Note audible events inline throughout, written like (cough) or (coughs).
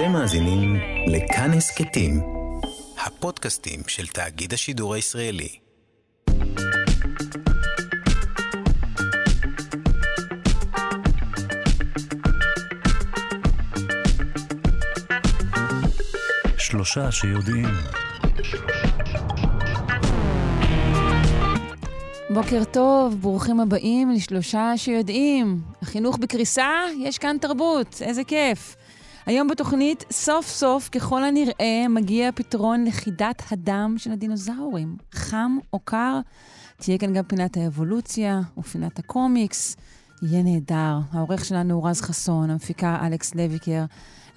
אתם מאזינים לכאן הסכתים, הפודקאסטים של תאגיד השידור הישראלי. שלושה שיודעים. בוקר טוב, ברוכים הבאים לשלושה שיודעים. החינוך בקריסה, יש כאן תרבות, איזה כיף. היום בתוכנית, סוף סוף, ככל הנראה, מגיע פתרון לחידת הדם של הדינוזאורים. חם או קר, תהיה כאן גם פינת האבולוציה ופינת הקומיקס. יהיה נהדר. העורך שלנו הוא רז חסון, המפיקה אלכס לויקר.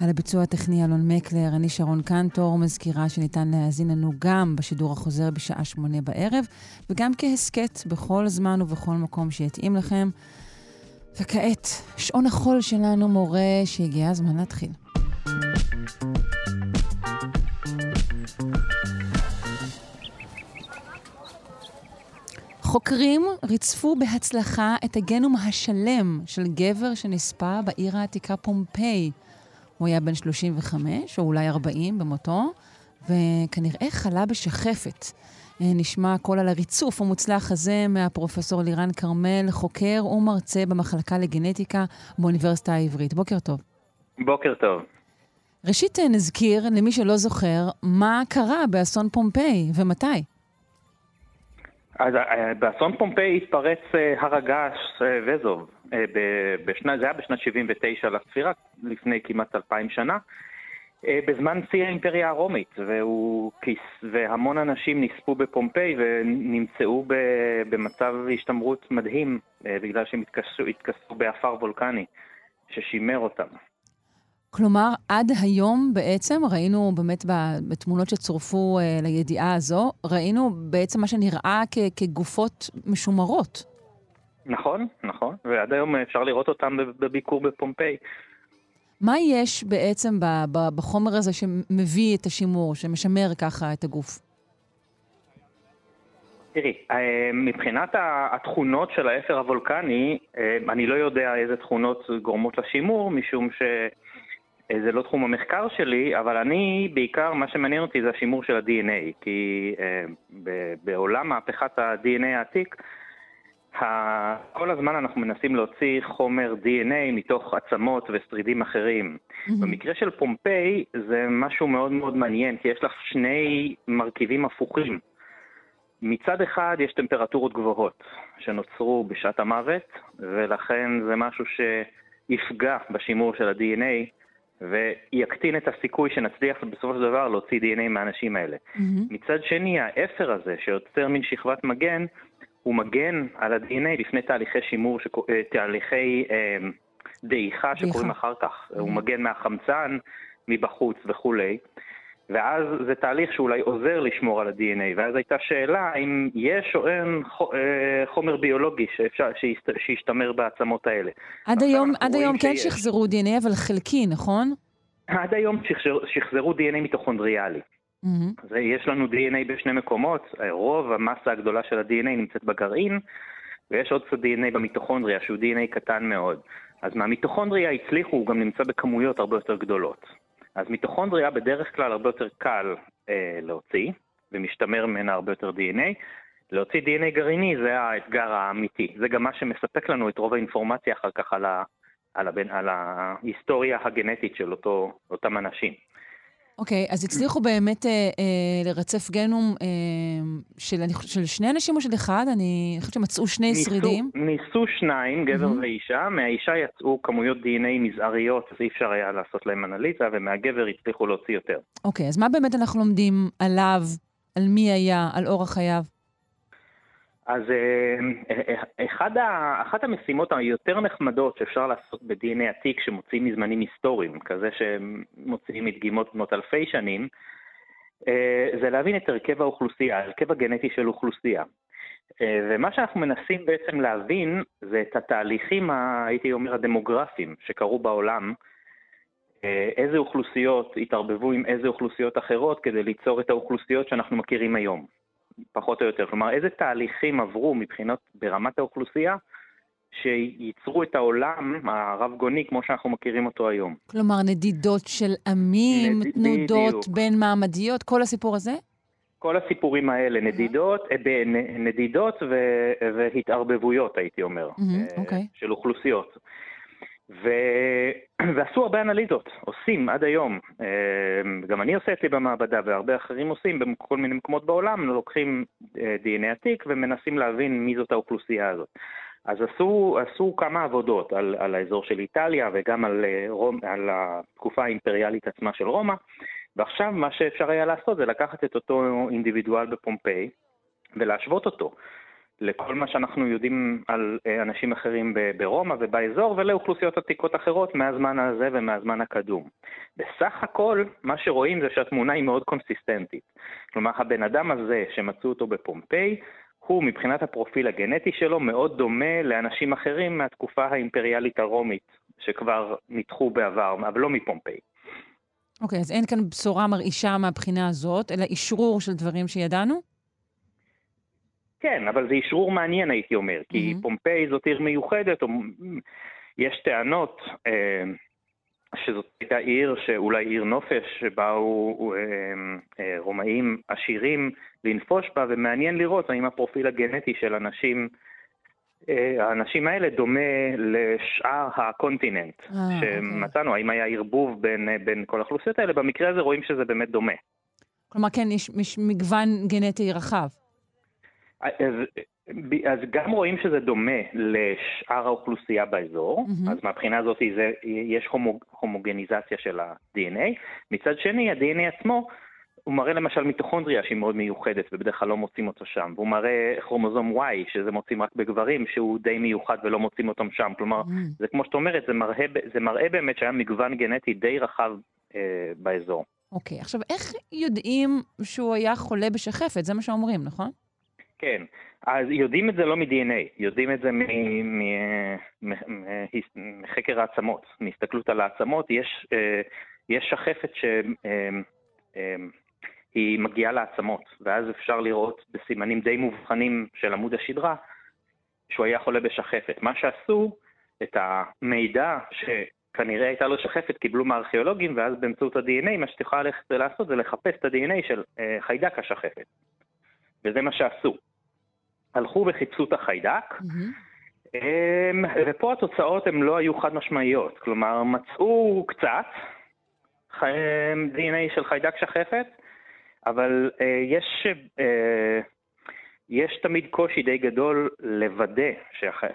על הביצוע הטכני אלון מקלר, אני שרון קנטור, מזכירה שניתן להאזין לנו גם בשידור החוזר בשעה שמונה בערב, וגם כהסכת בכל זמן ובכל מקום שיתאים לכם. וכעת, שעון החול שלנו מורה שהגיע הזמן להתחיל. חוקרים ריצפו בהצלחה את הגנום השלם של גבר שנספה בעיר העתיקה פומפיי. הוא היה בן 35, או אולי 40 במותו, וכנראה חלה בשחפת. אה, נשמע הכל על הריצוף המוצלח הזה מהפרופסור לירן כרמל, חוקר ומרצה במחלקה לגנטיקה באוניברסיטה העברית. בוקר טוב. בוקר טוב. ראשית אה, נזכיר, למי שלא זוכר, מה קרה באסון פומפיי ומתי. אז אה, באסון פומפיי התפרץ הר הגעש וזוב. בשנה, זה היה בשנת 79 לספירה, לפני כמעט אלפיים שנה. אה, בזמן שיא האימפריה הרומית, והוא, והמון אנשים נספו בפומפיי ונמצאו במצב השתמרות מדהים אה, בגלל שהם התכסו באפר וולקני ששימר אותם. כלומר, עד היום בעצם, ראינו באמת בתמונות שצורפו אה, לידיעה הזו, ראינו בעצם מה שנראה כגופות משומרות. נכון, נכון, ועד היום אפשר לראות אותם בביקור בפומפיי. מה יש בעצם בחומר הזה שמביא את השימור, שמשמר ככה את הגוף? תראי, אה, מבחינת התכונות של האפר הוולקני, אה, אני לא יודע איזה תכונות גורמות לשימור, משום שזה לא תחום המחקר שלי, אבל אני, בעיקר, מה שמעניין אותי זה השימור של ה-DNA, כי אה, בעולם מהפכת ה-DNA העתיק, כל הזמן אנחנו מנסים להוציא חומר DNA מתוך עצמות ושרידים אחרים. Mm-hmm. במקרה של פומפיי זה משהו מאוד מאוד מעניין, כי יש לך שני מרכיבים הפוכים. מצד אחד יש טמפרטורות גבוהות שנוצרו בשעת המוות, ולכן זה משהו שיפגע בשימור של ה-DNA ויקטין את הסיכוי שנצליח בסופו של דבר להוציא DNA מהאנשים האלה. Mm-hmm. מצד שני, האפר הזה שיוצר מין שכבת מגן, הוא מגן על ה-DNA לפני תהליכי שימור, שק... אה, תהליכי אה, דעיכה שקורים אחר כך. Mm-hmm. הוא מגן מהחמצן, מבחוץ וכולי. ואז זה תהליך שאולי עוזר לשמור על ה-DNA, ואז הייתה שאלה אם יש או אין אה, חומר ביולוגי שאפשר, שישתמר בעצמות האלה. עד היום, עד היום כן שחזרו DNA, אבל חלקי, נכון? עד היום שחזרו, שחזרו DNA מיטוכונדריאלי. Mm-hmm. אז יש לנו DNA בשני מקומות, רוב המסה הגדולה של ה-DNA נמצאת בגרעין, ויש עוד קצת DNA במיטוכונדריה, שהוא DNA קטן מאוד. אז מהמיטוכונדריה הצליחו, הוא גם נמצא בכמויות הרבה יותר גדולות. אז מיטוכונדריה בדרך כלל הרבה יותר קל אה, להוציא, ומשתמר ממנה הרבה יותר DNA. להוציא DNA גרעיני זה האתגר האמיתי. זה גם מה שמספק לנו את רוב האינפורמציה אחר כך על, ה, על, הבן, על ההיסטוריה הגנטית של אותו, אותם אנשים. אוקיי, okay, אז הצליחו באמת אה, אה, לרצף גנום אה, של, של שני אנשים או של אחד? אני חושבת שמצאו שני ניסו, שרידים. ניסו שניים, גבר mm-hmm. ואישה. מהאישה יצאו כמויות DNA מזעריות, אז אי אפשר היה לעשות להם אנליזה, ומהגבר הצליחו להוציא יותר. אוקיי, okay, אז מה באמת אנחנו לומדים עליו, על מי היה, על אורח חייו? אז אה, אה, אחד ה, אחת המשימות היותר נחמדות שאפשר לעשות ב-DNA עתיק שמוציאים מזמנים היסטוריים, כזה שמוציאים מדגימות בנות אלפי שנים, אה, זה להבין את הרכב האוכלוסייה, הרכב הגנטי של אוכלוסייה. ומה שאנחנו מנסים בעצם להבין זה את התהליכים, הייתי אומר, הדמוגרפיים שקרו בעולם, איזה אוכלוסיות התערבבו עם איזה אוכלוסיות אחרות כדי ליצור את האוכלוסיות שאנחנו מכירים היום. פחות או יותר. כלומר, איזה תהליכים עברו מבחינות ברמת האוכלוסייה שייצרו את העולם הרב-גוני כמו שאנחנו מכירים אותו היום. כלומר, נדידות של עמים, נד... תנודות בדיוק. בין מעמדיות, כל הסיפור הזה? כל הסיפורים האלה, נדידות, אה, נדידות ו- והתערבבויות, הייתי אומר, מהמם, אה, אוקיי. של אוכלוסיות. ו... (clears throat) ועשו הרבה אנליזות, עושים עד היום. אה, גם אני עושה אצלי במעבדה, והרבה אחרים עושים בכל מיני מקומות בעולם, לוקחים אה, דנ"א עתיק ומנסים להבין מי זאת האוכלוסייה הזאת. אז עשו, עשו כמה עבודות על, על האזור של איטליה וגם על, אה, רום, על התקופה האימפריאלית עצמה של רומא, ועכשיו מה שאפשר היה לעשות זה לקחת את אותו אינדיבידואל בפומפיי ולהשוות אותו לכל מה שאנחנו יודעים על אה, אנשים אחרים ברומא ובאזור ולאוכלוסיות עתיקות אחרות מהזמן הזה ומהזמן הקדום. בסך הכל, מה שרואים זה שהתמונה היא מאוד קונסיסטנטית. כלומר, הבן אדם הזה שמצאו אותו בפומפיי, הוא מבחינת הפרופיל הגנטי שלו מאוד דומה לאנשים אחרים מהתקופה האימפריאלית הרומית, שכבר ניתחו בעבר, אבל לא מפומפיי. אוקיי, אז אין כאן בשורה מרעישה מהבחינה הזאת, אלא אשרור של דברים שידענו? כן, אבל זה אשרור מעניין, הייתי אומר, כי מהמם. פומפיי זאת עיר מיוחדת, או... יש טענות אה, שזאת הייתה עיר שאולי עיר נופש, שבאו אה, אה, רומאים עשירים לנפוש בה, ומעניין לראות האם הפרופיל הגנטי של אנשים, אה, האנשים האלה דומה לשאר הקונטיננט אה, אוקיי. שמצאנו, האם היה ערבוב בין, אה, בין כל האוכלוסיות האלה, במקרה הזה רואים שזה באמת דומה. כלומר, כן, יש, יש מגוון גנטי רחב. אז, אז גם רואים שזה דומה לשאר האוכלוסייה באזור, מהמם. אז מהבחינה הזאת זה, יש הומוג, הומוגניזציה של ה-DNA. מצד שני, ה-DNA עצמו, הוא מראה למשל מיטוכונדריה שהיא מאוד מיוחדת ובדרך כלל לא מוצאים אותו שם, והוא מראה כרומוזום Y, שזה מוצאים רק בגברים, שהוא די מיוחד ולא מוצאים אותם שם. כלומר, Mm. זה כמו שאת אומרת, זה מראה, זה מראה באמת שהיה מגוון גנטי די רחב אה, באזור. אוקיי, עכשיו, איך יודעים שהוא היה חולה בשחפת? זה מה שאומרים, נכון? כן, אז יודעים את זה לא מ-DNA, יודעים את זה מחקר העצמות, מהסתכלות על העצמות. יש, אה, יש שחפת שהיא מגיעה לעצמות, ואז אפשר לראות בסימנים די מובחנים של עמוד השדרה שהוא היה חולה בשחפת. מה שעשו, את המידע שכנראה הייתה לו שחפת קיבלו מהארכיאולוגים, ואז באמצעות ה-DNA, מה שאת יכולה ללכת לעשות זה לחפש את ה-DNA של אה, חיידק השחפת. וזה מה שעשו. הלכו וחיפשו את החיידק. אמ, ופה התוצאות הן לא היו חד משמעיות. כלומר, מצאו קצת DNA של חיידק שחפת, אבל אה, יש, אה, יש תמיד קושי די גדול לוודא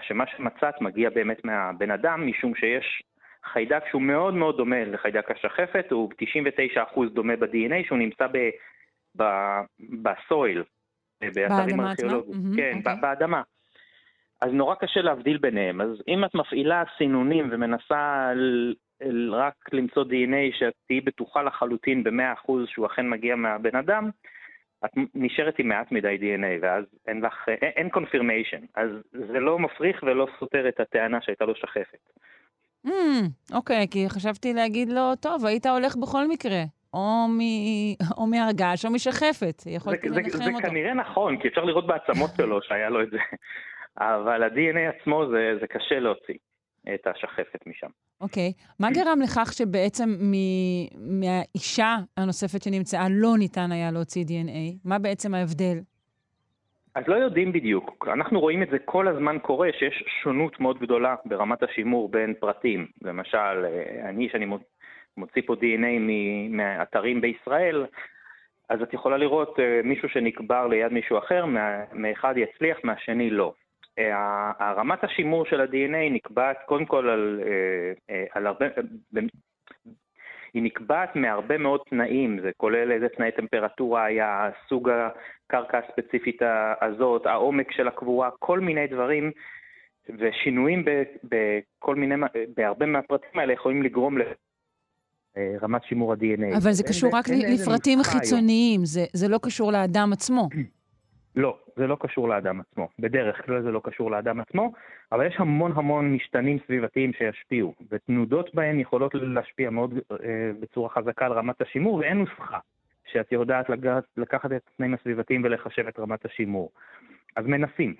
שמה שמצאת מגיע באמת מהבן אדם, משום שיש חיידק שהוא מאוד מאוד דומה לחיידק השחפת, הוא 99% דומה ב-DNA, שהוא נמצא ב, ב, בסויל, באתרים? ארכיאולוגיים. מהמם, כן, אוקיי. ב- באדמה. אז נורא קשה להבדיל ביניהם. אז אם את מפעילה סינונים ומנסה ל- רק למצוא DNA שאת תהיי בטוחה לחלוטין ב-100% שהוא אכן מגיע מהבן אדם, את נשארת עם מעט מדי DNA, ואז אין לך, אין, אין confirmation. אז זה לא מפריך ולא סותר את הטענה שהייתה לו שחפת. Mm, אוקיי, כי חשבתי להגיד לו, טוב, היית הולך בכל מקרה. או, מ... או מהרגש או משחפת. זה, יכולתי זה, זה אותו. כנראה נכון, כי אפשר לראות בעצמות שלו (laughs) שהיה לו את זה. אבל ה-DNA עצמו זה, זה קשה להוציא את השחפת משם. אוקיי. מה גרם לכך שבעצם מ... מהאישה הנוספת שנמצאה לא ניתן היה להוציא DNA? מה בעצם ההבדל? אז לא יודעים בדיוק. אנחנו רואים את זה כל הזמן קורה, שיש שונות מאוד גדולה ברמת השימור בין פרטים. למשל, אה, אני, שאני מוציא פה DNA מאתרים בישראל, אז את יכולה לראות אה, מישהו שנקבר ליד מישהו אחר, מאחד יצליח, מהשני לא. אה, הרמת השימור של ה-DNA נקבעת קודם כל על, אה, על הרבה... היא נקבעת מהרבה מאוד תנאים, זה כולל איזה תנאי טמפרטורה היה, סוג הקרקע הספציפית הזאת, העומק של הקבורה, כל מיני דברים, ושינויים בכל מיני, בהרבה מהפרטים האלה יכולים לגרום לרמת שימור ה-DNA. אבל זה קשור רק לפרטים. חיצוניים, זה, זה לא קשור לאדם עצמו. (clears throat) לא, זה לא קשור לאדם עצמו. בדרך כלל זה לא קשור לאדם עצמו, אבל יש המון המון משתנים סביבתיים שישפיעו, ותנודות בהם יכולות להשפיע מאוד אה, בצורה חזקה על רמת השימור, ואין נוסחה שאת יודעת לגעת, לקחת את התנאים הסביבתיים ולחשב את רמת השימור. אז מנסים. (laughs)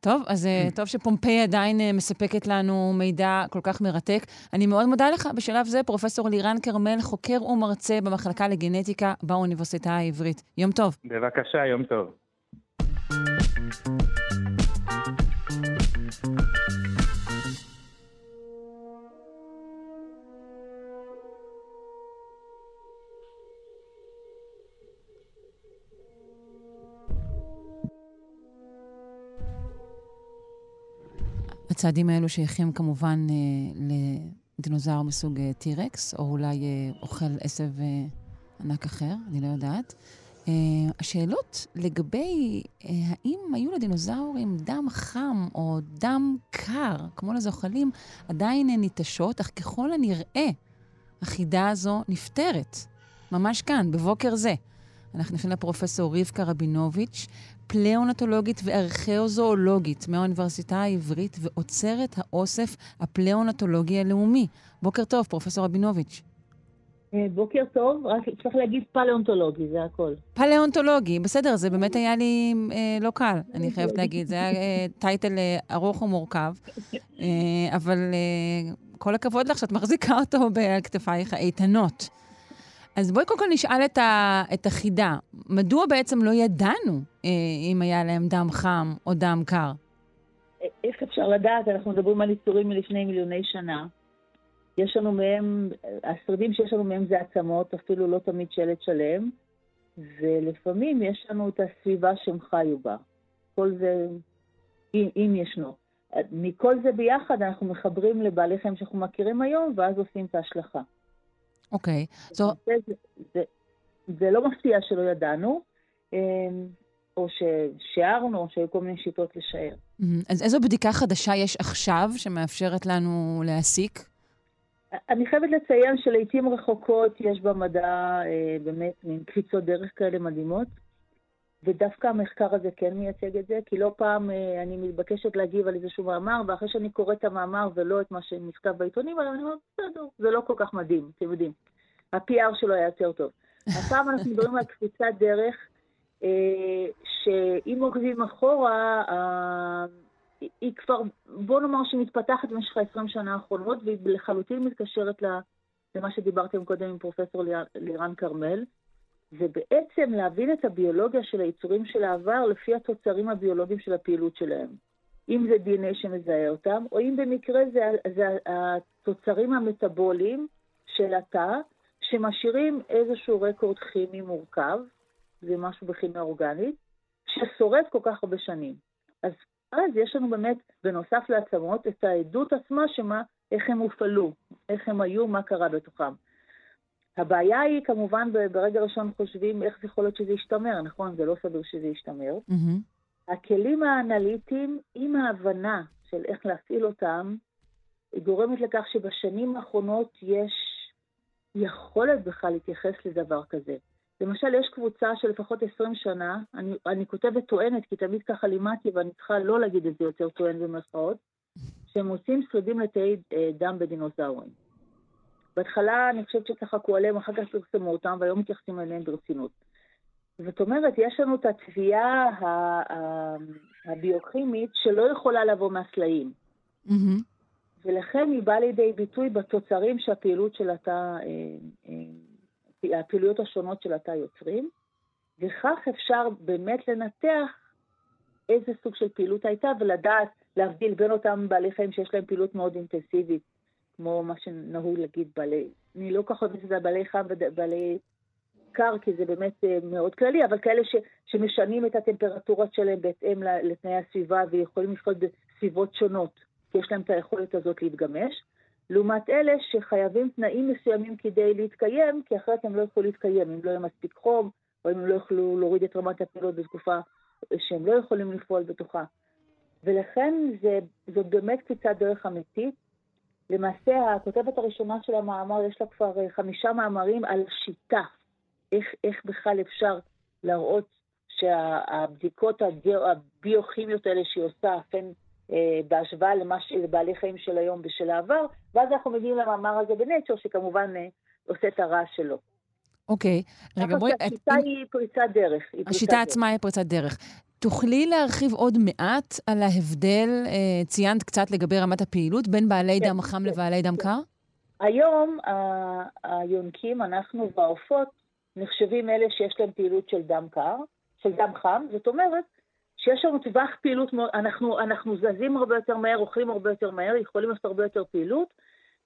טוב, אז mm. טוב שפומפיי עדיין uh, מספקת לנו מידע כל כך מרתק. אני מאוד מודה לך בשלב זה, פרופ' לירן כרמל, חוקר ומרצה במחלקה לגנטיקה באוניברסיטה העברית. יום טוב. בבקשה, יום טוב. הצעדים האלו שייכים כמובן אה, לדינוזאור מסוג אה, טירקס, או אולי אה, אוכל עשב אה, ענק אחר, אני לא יודעת. אה, השאלות לגבי אה, האם היו לדינוזאורים דם חם או דם קר, כמו לזוחלים, עדיין ניטשות, אך ככל הנראה החידה הזו נפתרת. ממש כאן, בבוקר זה. אנחנו נפנה לפרופסור רבקה רבינוביץ', פלאונטולוגית וארכאוזואולוגית מהאוניברסיטה העברית ואוצרת האוסף הפלאונטולוגי הלאומי. בוקר טוב, פרופסור רבינוביץ'. אה, בוקר טוב, רק צריך להגיד פלאונטולוגי, זה הכל. פלאונטולוגי, בסדר, זה באמת היה לי אה, לא קל, אני חייבת להגיד. זה היה אה, טייטל אה, ארוך ומורכב, אה, אבל אה, כל הכבוד לך שאת מחזיקה אותו על כתפייך האיתנות. אז בואי קודם כל נשאל את, ה, את החידה. מדוע בעצם לא ידענו אה, אם היה להם דם חם או דם קר? איך אפשר לדעת? אנחנו מדברים על יצורים מלפני מיליוני שנה. יש לנו מהם, השרידים שיש לנו מהם זה עצמות, אפילו לא תמיד שלד שלם, ולפעמים יש לנו את הסביבה שהם חיו בה. כל זה, אם, אם ישנו. מכל זה ביחד אנחנו מחברים לבעלי חיים שאנחנו מכירים היום, ואז עושים את ההשלכה. אוקיי. Okay. So... זה, זה, זה, זה לא מפתיע שלא ידענו, אמ, או ששיערנו, או שהיו כל מיני שיטות לשער. אז איזו בדיקה חדשה יש עכשיו שמאפשרת לנו להסיק? אני חייבת לציין שלעיתים רחוקות יש במדע אה, באמת מין קפיצות דרך כאלה מדהימות, ודווקא המחקר הזה כן מייצג את זה, כי לא פעם אה, אני מתבקשת להגיב על איזשהו מאמר, ואחרי שאני קוראת את המאמר ולא את מה שנכתב בעיתונים, אני אומרת, בסדר, זה לא כל כך מדהים, אתם יודעים. ה-PR שלו היה יותר טוב. (laughs) הפעם אנחנו מדברים על קפיצת דרך, אה, שאם עוקבים אחורה, אה, היא כבר, בוא נאמר שהיא מתפתחת במשך ה-20 שנה האחרונות, והיא לחלוטין מתקשרת למה שדיברתם קודם עם פרופסור לירן כרמל, ובעצם להבין את הביולוגיה של היצורים של העבר לפי התוצרים הביולוגיים של הפעילות שלהם. אם זה DNA שמזהה אותם, או אם במקרה זה, זה התוצרים המטאבוליים של התא, שמשאירים איזשהו רקורד כימי מורכב, זה משהו בכימיה אורגנית, ששורד כל כך הרבה שנים. אז אז יש לנו באמת, בנוסף לעצמות, את העדות עצמה, שמה, איך הם הופעלו, איך הם היו, מה קרה בתוכם. הבעיה היא, כמובן, ברגע ראשון חושבים איך זה יכול להיות שזה ישתמר, נכון? זה לא סביר שזה ישתמר. Mm-hmm. הכלים האנליטיים, עם ההבנה של איך להפעיל אותם, היא גורמת לכך שבשנים האחרונות יש יכולת בכלל להתייחס לדבר כזה. למשל, יש קבוצה של לפחות 20 שנה, אני, אני כותבת טוענת, כי תמיד ככה לימדתי ואני צריכה לא להגיד את זה יותר טוען במרכאות, שהם עושים שרידים לתאי אה, דם בדינוזאורים. בהתחלה אני חושבת שצחקו עליהם, אחר כך פרסמו אותם, והיום מתייחסים אליהם ברצינות. זאת אומרת, יש לנו את התביעה הביוכימית שלא יכולה לבוא מהסלעים. Mm-hmm. ולכן היא באה לידי ביטוי בתוצרים שהפעילות של התא אה, אה, הפעילויות השונות של התא יוצרים, וכך אפשר באמת לנתח איזה סוג של פעילות הייתה ולדעת להבדיל בין אותם בעלי חיים שיש להם פעילות מאוד אינטנסיבית, כמו מה שנהוג להגיד בעלי, אני לא כל כך אוהבת את זה בעלי חם ובעלי קר, כי זה באמת אה, מאוד כללי, אבל כאלה ש, שמשנים את הטמפרטורות שלהם בהתאם לתנאי הסביבה ויכולים לחיות בסביבות שונות, כי יש להם את היכולת הזאת להתגמש. לעומת אלה שחייבים תנאים מסוימים כדי להתקיים, כי אחרת הם לא יוכלו להתקיים, אם לא יהיה מספיק חום, או אם הם לא יוכלו להוריד את רמת הפעילות בתקופה שהם לא יכולים לפעול בתוכה. ולכן זה, זאת באמת קפיצת דרך אמיתית. למעשה, הכותבת הראשונה של המאמר, יש לה כבר אה, חמישה מאמרים על שיטה, איך, איך בכלל אפשר להראות שהבדיקות הביוכימיות האלה שהיא עושה, אכן אה, בהשוואה למה לבעלי חיים של היום ושל העבר, ואז אנחנו מגיעים למאמר הזה בנצ'ר, שכמובן אה, עושה את הרעש שלו. אוקיי. רגע, בואי... השיטה את... היא פריצת דרך. היא השיטה פריצת עצמה דרך. היא פריצת דרך. תוכלי להרחיב עוד מעט על ההבדל, אה, ציינת קצת לגבי רמת הפעילות, בין בעלי כן, דם חם כן, לבעלי דם כן. קר? היום היונקים, אנחנו והעופות, נחשבים אלה שיש להם פעילות של דם קר, של דם חם, זאת אומרת שיש לנו טווח פעילות, אנחנו, אנחנו זזים הרבה יותר מהר, אוכלים הרבה יותר מהר, יכולים לעשות הרבה יותר פעילות,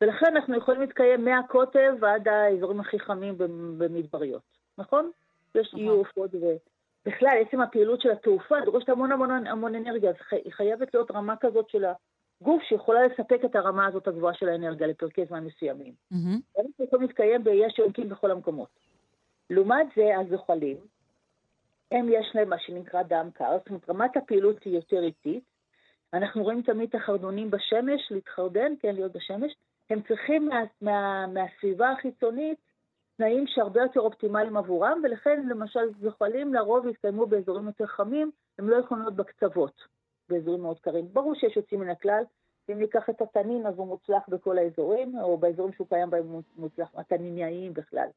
ולכן אנחנו יכולים להתקיים מהקוטב ועד האזורים הכי חמים במ- במדבריות, נכון? יש נכון. יהיו עופות ובכלל, עצם הפעילות של התעופה דורשת המון המון המון אנרגיה, אז היא חייבת להיות רמה כזאת של הגוף שיכולה לספק את הרמה הזאת הגבוהה של האנרגיה לפרקי זמן מסוימים. מהמם. אנחנו יכולים להתקיים ביש יונקים בכל המקומות. לעומת זה, הזוחלים, הם יש להם מה שנקרא דם קר, זאת אומרת, רמת הפעילות היא יותר איטית. אנחנו רואים תמיד את החרדונים בשמש, להתחרדן, כן, להיות בשמש. הם צריכים מה, מה, מהסביבה החיצונית תנאים שהרבה יותר אופטימליים עבורם, ולכן למשל זוחלים לרוב יתקיימו באזורים יותר חמים, הם לא יכולים להיות בקצוות, באזורים מאוד קרים. ברור שיש יוצאים מן הכלל, אם ניקח את התנין, אז הוא מוצלח בכל האזורים, או באזורים שהוא קיים בהם הוא מוצלח, התניניייים בכלל.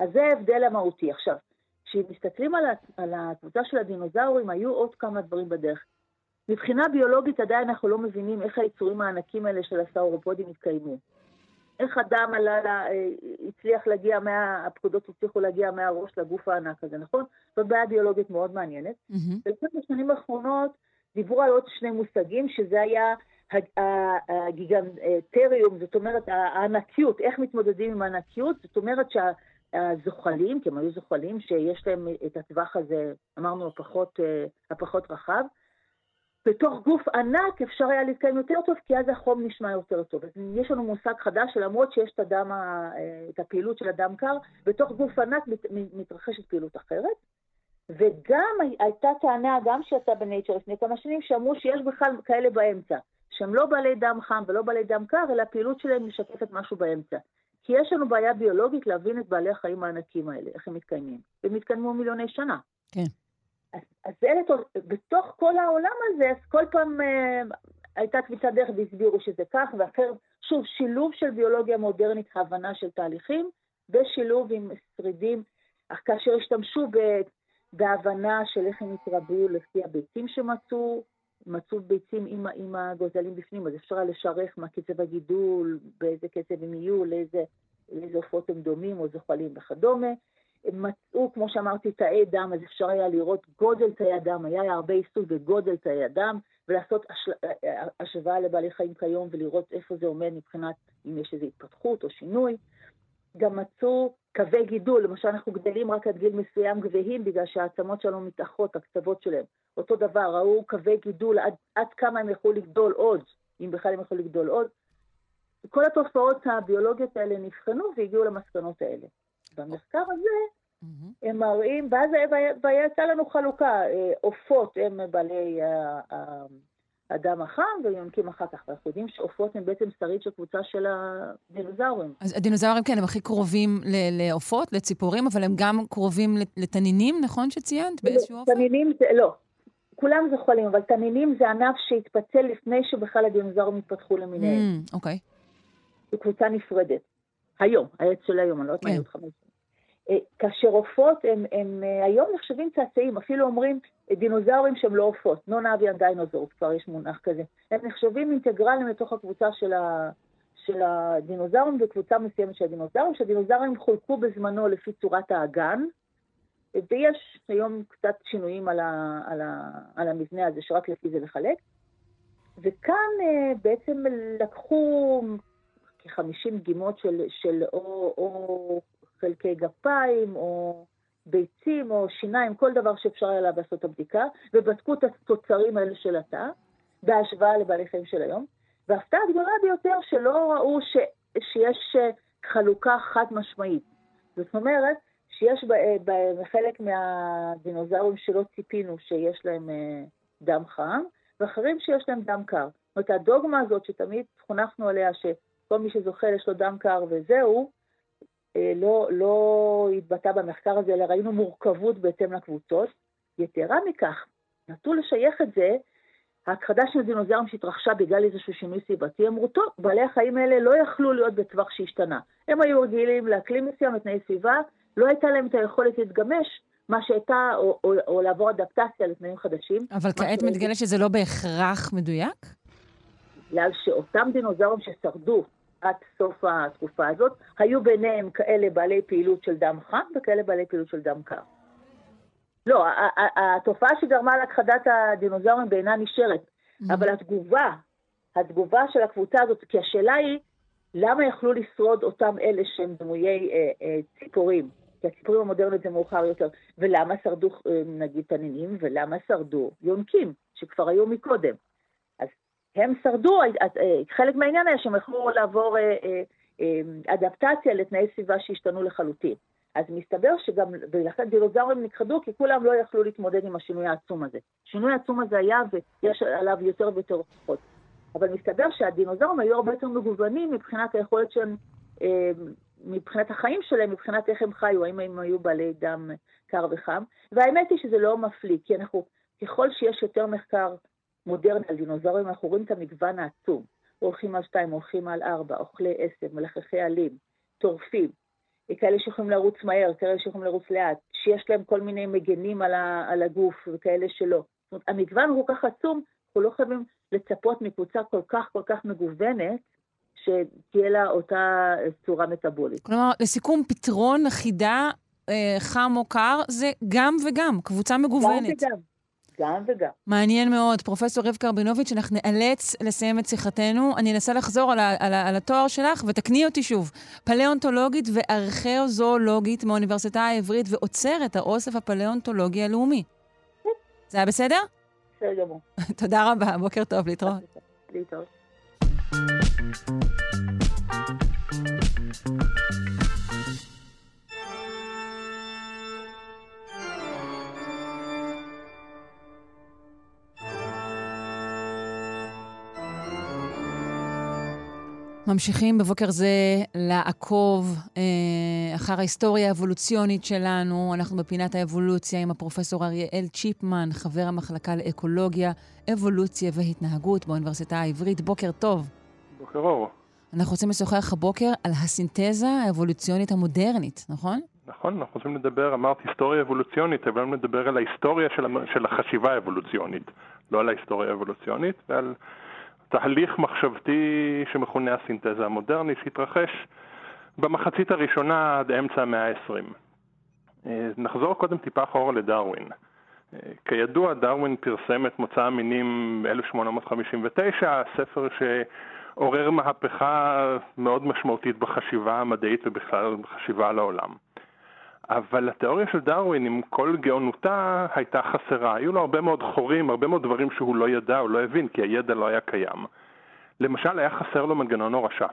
אז זה ההבדל המהותי. עכשיו, כשמסתכלים על, על הקבוצה של הדינוזאורים, היו עוד כמה דברים בדרך. מבחינה ביולוגית עדיין אנחנו לא מבינים איך היצורים הענקים האלה של הסאורופודים התקיימו. איך אדם עלה, לה, אה, הצליח להגיע, מה, הפקודות הצליחו להגיע מהראש לגוף הענק הזה, נכון? זאת בעיה ביולוגית מאוד מעניינת. מהמם. ולפני בשנים האחרונות דיברו על עוד שני מושגים, שזה היה הגיגנטריום, זאת אומרת הענקיות, איך מתמודדים עם הענקיות, זאת אומרת שהזוחלים, כי הם היו זוחלים שיש להם את הטווח הזה, אמרנו, הפחות, אה, הפחות רחב, בתוך גוף ענק אפשר היה להתקיים יותר טוב, כי אז החום נשמע יותר טוב. אז יש לנו מושג חדש שלמרות שיש את, הדם, אה, את הפעילות של הדם קר, בתוך גוף ענק מת, מתרחשת פעילות אחרת. וגם הי- הייתה טענה, גם שיצאה בנייצ'ר לפני כמה שנים, שאמרו שיש בכלל כאלה באמצע, שהם לא בעלי דם חם ולא בעלי דם קר, אלא הפעילות שלהם משקפת משהו באמצע. כי יש לנו בעיה ביולוגית להבין את בעלי החיים הענקים האלה, איך הם מתקיימים. הם התקיימו מיליוני שנה. כן. אז, אלה, בתוך כל העולם הזה, אז כל פעם אה, הייתה קביצת דרך והסבירו שזה כך, ואחר, שוב, שילוב של ביולוגיה מודרנית, הבנה של תהליכים, בשילוב עם שרידים, אך כאשר השתמשו ב, בהבנה של איך הם התרבו לפי הביצים שמצאו, מצאו ביצים עם, עם הגוזלים בפנים, אז אפשר היה לשערך מה קצב הגידול, באיזה קצב הם יהיו, לאיזה, לאיזה עופות הם דומים או זוחלים וכדומה. הם מצאו, כמו שאמרתי, תאי דם, אז אפשר היה לראות גודל תאי הדם, היה הרבה עיסוק בגודל תאי הדם, ולעשות. השוואה לבעלי חיים כיום ולראות איפה זה עומד מבחינת אם יש איזו התפתחות או שינוי. גם מצאו קווי גידול, למשל אנחנו גדלים רק עד גיל מסוים גבהים בגלל שהעצמות שלנו מתאחות, הקצוות שלהם. אותו דבר, ראו קווי גידול עד, עד כמה הם יכולו לגדול עוד, אם בכלל הם יכולו לגדול עוד. כל התופעות הביולוגיות האלה נבחנו והגיעו למסקנות האלה. במחקר הזה הם מראים, ואז הייתה לנו חלוקה, אה, עופות הם בעלי אה, אה, הדם החם ויונקים אחר כך, ואנחנו יודעים שעופות הם בעצם שריד של קבוצה של הדינוזאורים. אז הדינוזאורים, כן, הם הכי קרובים לעופות, לציפורים, אבל הם גם קרובים לתנינים, נכון שציינת? באיזשהו אופן? תנינים זה, לא. כולם זוחלים, אבל תנינים זה ענף שהתפצל לפני שבכלל הדינוזאורים התפתחו למיניהם. Mm, אוקיי. זו קבוצה נפרדת. היום, העץ של היום, אני לא יודעת מה כן. יהיו 500 כאשר עופות הם, הם אה, היום נחשבים צאצאים, אפילו אומרים אה, דינוזאורים שהם לא עופות, non-avian dinosaurs, כבר יש מונח כזה. הם נחשבים אינטגרלים לתוך הקבוצה של, ה, של הדינוזאורים וקבוצה מסוימת של הדינוזאורים, שהדינוזאורים חולקו בזמנו לפי צורת האגן, אה, ויש היום קצת שינויים על, ה, על, ה, על המבנה הזה, שרק לפי זה לחלק. וכאן אה, בעצם לקחו כ-50 דגימות של, של או, או חלקי גפיים, או ביצים, או שיניים, כל דבר שאפשר היה לעשות את הבדיקה, ובדקו את התוצרים האלה של התא, בהשוואה לבעלי חיים של היום. וההפתעה הגדולה ביותר שלא ראו ש, שיש אה, חלוקה חד משמעית. זאת אומרת, שיש בחלק מהדינוזאורים שלא ציפינו שיש להם אה, דם חם, ואחרים שיש להם דם קר. זאת אומרת, הדוגמה הזאת שתמיד חונכנו עליה, שכל מי שזוכה יש לו דם קר וזהו, אה, לא, לא התבטא במחקר הזה, אלא ראינו מורכבות בהתאם לקבוצות. יתרה מכך, נטו לשייך את זה, ההכחדה של הדינוזאורים שהתרחשה בגלל איזשהו שינוי סביבתי, אמרו, טוב, בעלי החיים האלה לא יכלו להיות בטווח שהשתנה. הם היו רגילים לאקלים מסוים, לתנאי סביבה, לא הייתה להם את היכולת להתגמש, מה שהייתה, או, או, או לעבור אדפטציה לתנאים חדשים. אבל כעת מתגלה שזה לא בהכרח מדויק? בגלל שאותם דינוזאורים ששרדו עד סוף התקופה הזאת, היו ביניהם כאלה בעלי פעילות של דם חם וכאלה בעלי פעילות של דם קר. לא, התופעה שגרמה להכחדת הדינוזאורים בעינה נשארת, mm-hmm. אבל התגובה, התגובה של הקבוצה הזאת, כי השאלה היא, למה יכלו לשרוד אותם אלה שהם דמויי אה, אה, ציפורים? כי הציפורים המודרניות זה מאוחר יותר. ולמה שרדו, אה, נגיד, תנינים, ולמה שרדו יונקים, שכבר היו מקודם. הם שרדו, אה, אה, חלק מהעניין היה שהם יכלו לעבור אדפטציה לתנאי סביבה שהשתנו לחלוטין. אז מסתבר שגם, ולכן דינוזאורים נכחדו, כי כולם לא יכלו להתמודד עם השינוי העצום הזה. השינוי העצום הזה היה, ויש עליו יותר ויותר הוכחות. אבל מסתבר שהדינוזאורים היו הרבה יותר מגוונים מבחינת היכולת אה, מבחינת החיים שלהם, מבחינת איך הם חיו, האם הם היו בעלי דם קר וחם. והאמת היא שזה לא מפליא, כי אנחנו, ככל שיש יותר מחקר מודרני על דינוזאורים, אנחנו רואים את המגוון העצום. הולכים על שתיים, הולכים על ארבע, אוכלי עשב, מלחכי עלים, טורפים, כאלה שיכולים לרוץ מהר, כאלה שיכולים לרוץ לאט, שיש להם כל מיני מגנים על, ה, על הגוף וכאלה שלא. זאת אומרת, המגוון הוא כל כך עצום, אנחנו לא חייבים לצפות מקבוצה כל כך כל כך מגוונת, שתהיה לה אותה צורה מטאבולית. כלומר, לסיכום, פתרון חידה אה, חם או קר זה גם וגם, קבוצה מגוונת. גם וגם. גם וגם. מעניין מאוד. פרופסור רבקה רבינוביץ', אנחנו נאלץ לסיים את שיחתנו. אני אנסה לחזור על, ה- על, ה- על התואר שלך, ותקני אותי שוב. פלאונטולוגית וארכאוזואולוגית מהאוניברסיטה העברית, ועוצרת האוסף הפלאונטולוגי הלאומי. זה היה בסדר? בסדר גמור. (laughs) תודה רבה, בוקר טוב, להתראות. להתראות. ממשיכים בבוקר זה לעקוב אה, אחר ההיסטוריה האבולוציונית שלנו. אנחנו בפינת האבולוציה עם הפרופסור אריאל צ'יפמן, חבר המחלקה לאקולוגיה, אבולוציה והתנהגות באוניברסיטה העברית. בוקר טוב. בוקר אור. אנחנו רוצים לשוחח הבוקר על הסינתזה האבולוציונית המודרנית, נכון? נכון, אנחנו רוצים לדבר, אמרת היסטוריה אבולוציונית, אבל נדבר על ההיסטוריה של, של החשיבה האבולוציונית, לא על ההיסטוריה האבולוציונית, ועל תהליך מחשבתי שמכונה הסינתזה המודרנית, שהתרחש במחצית הראשונה עד אמצע המאה ה-20. אה, נחזור קודם טיפה אחורה לדרווין. אה, כידוע, דרווין פרסם את מוצא המינים ב-1859, ספר שעורר מהפכה מאוד משמעותית בחשיבה המדעית ובכלל בחשיבה על העולם. אבל התיאוריה של דרווין, עם כל גאונותה, הייתה חסרה. היו לו הרבה מאוד חורים, הרבה מאוד דברים שהוא לא ידע, הוא לא הבין, כי הידע לא היה קיים. למשל, היה חסר לו מנגנון הורשה.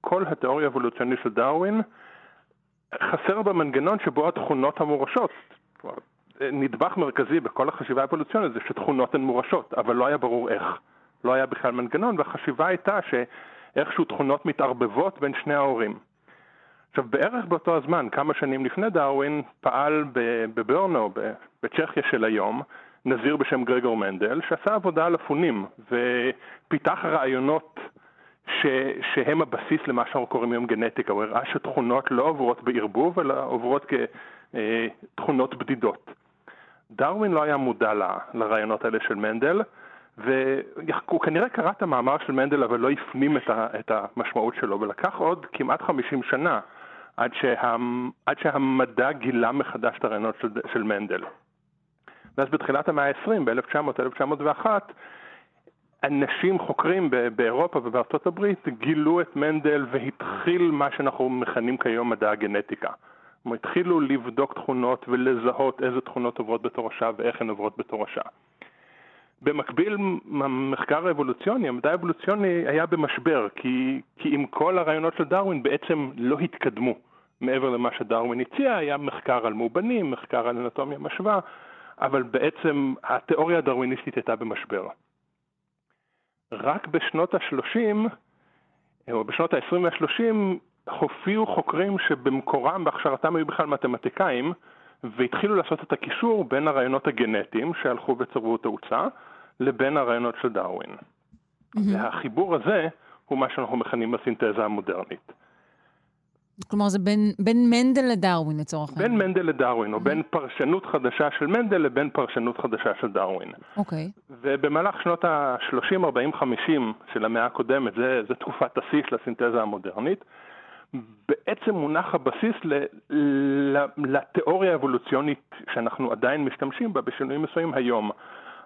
כל התיאוריה האבולוציונית של דרווין, חסר במנגנון שבו התכונות המורשות. נדבך מרכזי בכל החשיבה האבולוציונית זה שתכונות הן מורשות, אבל לא היה ברור איך. לא היה בכלל מנגנון, והחשיבה הייתה שאיכשהו תכונות מתערבבות בין שני ההורים. עכשיו, בערך באותו הזמן, כמה שנים לפני דרווין, פעל בברנו, בצ'כיה של היום, נזיר בשם גרגור מנדל, שעשה עבודה על אפונים, ופיתח רעיונות ש, שהם הבסיס למה שאנחנו קוראים היום גנטיקה. הוא הראה שתכונות לא עוברות בערבוב, אלא עוברות כתכונות בדידות. דרווין לא היה מודע ל, לרעיונות האלה של מנדל, והוא כנראה קרא את המאמר של מנדל, אבל לא הפנים את, ה, את המשמעות שלו, ולקח עוד כמעט 50 שנה עד, שה, עד שהמדע גילה מחדש את הרעיונות של, של מנדל. ואז בתחילת המאה ה-20, ב-1900-1901, אנשים, חוקרים באירופה ובארצות הברית, גילו את מנדל והתחיל מה שאנחנו מכנים כיום מדע הגנטיקה. הם התחילו לבדוק תכונות ולזהות איזה תכונות עוברות בתור השעה ואיך הן עוברות בתור השעה. במקביל, המחקר האבולוציוני, המדע האבולוציוני היה במשבר, כי, כי עם כל הרעיונות של דרווין בעצם לא התקדמו. מעבר למה שדרווין הציע, היה מחקר על מאובנים, מחקר על אנטומיה משווה, אבל בעצם התיאוריה הדרוויניסטית הייתה במשבר. רק בשנות ה-30, או בשנות ה-20 וה-30, הופיעו חוקרים שבמקורם, בהכשרתם היו בכלל מתמטיקאים, והתחילו לעשות את הקישור בין הרעיונות הגנטיים שהלכו וצברו תאוצה, לבין הרעיונות של דרווין. Mm-hmm. והחיבור הזה הוא מה שאנחנו מכנים בסינתזה המודרנית. כלומר, זה בין, בין מנדל לדרווין לצורך העניין. בין מנדל לדרווין, או בין פרשנות חדשה של מנדל לבין פרשנות חדשה של דרווין. אוקיי. ובמהלך שנות ה-30, 40, 50 של המאה הקודמת, זה, זה תקופת השיא של הסינתזה המודרנית, בעצם מונח הבסיס ל, ל, לתיאוריה האבולוציונית שאנחנו עדיין משתמשים בה בשינויים מסוימים היום.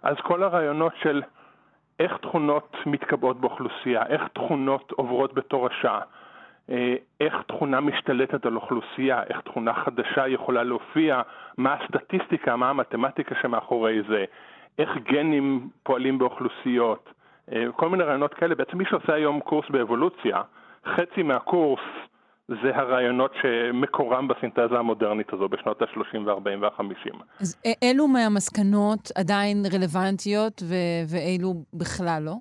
אז כל הרעיונות של איך תכונות מתקבעות באוכלוסייה, איך תכונות עוברות בתורשה, איך תכונה משתלטת על אוכלוסייה, איך תכונה חדשה יכולה להופיע, מה הסטטיסטיקה, מה המתמטיקה שמאחורי זה, איך גנים פועלים באוכלוסיות, אה, כל מיני רעיונות כאלה. בעצם מי שעושה היום קורס באבולוציה, חצי מהקורס זה הרעיונות שמקורם בסינתזה המודרנית הזו בשנות ה-30 וה-40 וה-50. אז אילו מהמסקנות עדיין רלוונטיות ו- ואילו בכלל לא?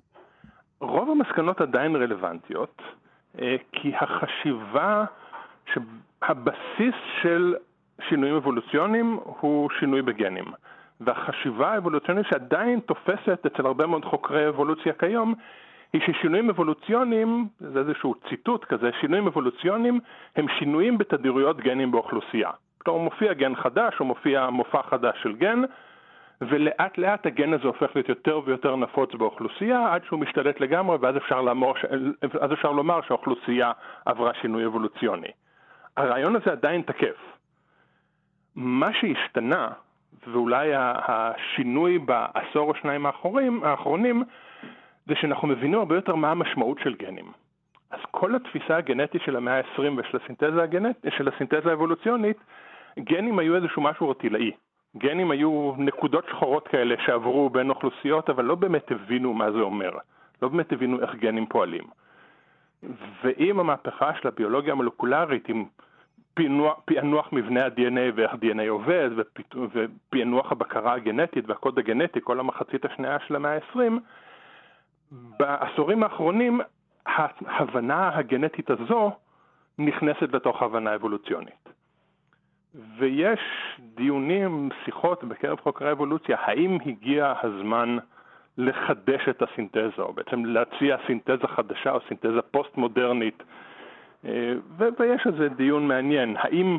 רוב המסקנות עדיין רלוונטיות, אה, כי החשיבה, שהבסיס של שינויים אבולוציוניים הוא שינוי בגנים. והחשיבה האבולוציונית שעדיין תופסת אצל הרבה מאוד חוקרי אבולוציה כיום, היא ששינויים אבולוציוניים, זה איזשהו ציטוט כזה, שינויים אבולוציוניים הם שינויים בתדירויות גנים באוכלוסייה. כלומר, מופיע גן חדש או מופיע מופע חדש של גן, ולאט לאט הגן הזה הופך להיות יותר ויותר נפוץ באוכלוסייה, עד שהוא משתלט לגמרי, ואז אפשר, לאמור, אז אפשר לומר שהאוכלוסייה עברה שינוי אבולוציוני. הרעיון הזה עדיין תקף. מה שהשתנה, ואולי השינוי בעשור או שניים האחרונים, האחרונים, זה שאנחנו מבינים הרבה יותר מה המשמעות של גנים. אז כל התפיסה הגנטית של המאה ה-20 ושל הסינתזה, הגנט... הסינתזה האבולוציונית, גנים היו איזשהו משהו רטילאי. גנים היו נקודות שחורות כאלה שעברו בין אוכלוסיות, אבל לא באמת הבינו מה זה אומר. לא באמת הבינו איך גנים פועלים. ועם המהפכה של הביולוגיה המולקולרית, עם פענוח, מבנה ה-DNA ואיך DNA עובד, ופענוח הבקרה הגנטית והקוד הגנטי, כל המחצית השנייה של המאה ה-20, בעשורים האחרונים ההבנה הגנטית הזו נכנסת לתוך ההבנה האבולוציונית. ויש דיונים, שיחות בקרב חוקרי אבולוציה, האם הגיע הזמן לחדש את הסינתזה, או בעצם להציע סינתזה חדשה או סינתזה פוסט-מודרנית. אה, ויש איזה דיון מעניין, האם,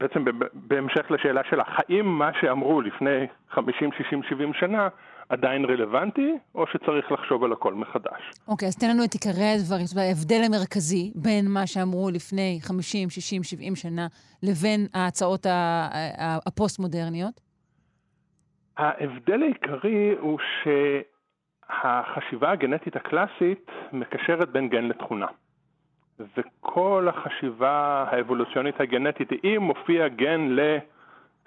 בעצם בהמשך לשאלה שלך, האם מה שאמרו לפני 50, 60, 70 שנה עדיין רלוונטי, או שצריך לחשוב על הכל מחדש. אוקיי, okay, אז תן לנו את עיקרי הדברים, ההבדל המרכזי בין מה שאמרו לפני 50, 60, 70 שנה לבין ההצעות הפוסט-מודרניות. ההבדל העיקרי הוא שהחשיבה הגנטית הקלאסית מקשרת בין גן לתכונה. וכל החשיבה האבולוציונית הגנטית, אם מופיע גן ל...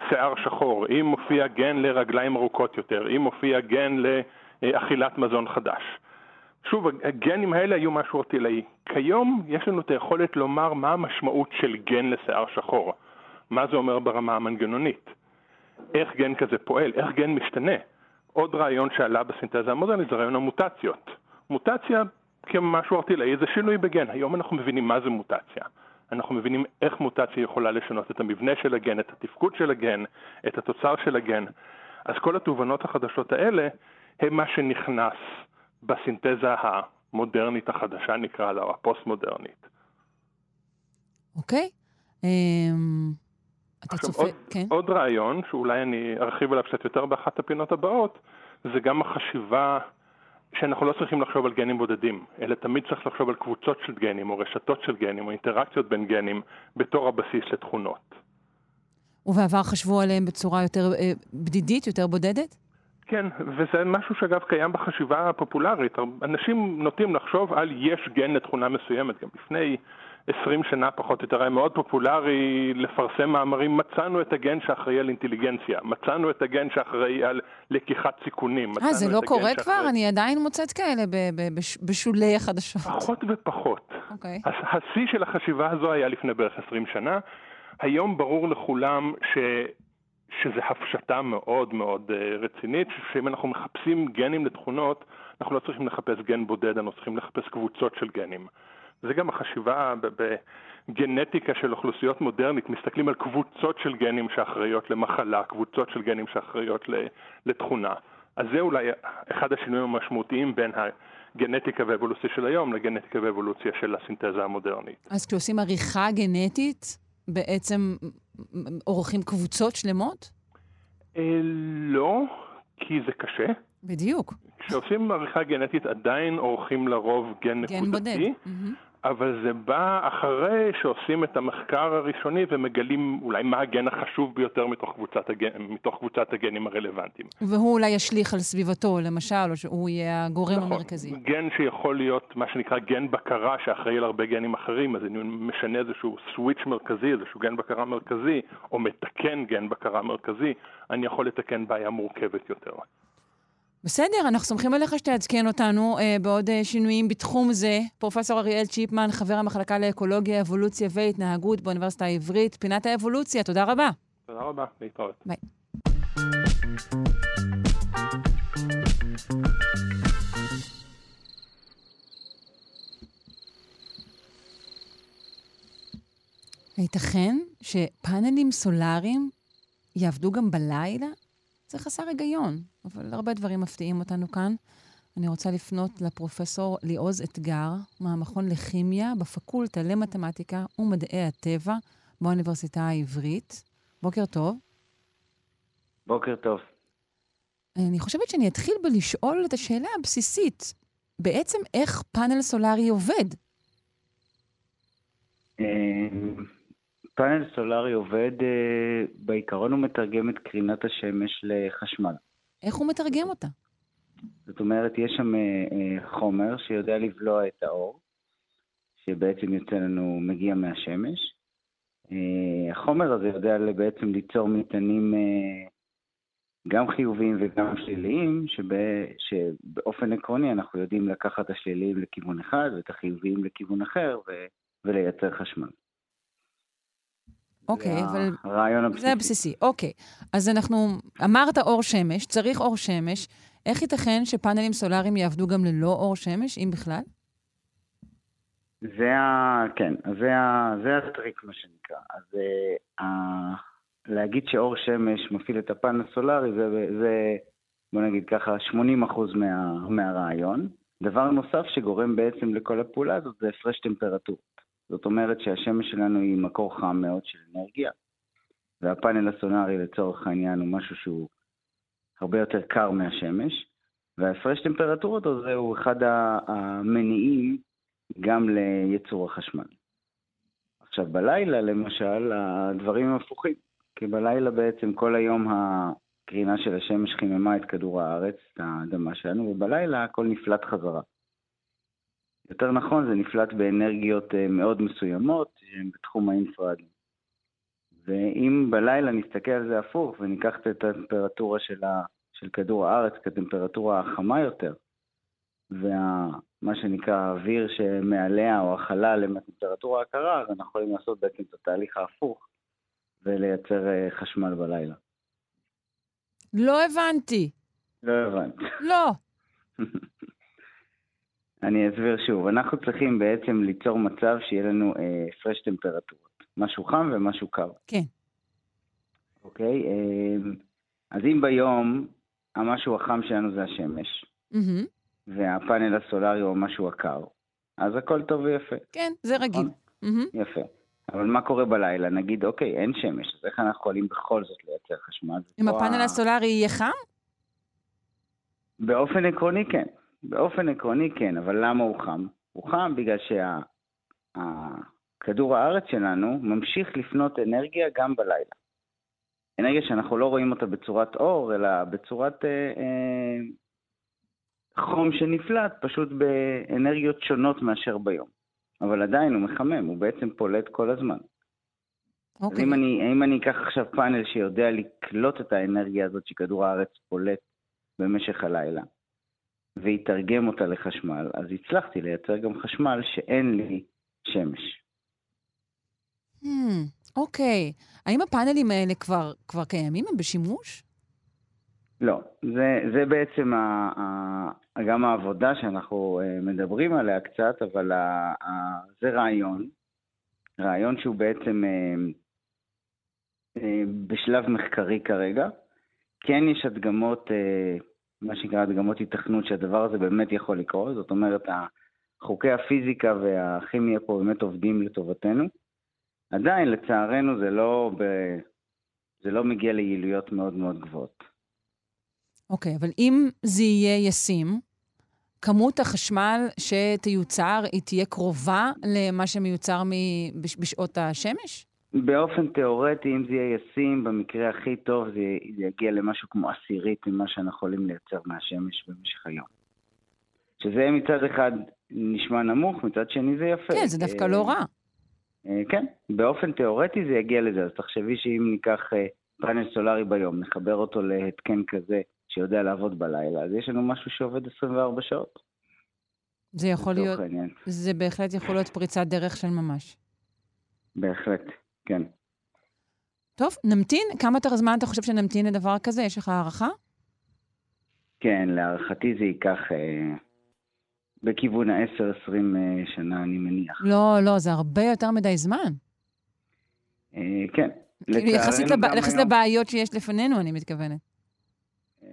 שיער שחור, אם מופיע גן לרגליים ארוכות יותר, אם מופיע גן לאכילת מזון חדש. שוב, הגנים האלה היו משהו ערטילאי. כיום יש לנו את היכולת לומר מה המשמעות של גן לשיער שחור. מה זה אומר ברמה המנגנונית? איך גן כזה פועל? איך גן משתנה? עוד רעיון שעלה בסינתזה המודרנית זה רעיון המוטציות. מוטציה כמשהו ערטילאי זה שינוי בגן. היום אנחנו מבינים מה זה מוטציה. אנחנו מבינים איך מוטציה יכולה לשנות את המבנה של הגן, את התפקוד של הגן, את התוצר של הגן. אז כל התובנות החדשות האלה הם מה שנכנס בסינתזה המודרנית החדשה, נקרא לה, או הפוסט-מודרנית. אוקיי. אמ, אתה צופה, עוד, כן? עוד רעיון, שאולי אני ארחיב עליו קצת יותר באחת הפינות הבאות, זה גם החשיבה שאנחנו לא צריכים לחשוב על גנים בודדים, אלא תמיד צריך לחשוב על קבוצות של גנים, או רשתות של גנים, או אינטראקציות בין גנים, בתור הבסיס לתכונות. ובעבר חשבו עליהם בצורה יותר אה, בדידית, יותר בודדת? כן, וזה משהו שאגב קיים בחשיבה הפופולרית. אנשים נוטים לחשוב על יש גן לתכונה מסוימת. גם לפני 20 שנה פחות או יותר היה מאוד פופולרי לפרסם מאמרים, מצאנו את הגן שאחראי על אינטליגנציה, מצאנו את הגן שאחראי על לקיחת סיכונים. אה, זה לא קורה שאחראי... כבר? אני עדיין מוצאת כאלה בשולי החדשות. פחות ופחות. אוקיי. Okay. השיא של החשיבה הזו היה לפני בערך 20 שנה. היום ברור לכולם ש... שזה הפשטה מאוד מאוד אה, רצינית, שאם אנחנו מחפשים גנים לתכונות, אנחנו לא צריכים לחפש גן בודד, אנחנו צריכים לחפש קבוצות של גנים. זה גם החשיבה בגנטיקה של אוכלוסיות מודרנית, מסתכלים על קבוצות של גנים שאחראיות למחלה, קבוצות של גנים שאחראיות לתכונה. אז זה אולי אחד השינויים המשמעותיים בין הגנטיקה ואבולוציה של היום לגנטיקה ואבולוציה של הסינתזה המודרנית. אז כשעושים עריכה גנטית, בעצם עורכים קבוצות שלמות? אה, לא, כי זה קשה. בדיוק. כשעושים עריכה גנטית עדיין עורכים לרוב גן נקודתי. גן בודד. אבל זה בא אחרי שעושים את המחקר הראשוני ומגלים אולי מה הגן החשוב ביותר מתוך קבוצת, הגן, מתוך קבוצת הגנים הרלוונטיים. והוא אולי ישליך על סביבתו, למשל, או שהוא יהיה הגורם נכון, המרכזי. גן שיכול להיות מה שנקרא גן בקרה שאחראי על הרבה גנים אחרים, אז אני משנה איזשהו switch מרכזי, איזשהו גן בקרה מרכזי, או מתקן גן בקרה מרכזי, אני יכול לתקן בעיה מורכבת יותר. בסדר, אנחנו סומכים עליך שתעדכן אותנו אה, בעוד אה, שינויים בתחום זה. פרופ' אריאל צ'יפמן, חבר המחלקה לאקולוגיה, אבולוציה והתנהגות באוניברסיטה העברית. פינת האבולוציה, תודה רבה. תודה רבה, להתראות. ביי. הייתכן שפאנלים סולאריים יעבדו גם בלילה? זה חסר היגיון, אבל הרבה דברים מפתיעים אותנו כאן. אני רוצה לפנות לפרופסור ליעוז אתגר מהמכון לכימיה בפקולטה למתמטיקה ומדעי הטבע באוניברסיטה העברית. בוקר טוב. בוקר טוב. אני חושבת שאני אתחיל בלשאול את השאלה הבסיסית. בעצם איך פאנל סולארי עובד? פאנל סולארי עובד, אה, בעיקרון הוא מתרגם את קרינת השמש לחשמל. איך הוא מתרגם אותה? זאת אומרת, יש שם אה, אה, חומר שיודע לבלוע את האור, שבעצם יוצא לנו, מגיע מהשמש. החומר הזה יודע בעצם ליצור מטענים גם חיוביים וגם שליליים, שבא, שבאופן עקרוני אנחנו יודעים לקחת את השליליים לכיוון אחד ואת החיוביים לכיוון אחר ו, ולייצר חשמל. אוקיי, אבל... הרעיון הבסיסי. זה הבסיסי, אוקיי. אז אנחנו, אמרת אור שמש, צריך אור שמש. איך ייתכן שפאנלים סולאריים יעבדו גם ללא אור שמש, אם בכלל? זה ה... כן, זה, ה... זה הטריק, מה שנקרא. אז uh, להגיד שאור שמש מפעיל את הפאנל הסולארי, זה, זה, בוא נגיד ככה, 80% מה, מהרעיון. דבר נוסף שגורם בעצם לכל הפעולה הזאת זה הפרש טמפרטורות. זאת אומרת שהשמש שלנו היא מקור חם מאוד של אנרגיה, והפאנל הסונארי לצורך העניין הוא משהו שהוא הרבה יותר קר מהשמש, וההפרש טמפרטורות הזה הוא אחד המניעים גם לייצור החשמל. עכשיו, בלילה למשל, הדברים הפוכים, כי בלילה בעצם כל היום הקרינה של השמש חיממה את כדור הארץ, את האדמה שלנו, ובלילה הכל נפלט חזרה. יותר נכון, זה נפלט באנרגיות אה, מאוד מסוימות שהן בתחום האינפרד. ואם בלילה נסתכל על זה הפוך וניקח את הטמפרטורה של, ה, של כדור הארץ כטמפרטורה החמה יותר, ומה שנקרא האוויר שמעליה או החלל הם הטמפרטורה הקרה, אז אנחנו יכולים לעשות בעצם את התהליך ההפוך ולייצר אה, חשמל בלילה. לא הבנתי. לא הבנת. לא. (laughs) אני אסביר שוב. אנחנו צריכים בעצם ליצור מצב שיהיה לנו אה, הפרש טמפרטורות. משהו חם ומשהו קר. כן. אוקיי? אה, אז אם ביום המשהו החם שלנו זה השמש, mm-hmm. והפאנל הסולארי הוא המשהו הקר, אז הכל טוב ויפה. כן, זה רגיל. Mm-hmm. יפה. אבל מה קורה בלילה? נגיד, אוקיי, אין שמש, אז איך אנחנו יכולים בכל זאת לייצר חשמל? אם הפאנל. הסולארי יהיה חם? באופן עקרוני כן. באופן עקרוני כן, אבל למה הוא חם? הוא חם בגלל שהכדור שה... הארץ שלנו ממשיך לפנות אנרגיה גם בלילה. אנרגיה שאנחנו לא רואים אותה בצורת אור, אלא בצורת אה, אה, חום שנפלט, פשוט באנרגיות שונות מאשר ביום. אבל עדיין הוא מחמם, הוא בעצם פולט כל הזמן. אוקיי. אז אם אני, אם אני אקח עכשיו פאנל שיודע לקלוט את האנרגיה הזאת שכדור הארץ פולט במשך הלילה, ויתרגם אותה לחשמל, אז הצלחתי לייצר גם חשמל שאין לי שמש. אוקיי. Hmm, okay. האם הפאנלים האלה כבר, כבר קיימים? הם בשימוש? לא. זה, זה בעצם ה, ה, גם העבודה שאנחנו אה, מדברים עליה קצת, אבל ה, ה, זה רעיון. רעיון שהוא בעצם אה, אה, בשלב מחקרי כרגע. כן יש הדגמות מה שנקרא הדגמות התכנות שהדבר הזה באמת יכול לקרות, זאת אומרת, חוקי הפיזיקה והכימיה פה באמת עובדים לטובתנו. עדיין, לצערנו, זה לא, ב... זה לא מגיע ליעילויות מאוד מאוד גבוהות. אוקיי, okay, אבל אם זה יהיה ישים, כמות החשמל שתיוצר, היא תהיה קרובה למה שמיוצר בשעות השמש? באופן תיאורטי, אם זה יהיה ישים, במקרה הכי טוב זה, זה יגיע למשהו כמו עשירית ממה שאנחנו יכולים לייצר מהשמש במשך היום. שזה מצד אחד נשמע נמוך, מצד שני זה יפה. כן, זה דווקא לא רע. אה, כן, באופן תיאורטי זה יגיע לזה. אז תחשבי שאם ניקח אה, פאנל סולארי ביום, נחבר אותו להתקן כזה שיודע לעבוד בלילה, אז יש לנו משהו שעובד 24 שעות. זה יכול להיות, העניין. זה בהחלט יכול להיות פריצת דרך של ממש. בהחלט, כן. טוב, נמתין. כמה יותר זמן אתה חושב שנמתין לדבר כזה? יש לך הערכה? כן, להערכתי זה ייקח אה, בכיוון ה-10-20 אה, שנה, אני מניח. לא, לא, זה הרבה יותר מדי זמן. אה, כן. כאילו, יחסית, לב... יחסית היום... לבעיות שיש לפנינו, אני מתכוונת.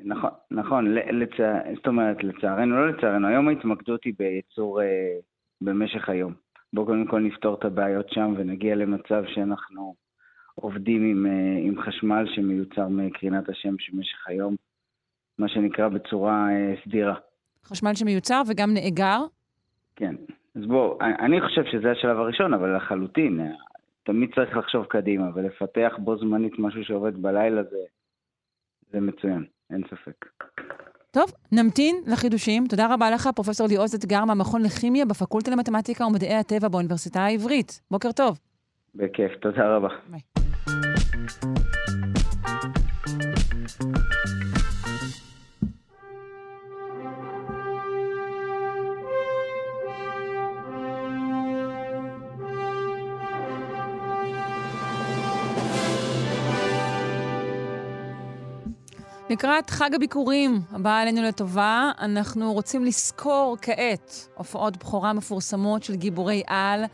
נכון, נכון, לצ... זאת אומרת, לצערנו, לא לצערנו, היום ההתמקדות היא בייצור אה, במשך היום. בואו קודם כל נפתור את הבעיות שם ונגיע למצב שאנחנו עובדים עם, אה, עם חשמל שמיוצר מקרינת השמש במשך היום, מה שנקרא בצורה אה, סדירה. חשמל שמיוצר וגם נאגר? כן. אז בואו, אני חושב שזה השלב הראשון, אבל לחלוטין, תמיד צריך לחשוב קדימה ולפתח בו זמנית משהו שעובד בלילה זה, זה מצוין, אין ספק. טוב, נמתין לחידושים. תודה רבה לך, פרופ' ליעוז אתגר מהמכון לכימיה בפקולטה למתמטיקה ומדעי הטבע באוניברסיטה העברית. בוקר טוב. בכיף, תודה רבה. ביי. לקראת חג הביקורים הבא עלינו לטובה, אנחנו רוצים לזכור כעת הופעות בכורה מפורסמות של גיבורי על.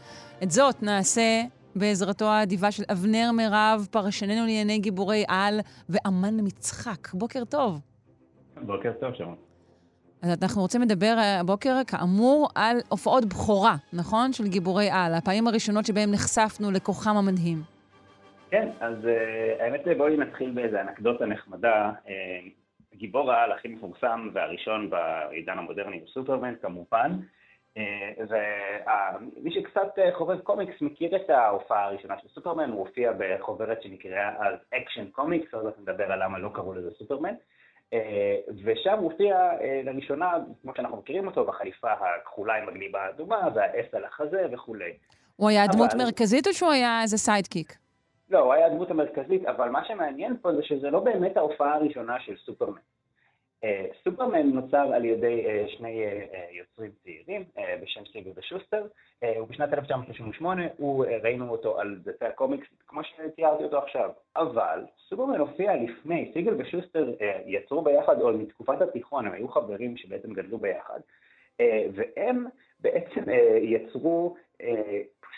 את זאת נעשה בעזרתו האדיבה של אבנר מירב, פרשננו לענייני גיבורי על ואמן מצחק. בוקר טוב. בוקר טוב, שרון. אז אנחנו רוצים לדבר הבוקר, כאמור, על הופעות בכורה, נכון? של גיבורי על, הפעמים הראשונות שבהם נחשפנו לכוחם המדהים. כן, אז אה, האמת בואי נתחיל באיזה אנקדוטה נחמדה. אה, גיבור העל הכי מפורסם והראשון בעידן המודרני הוא סופרמן כמובן. אה, ומי שקצת חובב קומיקס מכיר את ההופעה הראשונה של סופרמן, הוא הופיע בחוברת שנקראה אז Action Comics, עוד מעט נדבר על למה לא קראו לזה סופרמן. ושם הוא הופיע לראשונה, כמו שאנחנו מכירים אותו, בחליפה הכחולה עם הגלימה האדומה וה S על החזה וכולי. הוא היה דמות. מרכזית או שהוא היה איזה sidekick? לא, הוא היה הדמות המרכזית, אבל מה שמעניין פה זה שזה לא באמת ההופעה הראשונה של סופרמן. Uh, סופרמן נוצר על ידי אה, שני אה, יוצרים צעירים בשם סיגל ושוסטר, ובשנת 1938 הוא, ראינו אותו על דפי הקומיקס כמו שתיארתי אותו עכשיו. אבל סופרמן הופיע לפני, סיגל ושוסטר יצרו ביחד עוד מתקופת התיכון, הם היו חברים שבעצם גדלו ביחד, והם בעצם יצרו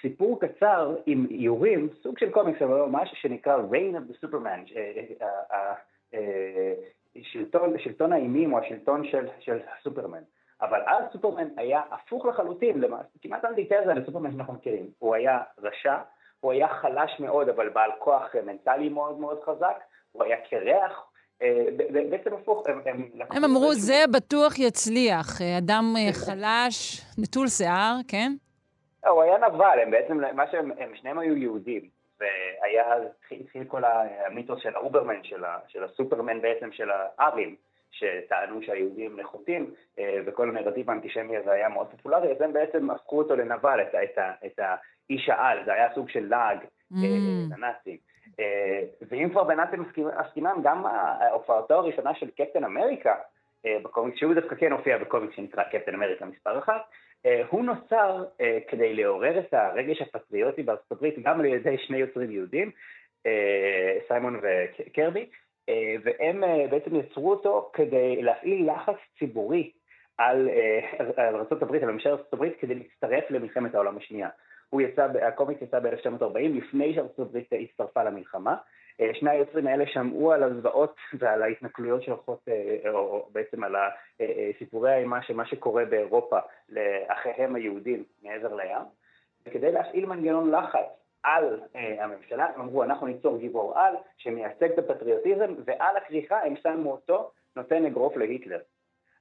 סיפור קצר עם איורים, סוג של קומיקס, אבל לא משהו שנקרא Reign of the Superman, אה, אה, שלטון, שלטון האימים או השלטון של, של סופרמן. אבל אז סופרמן היה הפוך לחלוטין, למעשה, כמעט אנטיתזה לסופרמן שאנחנו מכירים. הוא היה רשע, הוא היה חלש מאוד, אבל בעל כוח מנטלי מאוד מאוד חזק, הוא היה קרח, אה, בעצם הפוך, הם... הם, הם אמרו, זה בטוח יצליח, אדם חלש, נטול שיער, כן? לא, הוא היה נבל, הם בעצם, מה שהם, הם שניהם היו יהודים, והיה, התחיל כל המיתוס של האוברמן, של, ה, של הסופרמן בעצם, של הארים, שטענו שהיהודים נחותים, אה, וכל הנרטיב האנטישמי הזה היה מאוד פופולרי, אז הם בעצם הפכו אותו לנבל, את, את, את האיש העל, זה היה סוג של לעג mm. לנאצים. אה, ואם כבר בנאצים עסקינן, גם הופעתו הראשונה של קפטן אמריקה, בקומיקס, שהוא דווקא כן הופיע בקומיקס שנקרא קפטן אמריקה מספר אחת, אה, הוא נוצר אה, כדי לעורר את הרגש הפטריוטי בארצות הברית גם על ידי שני יוצרים יהודים, אה, סיימון וקרבי, והם בעצם יצרו אותו כדי להפעיל לחץ ציבורי על, על ארה"ב, על ממשלת הברית, כדי להצטרף למלחמת העולם השנייה. הוא יצא, הקומיקס יצא ב-1940, לפני שארצות הברית הצטרפה למלחמה. שני היוצרים האלה שמעו על הזוועות ועל ההתנכלויות שהולכות, או בעצם על סיפורי האימה של מה שקורה באירופה לאחיהם היהודים מעבר לים, וכדי להפעיל מנגנון לחץ על הממשלה, הם אמרו אנחנו ניצור גיבור על שמייצג את הפטריוטיזם, ועל הכריכה הם שמו אותו נותן אגרוף להיטלר.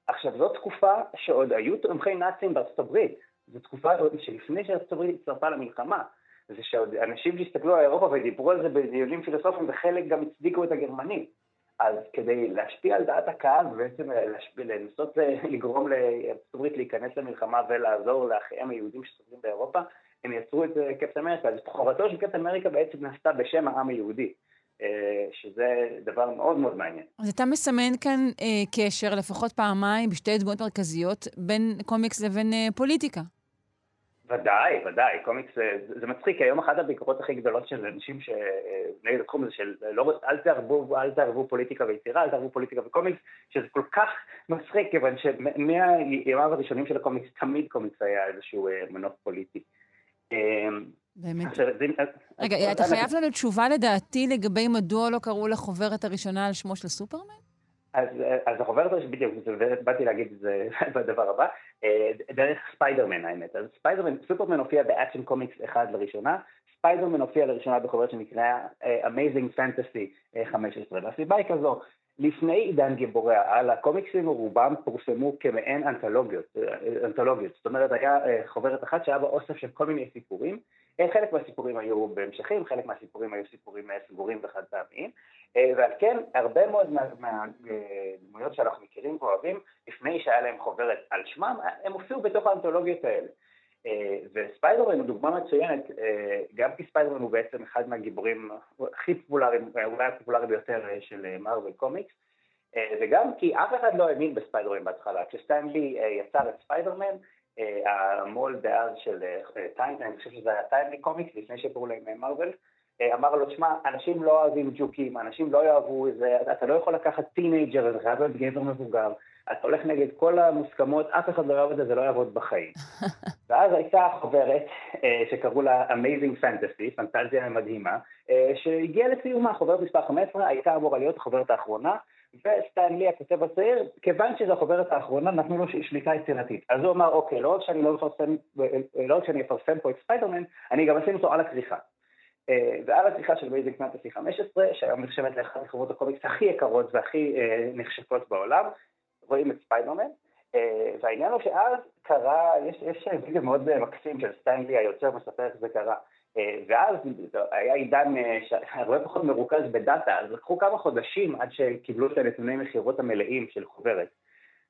עכשיו, זו תקופה שעוד היו תומכי נאצים בארצות הברית, זו תקופה שלפני שארצות הברית הצטרפה למלחמה, זה שעוד אנשים שהסתכלו על אירופה ודיברו על זה בדיונים פילוסופיים, וחלק גם הצדיקו את הגרמנים. אז כדי להשפיע על דעת הקהל, ובעצם לנסות לגרום לארצות הברית להיכנס למלחמה ולעזור לאחיהם היהודים שסובלים באירופה, הם יצרו את קפטן אמריקה. אז בחורתו של קפטן אמריקה בעצם נעשתה בשם העם היהודי. שזה דבר מאוד מאוד מעניין. אז אתה מסמן כאן אה, קשר, לפחות פעמיים, בשתי דמות מרכזיות, בין קומיקס לבין אה, פוליטיקה. ודאי, ודאי, קומיקס זה, זה מצחיק, היום אחת הביקורות הכי גדולות של אנשים שנגד התחום הזה של לא, אל תערבו, אל תערבו פוליטיקה ויצירה, אל תערבו פוליטיקה וקומיקס, שזה כל כך מצחיק, כיוון שמהימיו הראשונים של הקומיקס, תמיד קומיקס היה איזשהו מנוף פוליטי. באמת. רגע, אתה חייב לנו תשובה לדעתי לגבי מדוע לא קראו לחוברת הראשונה על שמו של סופרמן? אז, אז החוברת הראשונה, בדיוק, באתי להגיד את זה (laughs) בדבר הבא, דרך ספיידרמן האמת. אז ספיידרמן, סופרמן הופיע ב Action Comics אחד לראשונה, ספיידרמן הופיע לראשונה בחוברת שנקרא Amazing Fantasy 15, והסיבה היא כזו, לפני עידן גיבורי העל, הקומיקסים רובם פורסמו כמעין אנתולוגיות, אנתולוגיות, זאת אומרת היה חוברת אחת שהיה בה אוסף של כל מיני סיפורים, חלק מהסיפורים היו בהמשכים, חלק מהסיפורים היו סיפורים סגורים וחד פעמיים, ועל כן הרבה מאוד מהדמויות שאנחנו מכירים ואוהבים, לפני שהיה להם חוברת על שמם, הם הופיעו בתוך האנתולוגיות האלה. וספיידרמן הוא דוגמה מצוינת, גם כי ספיידרמן הוא בעצם אחד מהגיבורים הכי פופולריים, אולי הפופולרי ביותר של מארוול קומיקס, וגם כי אף אחד לא האמין בספיידרמן בהתחלה. כשסטן לי יצר את ספיידרמן, המו"ל דאז של טיימלי, אני חושב שזה היה טיימלי קומיקס, לפני שקראו להם מארוול, אמר לו, שמע, אנשים לא אוהבים ג'וקים, אנשים לא יאהבו את זה, אתה לא יכול לקחת teenager, זה חייב להיות גבר מבוגר, אתה הולך נגד כל המוסכמות, אף אחד לא יאהב את זה, זה לא יעבוד בחיים. (laughs) ואז הייתה חוברת שקראו לה Amazing Fantasy, פנטזיה מדהימה, שהגיעה לסיומה, חוברת מספר 15, הייתה אמורה להיות החוברת האחרונה, וסטן לי הכותב הצעיר, כיוון שזו החוברת האחרונה, נתנו לו שליטה יצירתית. אז הוא אמר, אוקיי, לא רק שאני לא מפרסם, לא רק שאני אפרסם פה את ספיידרמן, אני גם אשים אותו על הכריכה. ועל הכריכה של Amazing Fantasy 15, שהיום נחשבת לאחת מחוברות הקומיקס הכי יקרות והכי נחשקות בעולם, רואים את ספיידרמן, והעניין הוא שאז קרה, יש, וידאו מאוד מקסים של סטן לי היוצר מספר איך זה קרה. ואז היה עידן הרבה פחות מרוכז בדאטה, אז לקחו כמה חודשים עד שקיבלו את הנתוני מכירות המלאים של חוברת.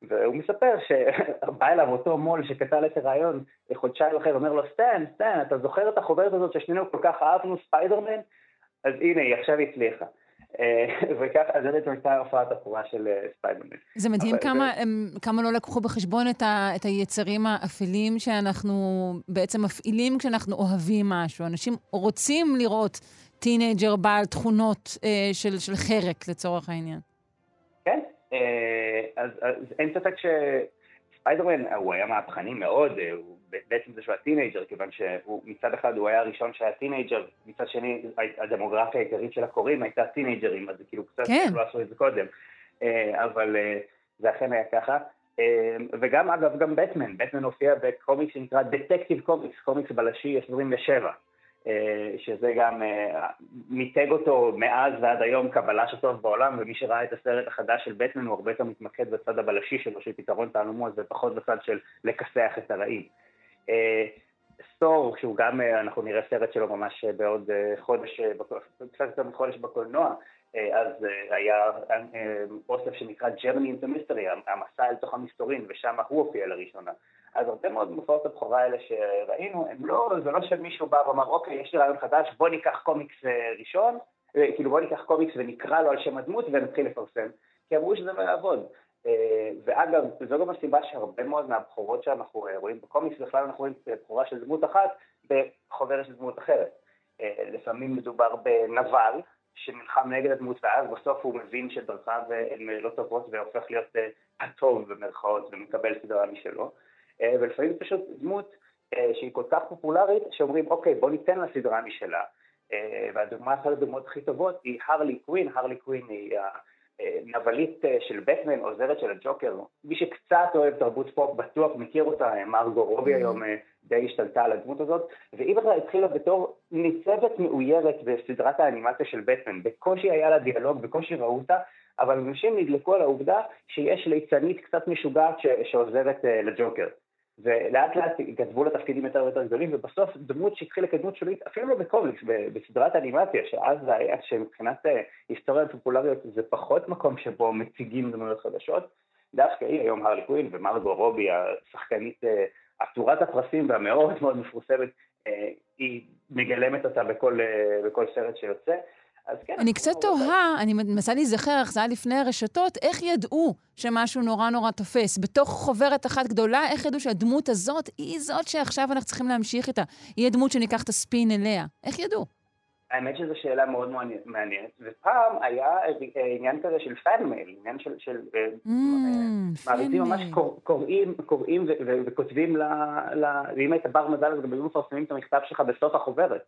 והוא מספר שבא אליו אותו מו"ל שקטל את הרעיון חודשיים אחרי, אומר לו, סטן, סטן, אתה זוכר את החוברת הזאת ששנינו כל כך אהבנו, ספיידרמן? אז הנה, היא עכשיו הצליחה. וככה, זה בעצם הייתה הופעת הבכורה של ספיידרמן. זה מדהים כמה, זה... כמה לא לקחו בחשבון את, ה, את היצרים האפלים שאנחנו בעצם מפעילים כשאנחנו אוהבים משהו. אנשים רוצים לראות teenager בעל תכונות אה, של, של חרק, לצורך העניין. אה, אז, אז אין ספק שספיידרמן הוא היה מהפכני מאוד, הוא בעצם זה שהוא היה teenager, כיוון שמצד אחד הוא היה הראשון שהיה teenager, מצד שני הדמוגרפיה העיקרית של הקוראים הייתה טינאייג'רים, אז זה כאילו קצת כן. לא עשו את זה קודם, אבל זה אכן היה ככה. וגם אגב, גם בטמן, בטמן הופיע בקומיקס שנקרא Detective Comics, קומיקס בלשי 27, שזה גם מיתג אותו מאז ועד היום קבלה שטוב בעולם, ומי שראה את הסרט החדש של בטמן הוא הרבה יותר מתמקד בצד הבלשי שלו, של פתרון תעלומות, ופחות בצד של לכסח את הרעים. סטור, שהוא גם, אנחנו נראה סרט שלו ממש בעוד חודש, קצת יותר מחודש בקולנוע, אז היה אוסף שנקרא Germany in the Mystery, המסע אל תוך המסתורין, ושם הוא הופיע לראשונה. אז הרבה מאוד מופעות הבכורה האלה שראינו, הם לא, זה לא שמישהו בא ואמר, אוקיי, יש לי רעיון חדש, בוא ניקח קומיקס ראשון, כאילו בוא ניקח קומיקס ונקרא לו על שם הדמות ונתחיל לפרסם, כי אמרו שזה לא יעבוד. ואגב, זו גם הסיבה שהרבה מאוד מהבכורות שאנחנו רואים בקומיקס, בכלל אנחנו רואים בכורה של דמות אחת בחוברת של דמות אחרת. לפעמים מדובר בנבל שנלחם נגד הדמות, ואז בסוף הוא מבין שדרכיו הן לא טובות והופך להיות הטוב במרכאות ומקבל סדרה משלו. ולפעמים פשוט דמות שהיא כל כך פופולרית, שאומרים, אוקיי, בוא ניתן לה סדרה משלה. והדוגמה, אחת הדוגמאות הכי טובות היא הרלי קווין, הרלי קווין היא נבלית של בטמן, עוזרת של הג'וקר. מי שקצת אוהב תרבות פופ בטוח מכיר אותה, מרגו רובי mm-hmm. היום די השתלטה על הדמות הזאת, והיא בכלל התחילה בתור ניצבת מאוירת בסדרת האנימציה של בטמן. בקושי היה לה דיאלוג, בקושי ראו אותה, אבל אנשים נדלקו על העובדה שיש ליצנית קצת משוגעת שעוזרת לג'וקר. ולאט לאט כתבו לה תפקידים יותר ויותר גדולים, ובסוף דמות שהתחילה כדמות שולית, אפילו לא בקומיקס, בסדרת אנימציה, שאז זה היה שמבחינת היסטוריה ופופולריות זה פחות מקום שבו מציגים דמויות חדשות, דווקא היא היום הרלי קווין ומרגו רובי, השחקנית עטורת הפרסים והמאוד מאוד מפורסמת, היא מגלמת אותה בכל, בכל סרט שיוצא. כן, אני קצת תוהה, אני מנסה להיזכר איך זה היה לפני הרשתות, איך ידעו שמשהו נורא נורא תופס? בתוך חוברת אחת גדולה, איך ידעו שהדמות הזאת היא זאת שעכשיו אנחנו צריכים להמשיך איתה? היא הדמות שניקח את הספין אליה. איך ידעו? האמת שזו שאלה מאוד מעניינת, ופעם היה עניין כזה של fan mail, עניין של, של mm, מעריצים ממש קוראים, קוראים וכותבים ל... ואם היית בר מזל אז גם היו מפרסמים את המכתב שלך בסוף החוברת.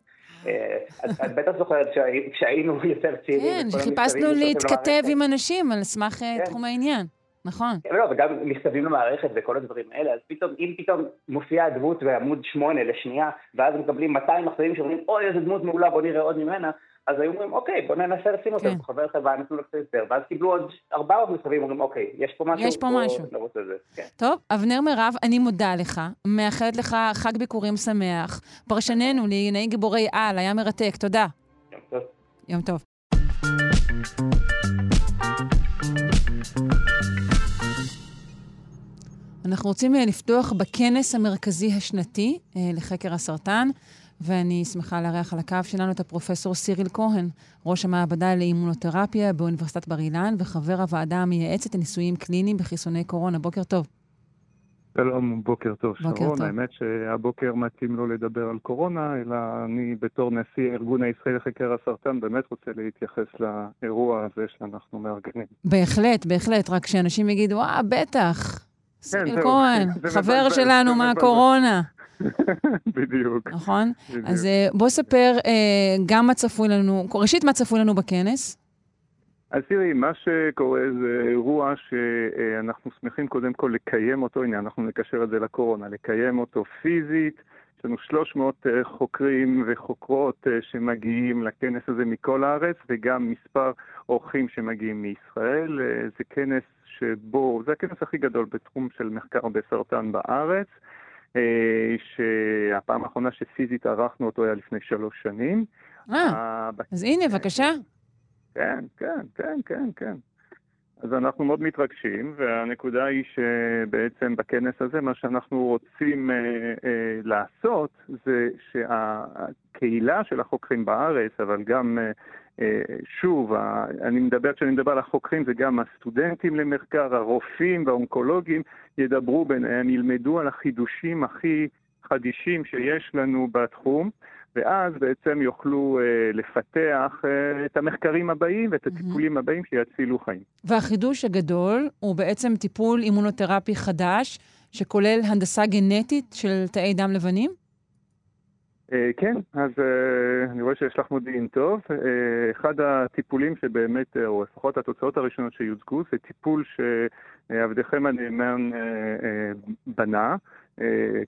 את בטח זוכרת כשהיינו (laughs) יותר צעירים. כן, חיפשנו להתכתב עם אנשים על סמך תחום העניין. נכון. לא, וגם מכתבים למערכת וכל הדברים האלה, אז פתאום, אם פתאום מופיעה הדמות בעמוד 8 לשנייה, ואז מקבלים 200 מחזירים שאומרים, אוי, איזה דמות מעולה, בוא נראה עוד ממנה, אז היו אומרים, אוקיי, בוא ננסה לשים אותה, כן. חבר חברה, נתנו לו קצת יותר, ואז קיבלו עוד 400 מכתבים, אומרים, אוקיי, יש פה משהו, יש פה משהו. כן. טוב, אבנר מירב, אני מודה לך, מאחלת לך חג ביקורים שמח. פרשננו לענייני גיבורי על, היה מרתק, תודה. יום טוב. יום טוב. אנחנו רוצים אה, לפתוח בכנס המרכזי השנתי אה, לחקר הסרטן, ואני שמחה לארח על הקו שלנו את הפרופסור סיריל כהן, ראש המעבדה לאימונותרפיה באוניברסיטת בר אילן וחבר הוועדה המייעצת לניסויים קליניים בחיסוני קורונה. בוקר טוב. שלום, בוקר טוב. בוקר שרון, טוב. האמת שהבוקר מתאים לא לדבר על קורונה, אלא אני בתור נשיא הארגון הישראלי לחקר הסרטן באמת רוצה להתייחס לאירוע הזה שאנחנו מארגנים. בהחלט, בהחלט, רק שאנשים יגידו, אה, בטח, סיריל כהן, (laughs) חבר שלנו מהקורונה. (laughs) בדיוק. נכון? אז אה, בוא ספר אה, גם מה צפוי לנו, ראשית, מה צפוי לנו בכנס? אז תראי, מה שקורה זה אירוע שאנחנו שמחים קודם כל לקיים אותו, הנה, אנחנו נקשר את זה לקורונה, לקיים אותו פיזית. יש לנו 300 אה, חוקרים וחוקרות שמגיעים לכנס הזה מכל הארץ, וגם מספר אורחים שמגיעים מישראל. זה כנס שבו, זה הכנס הכי גדול בתחום של מחקר בסרטן בארץ, אה, שהפעם האחרונה שפיזית ערכנו אותו היה לפני שלוש שנים. אה, אה אז הנה, בבקשה. כן, כן, כן, כן, כן. אז אנחנו מאוד מתרגשים, והנקודה היא שבעצם בכנס הזה מה שאנחנו רוצים אה, אה, לעשות זה שהקהילה של החוקרים בארץ, אבל גם אה, אה, שוב, אני מדבר, כשאני מדבר על החוקרים, זה גם הסטודנטים למחקר, הרופאים והאונקולוגים ידברו ביניהם, ילמדו על החידושים הכי חדישים שיש לנו בתחום, ואז בעצם יוכלו אה, לפתח אה, את המחקרים הבאים ואת הטיפולים mm-hmm. הבאים שיצילו חיים. והחידוש הגדול הוא בעצם טיפול אימונותרפי חדש, שכולל הנדסה גנטית של תאי דם לבנים? אה, כן, אז אה, אני רואה שיש לך מודיעין טוב. אה, אחד הטיפולים שבאמת, או לפחות התוצאות הראשונות שיוצגו, זה טיפול שעבדכם הנאמן בנה.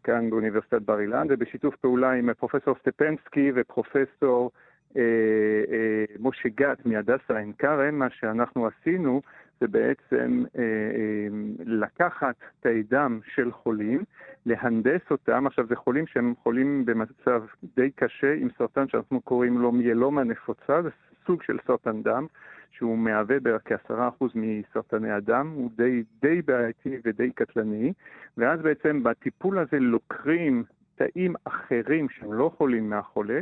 כאן באוניברסיטת בר אילן, ובשיתוף פעולה עם פרופסור סטפנסקי ופרופסור משה גת מהדסה עין כרם, מה שאנחנו עשינו זה בעצם אה, אה, לקחת תאי דם של חולים, להנדס אותם, עכשיו זה חולים שהם חולים במצב די קשה עם סרטן שאנחנו קוראים לו מיילומה נפוצה, זה סוג של סרטן דם, שהוא מהווה בערך כעשרה אחוז מסרטני הדם, הוא די, די בעייתי ודי קטלני, ואז בעצם בטיפול הזה לוקחים תאים אחרים שהם לא חולים מהחולה,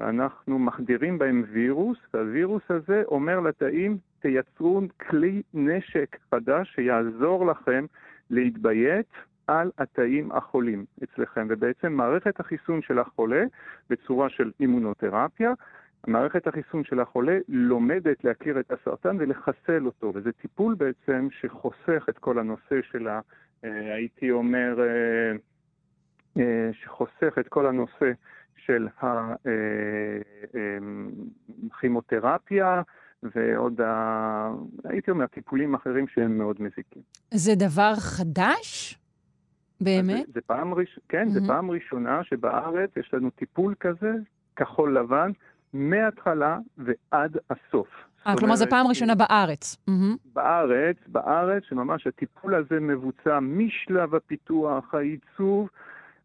אנחנו מחדירים בהם וירוס, והווירוס הזה אומר לתאים, תייצרו כלי נשק חדש שיעזור לכם להתביית על התאים החולים אצלכם. ובעצם מערכת החיסון של החולה, בצורה של אימונותרפיה, מערכת החיסון של החולה לומדת להכיר את הסרטן ולחסל אותו, וזה טיפול בעצם שחוסך את כל הנושא של ה... אה, הייתי אומר... אה, שחוסך את כל הנושא של הכימותרפיה ועוד, ה... הייתי אומר, טיפולים אחרים שהם מאוד מזיקים. זה דבר חדש? באמת? זה, פעם ראש... כן, mm-hmm. זה פעם ראשונה שבארץ יש לנו טיפול כזה, כחול לבן, מההתחלה ועד הסוף. אה, כלומר זו פעם ראשונה בארץ. בארץ, בארץ, שממש הטיפול הזה מבוצע משלב הפיתוח, העיצוב,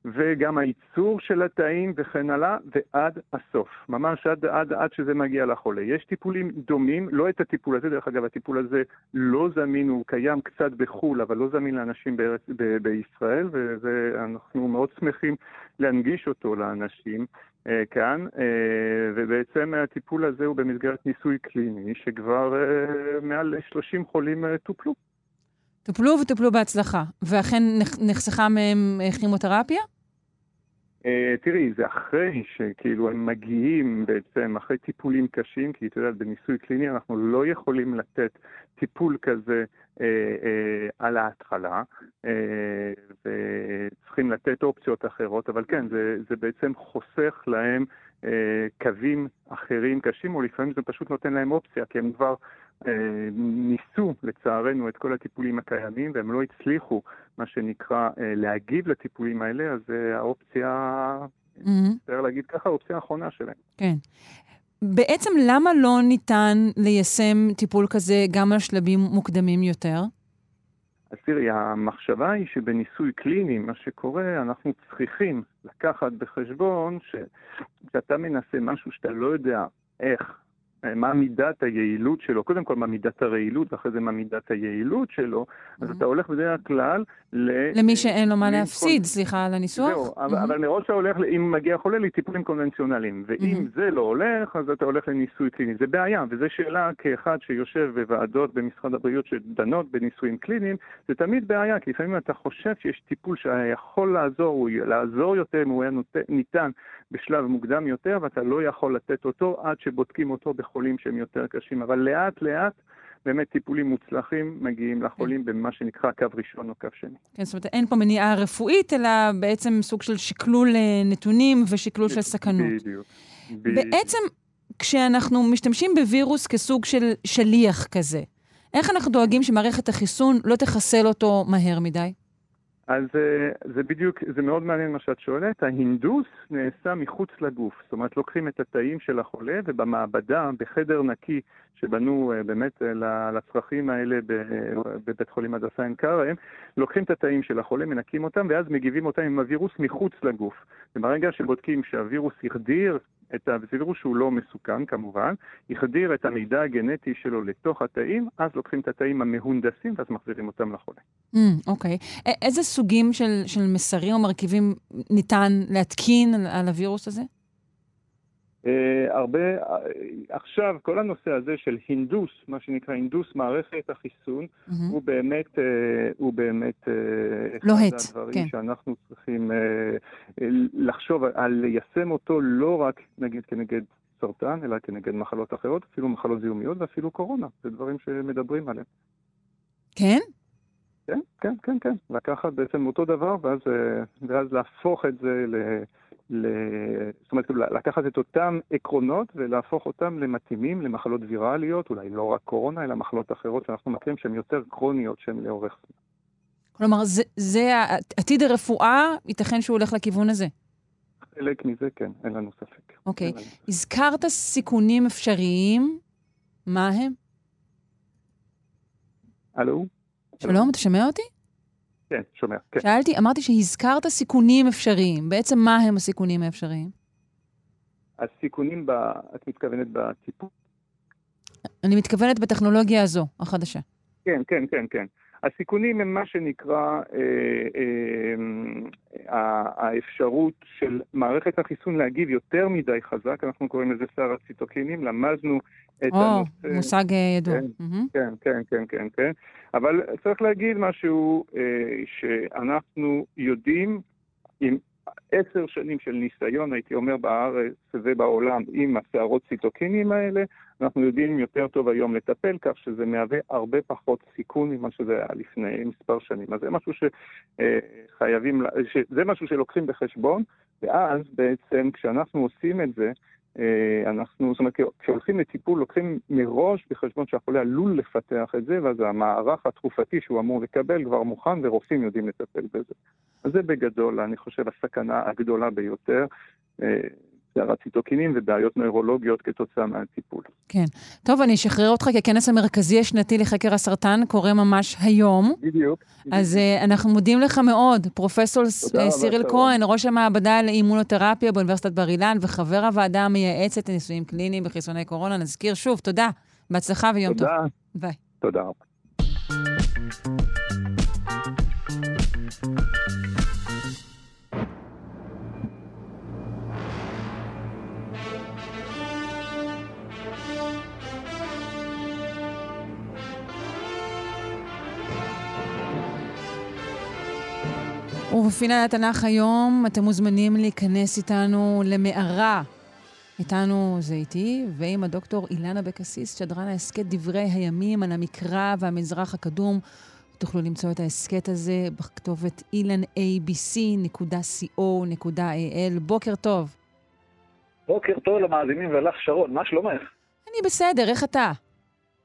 וגם הייצור של התאים וכן הלאה, ועד הסוף. ממש עד, עד, עד שזה מגיע לחולה. יש טיפולים דומים, לא את הטיפול הזה, דרך אגב, הטיפול הזה לא זמין, הוא קיים קצת בחו"ל, אבל לא זמין לאנשים בארץ, ב, בישראל, ואנחנו מאוד שמחים להנגיש אותו לאנשים. אה, כאן, אה, ובעצם הטיפול הזה הוא במסגרת ניסוי קליני, שכבר אה, מעל 30 חולים טופלו. טופלו וטופלו בהצלחה, ואכן נחסכה מהם כימותרפיה? תראי, זה אחרי שכאילו הם מגיעים בעצם, אחרי טיפולים קשים, כי את יודעת, בניסוי קליני אנחנו לא יכולים לתת טיפול כזה אה, אה, על ההתחלה, אה, וצריכים לתת אופציות אחרות, אבל כן, זה, זה בעצם חוסך להם אה, קווים אחרים קשים, או לפעמים זה פשוט נותן להם אופציה, כי הם כבר אה, ניסו, לצערנו, את כל הטיפולים הקיימים, והם לא הצליחו, מה שנקרא, אה, להגיב לטיפולים האלה, אז אה, האופציה, אפשר mm-hmm. להגיד ככה, האופציה האחרונה שלהם. כן. בעצם למה לא ניתן ליישם טיפול כזה גם על שלבים מוקדמים יותר? אז תראי, המחשבה היא שבניסוי קליני, מה שקורה, אנחנו צריכים לקחת בחשבון שכשאתה מנסה משהו שאתה לא יודע איך מה מידת היעילות שלו, קודם כל מה מידת הרעילות ואחרי זה מה מידת היעילות שלו, אז אתה הולך בדרך כלל ל... למי שאין לו מה להפסיד, סליחה על הניסוח. זהו, אבל מראש אתה הולך, אם מגיע חולה, לטיפולים קונבנציונליים, ואם זה לא הולך, אז אתה הולך לניסוי קליני. זה בעיה, וזו שאלה כאחד שיושב בוועדות במשרד הבריאות שדנות בניסויים קליניים, זה תמיד בעיה, כי לפעמים אתה חושב שיש טיפול שיכול לעזור, הוא לעזור יותר אם הוא היה ניתן בשלב מוקדם יותר, ואתה לא יכול לתת אותו עד שבודקים אותו חולים שהם יותר קשים, אבל לאט לאט באמת טיפולים מוצלחים מגיעים לחולים במה שנקרא קו ראשון או קו שני. כן, זאת אומרת, אין פה מניעה רפואית, אלא בעצם סוג של שקלול אה, נתונים ושקלול של סכנות. בדיוק. בעצם, כשאנחנו משתמשים בווירוס כסוג של שליח כזה, איך אנחנו דואגים שמערכת החיסון לא תחסל אותו מהר מדי? אז אה, זה בדיוק, זה מאוד מעניין מה שאת שואלת. ההינדוס נעשה מחוץ לגוף. זאת אומרת, לוקחים את התאים של החולה ובמעבדה, בחדר נקי שבנו אה, באמת אה, לצרכים האלה בבית חולים הדסה עין כרם, לוקחים את התאים של החולה, מנקים אותם ואז מגיבים אותם עם הווירוס מחוץ לגוף. וברגע שבודקים שהווירוס החדיר את הווירוס שהוא לא מסוכן כמובן, יחדיר את המידע הגנטי שלו לתוך התאים, אז לוקחים את התאים המהונדסים ואז מחזירים אותם לחולה. אוקיי. Mm, okay. איזה סוגים של, של מסרים או מרכיבים ניתן להתקין על, על הווירוס הזה? Uh, הרבה, uh, עכשיו כל הנושא הזה של הינדוס, מה שנקרא הינדוס מערכת החיסון, mm-hmm. הוא באמת, uh, הוא באמת לוהט, אחד הדברים כן. שאנחנו צריכים לחשוב על ליישם אותו לא רק נגיד כנגד סרטן, אלא כנגד מחלות אחרות, אפילו מחלות זיהומיות ואפילו קורונה, זה דברים שמדברים עליהם. כן? כן, כן, כן, כן. לקחת בעצם אותו דבר ואז, ואז להפוך את זה ל... ל... זאת אומרת, לקחת את אותם עקרונות ולהפוך אותם למתאימים למחלות ויראליות, אולי לא רק קורונה, אלא מחלות אחרות שאנחנו מכירים שהן יותר קרוניות, שהן לאורך זמן. כלומר, זה, זה עתיד הרפואה, ייתכן שהוא הולך לכיוון הזה. חלק מזה כן, אין לנו ספק. אוקיי. Okay. הזכרת סיכונים אפשריים, מה הם? הלו? שלום, אתה שומע אותי? כן, שומע, כן. שאלתי, אמרתי שהזכרת סיכונים אפשריים. בעצם מה הם הסיכונים האפשריים? הסיכונים, ב... את מתכוונת בטיפול? אני מתכוונת בטכנולוגיה הזו, החדשה. כן, כן, כן, כן. הסיכונים הם מה שנקרא אה, אה, האפשרות של מערכת החיסון להגיב יותר מדי חזק, אנחנו קוראים לזה שר הציטוקינים, למדנו את או, הנושא... או, מושג אה, ידוע. כן, mm-hmm. כן, כן, כן, כן, כן. אבל צריך להגיד משהו אה, שאנחנו יודעים, אם עשר שנים של ניסיון, הייתי אומר, בארץ ובעולם עם הסערות ציטוקינים האלה, אנחנו יודעים יותר טוב היום לטפל, כך שזה מהווה הרבה פחות סיכון ממה שזה היה לפני מספר שנים. אז זה משהו שחייבים, זה משהו שלוקחים בחשבון, ואז בעצם כשאנחנו עושים את זה, אה, אנחנו, זאת אומרת, כשהולכים לטיפול, לוקחים מראש בחשבון שהחולה עלול לפתח את זה, ואז המערך התרופתי שהוא אמור לקבל כבר מוכן, ורופאים יודעים לטפל בזה. אז זה בגדול, אני חושב, הסכנה הגדולה ביותר. אה, סערת ציטוקינים ובעיות נוירולוגיות כתוצאה מהטיפול. כן. טוב, אני אשחרר אותך, כי הכנס המרכזי השנתי לחקר הסרטן קורה ממש היום. בדיוק. אז uh, אנחנו מודים לך מאוד, פרופסור uh, סיריל כהן, ראש המעבדה לאימונותרפיה באוניברסיטת בר אילן וחבר הוועדה המייעצת לניסויים קליניים בחיסוני קורונה. נזכיר שוב, תודה. בהצלחה ויום תודה. טוב. ביי. תודה רבה. ובפינת התנ"ך היום אתם מוזמנים להיכנס איתנו למערה. איתנו זה איתי, ועם הדוקטור אילנה בקסיס, שדרן ההסכת דברי הימים על המקרא והמזרח הקדום. תוכלו למצוא את ההסכת הזה בכתובת ilanabc.co.il. בוקר טוב. בוקר טוב למאזינים ולך, שרון, מה שלומך? אני בסדר, איך אתה?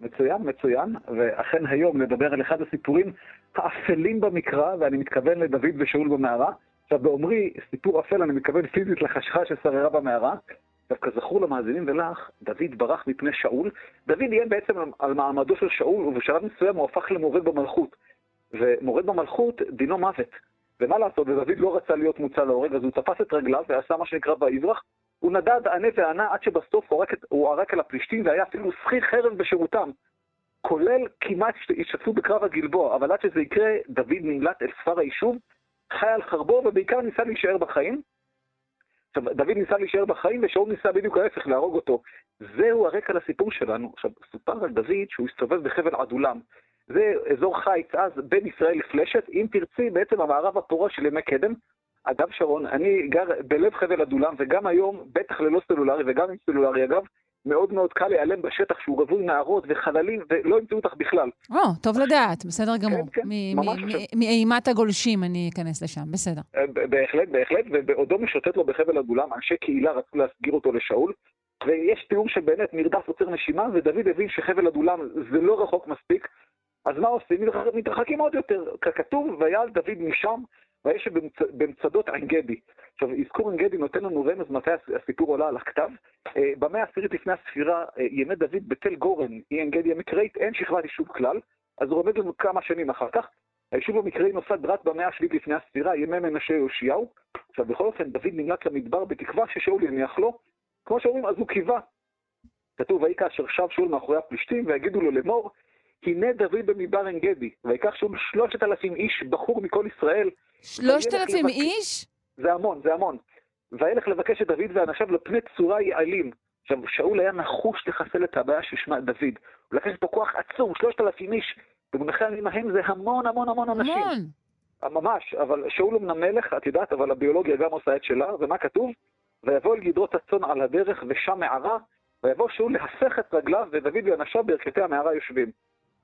מצוין, מצוין, ואכן היום נדבר על אחד הסיפורים האפלים במקרא, ואני מתכוון לדוד ושאול במערה. עכשיו, באומרי סיפור אפל, אני מתכוון פיזית לחשכה ששררה במערה. דווקא זכור למאזינים ולך, דוד ברח מפני שאול. דוד איים בעצם על מעמדו של שאול, ובשלב מסוים הוא הפך למורד במלכות. ומורד במלכות, דינו מוות. ומה לעשות, ודוד לא רצה להיות מוצא להורג, אז הוא תפס את רגליו ועשה מה שנקרא ויברח. הוא נדד ענה וענה עד שבסוף הוא ערק, הוא ערק על הפלישתים והיה אפילו שכיר חרב בשירותם. כולל כמעט השתתפו בקרב הגלבוע, אבל עד שזה יקרה, דוד נמלט אל ספר היישוב, חי על חרבו ובעיקר ניסה להישאר בחיים. עכשיו, דוד ניסה להישאר בחיים ושאול ניסה בדיוק ההפך, להרוג אותו. זהו הרקע לסיפור שלנו. עכשיו, סופר על דוד שהוא הסתובב בחבל עדולם. זה אזור חיץ אז בין ישראל לפלשת, אם תרצי, בעצם המערב הפורה של ימי קדם. אגב, שרון, אני גר בלב חבל עדולם, וגם היום, בטח ללא סלולרי וגם עם סלולרי אגב, מאוד מאוד קל להיעלם בשטח שהוא רווי נערות וחללים, ולא ימצאו אותך בכלל. או, טוב לדעת, בסדר גמור. כן, כן, ממש עכשיו. מאימת הגולשים אני אכנס לשם, בסדר. אה, בהחלט, בהחלט, ובעודו משוטט לו בחבל עדולם, אנשי קהילה רצו להסגיר אותו לשאול, ויש תיאור שבאמת מרדף עוצר נשימה, ודוד הבין שחבל עדולם זה לא רחוק מספיק, אז מה עושים? מתרחקים עוד יותר. ככתוב, ויעל דוד משם, ויש במצדות עין גדי. עכשיו, אזכור עין גדי נותן לנו רמז מתי הסיפור עולה על הכתב. אה, במאה העשירית לפני הספירה, אה, ימי דוד בתל גורן, אי עין גדי המקראית, אין שכבת יישוב כלל, אז הוא עומד לנו כמה שנים אחר כך. היישוב המקראי נוסד רק במאה השביעית לפני הספירה, ימי מנשה יאשיהו. עכשיו, בכל אופן, דוד נמלט למדבר בתקווה ששאול יניח לו. כמו שאומרים, אז הוא קיווה. כתוב, ויהי כאשר שב שאול מאחורי הפלישתים, ויגידו לו לאמור, הנה דוד במדבר עין גדי, ויקח שאול שלושת אלפים איש, בחור מכל ישראל, שלושת אלפים איש? זה המון, זה המון. וילך לבקש את דוד ואנשיו לפני צורה יעלים. עכשיו, שאול היה נחוש לחסל את הבעיה ששמה דוד. הוא לקח איתו כוח עצום, שלושת אלפים איש. במונחי הימים ההם זה המון המון המון אנשים. המון. ממש, אבל שאול אמנם מלך, את יודעת, אבל הביולוגיה גם עושה את שלה, ומה כתוב? ויבוא אל גדרות הצאן על הדרך ושם מערה, ויבוא שאול להפך את רגליו, ודוד ואנשיו בירכתי המערה יושבים.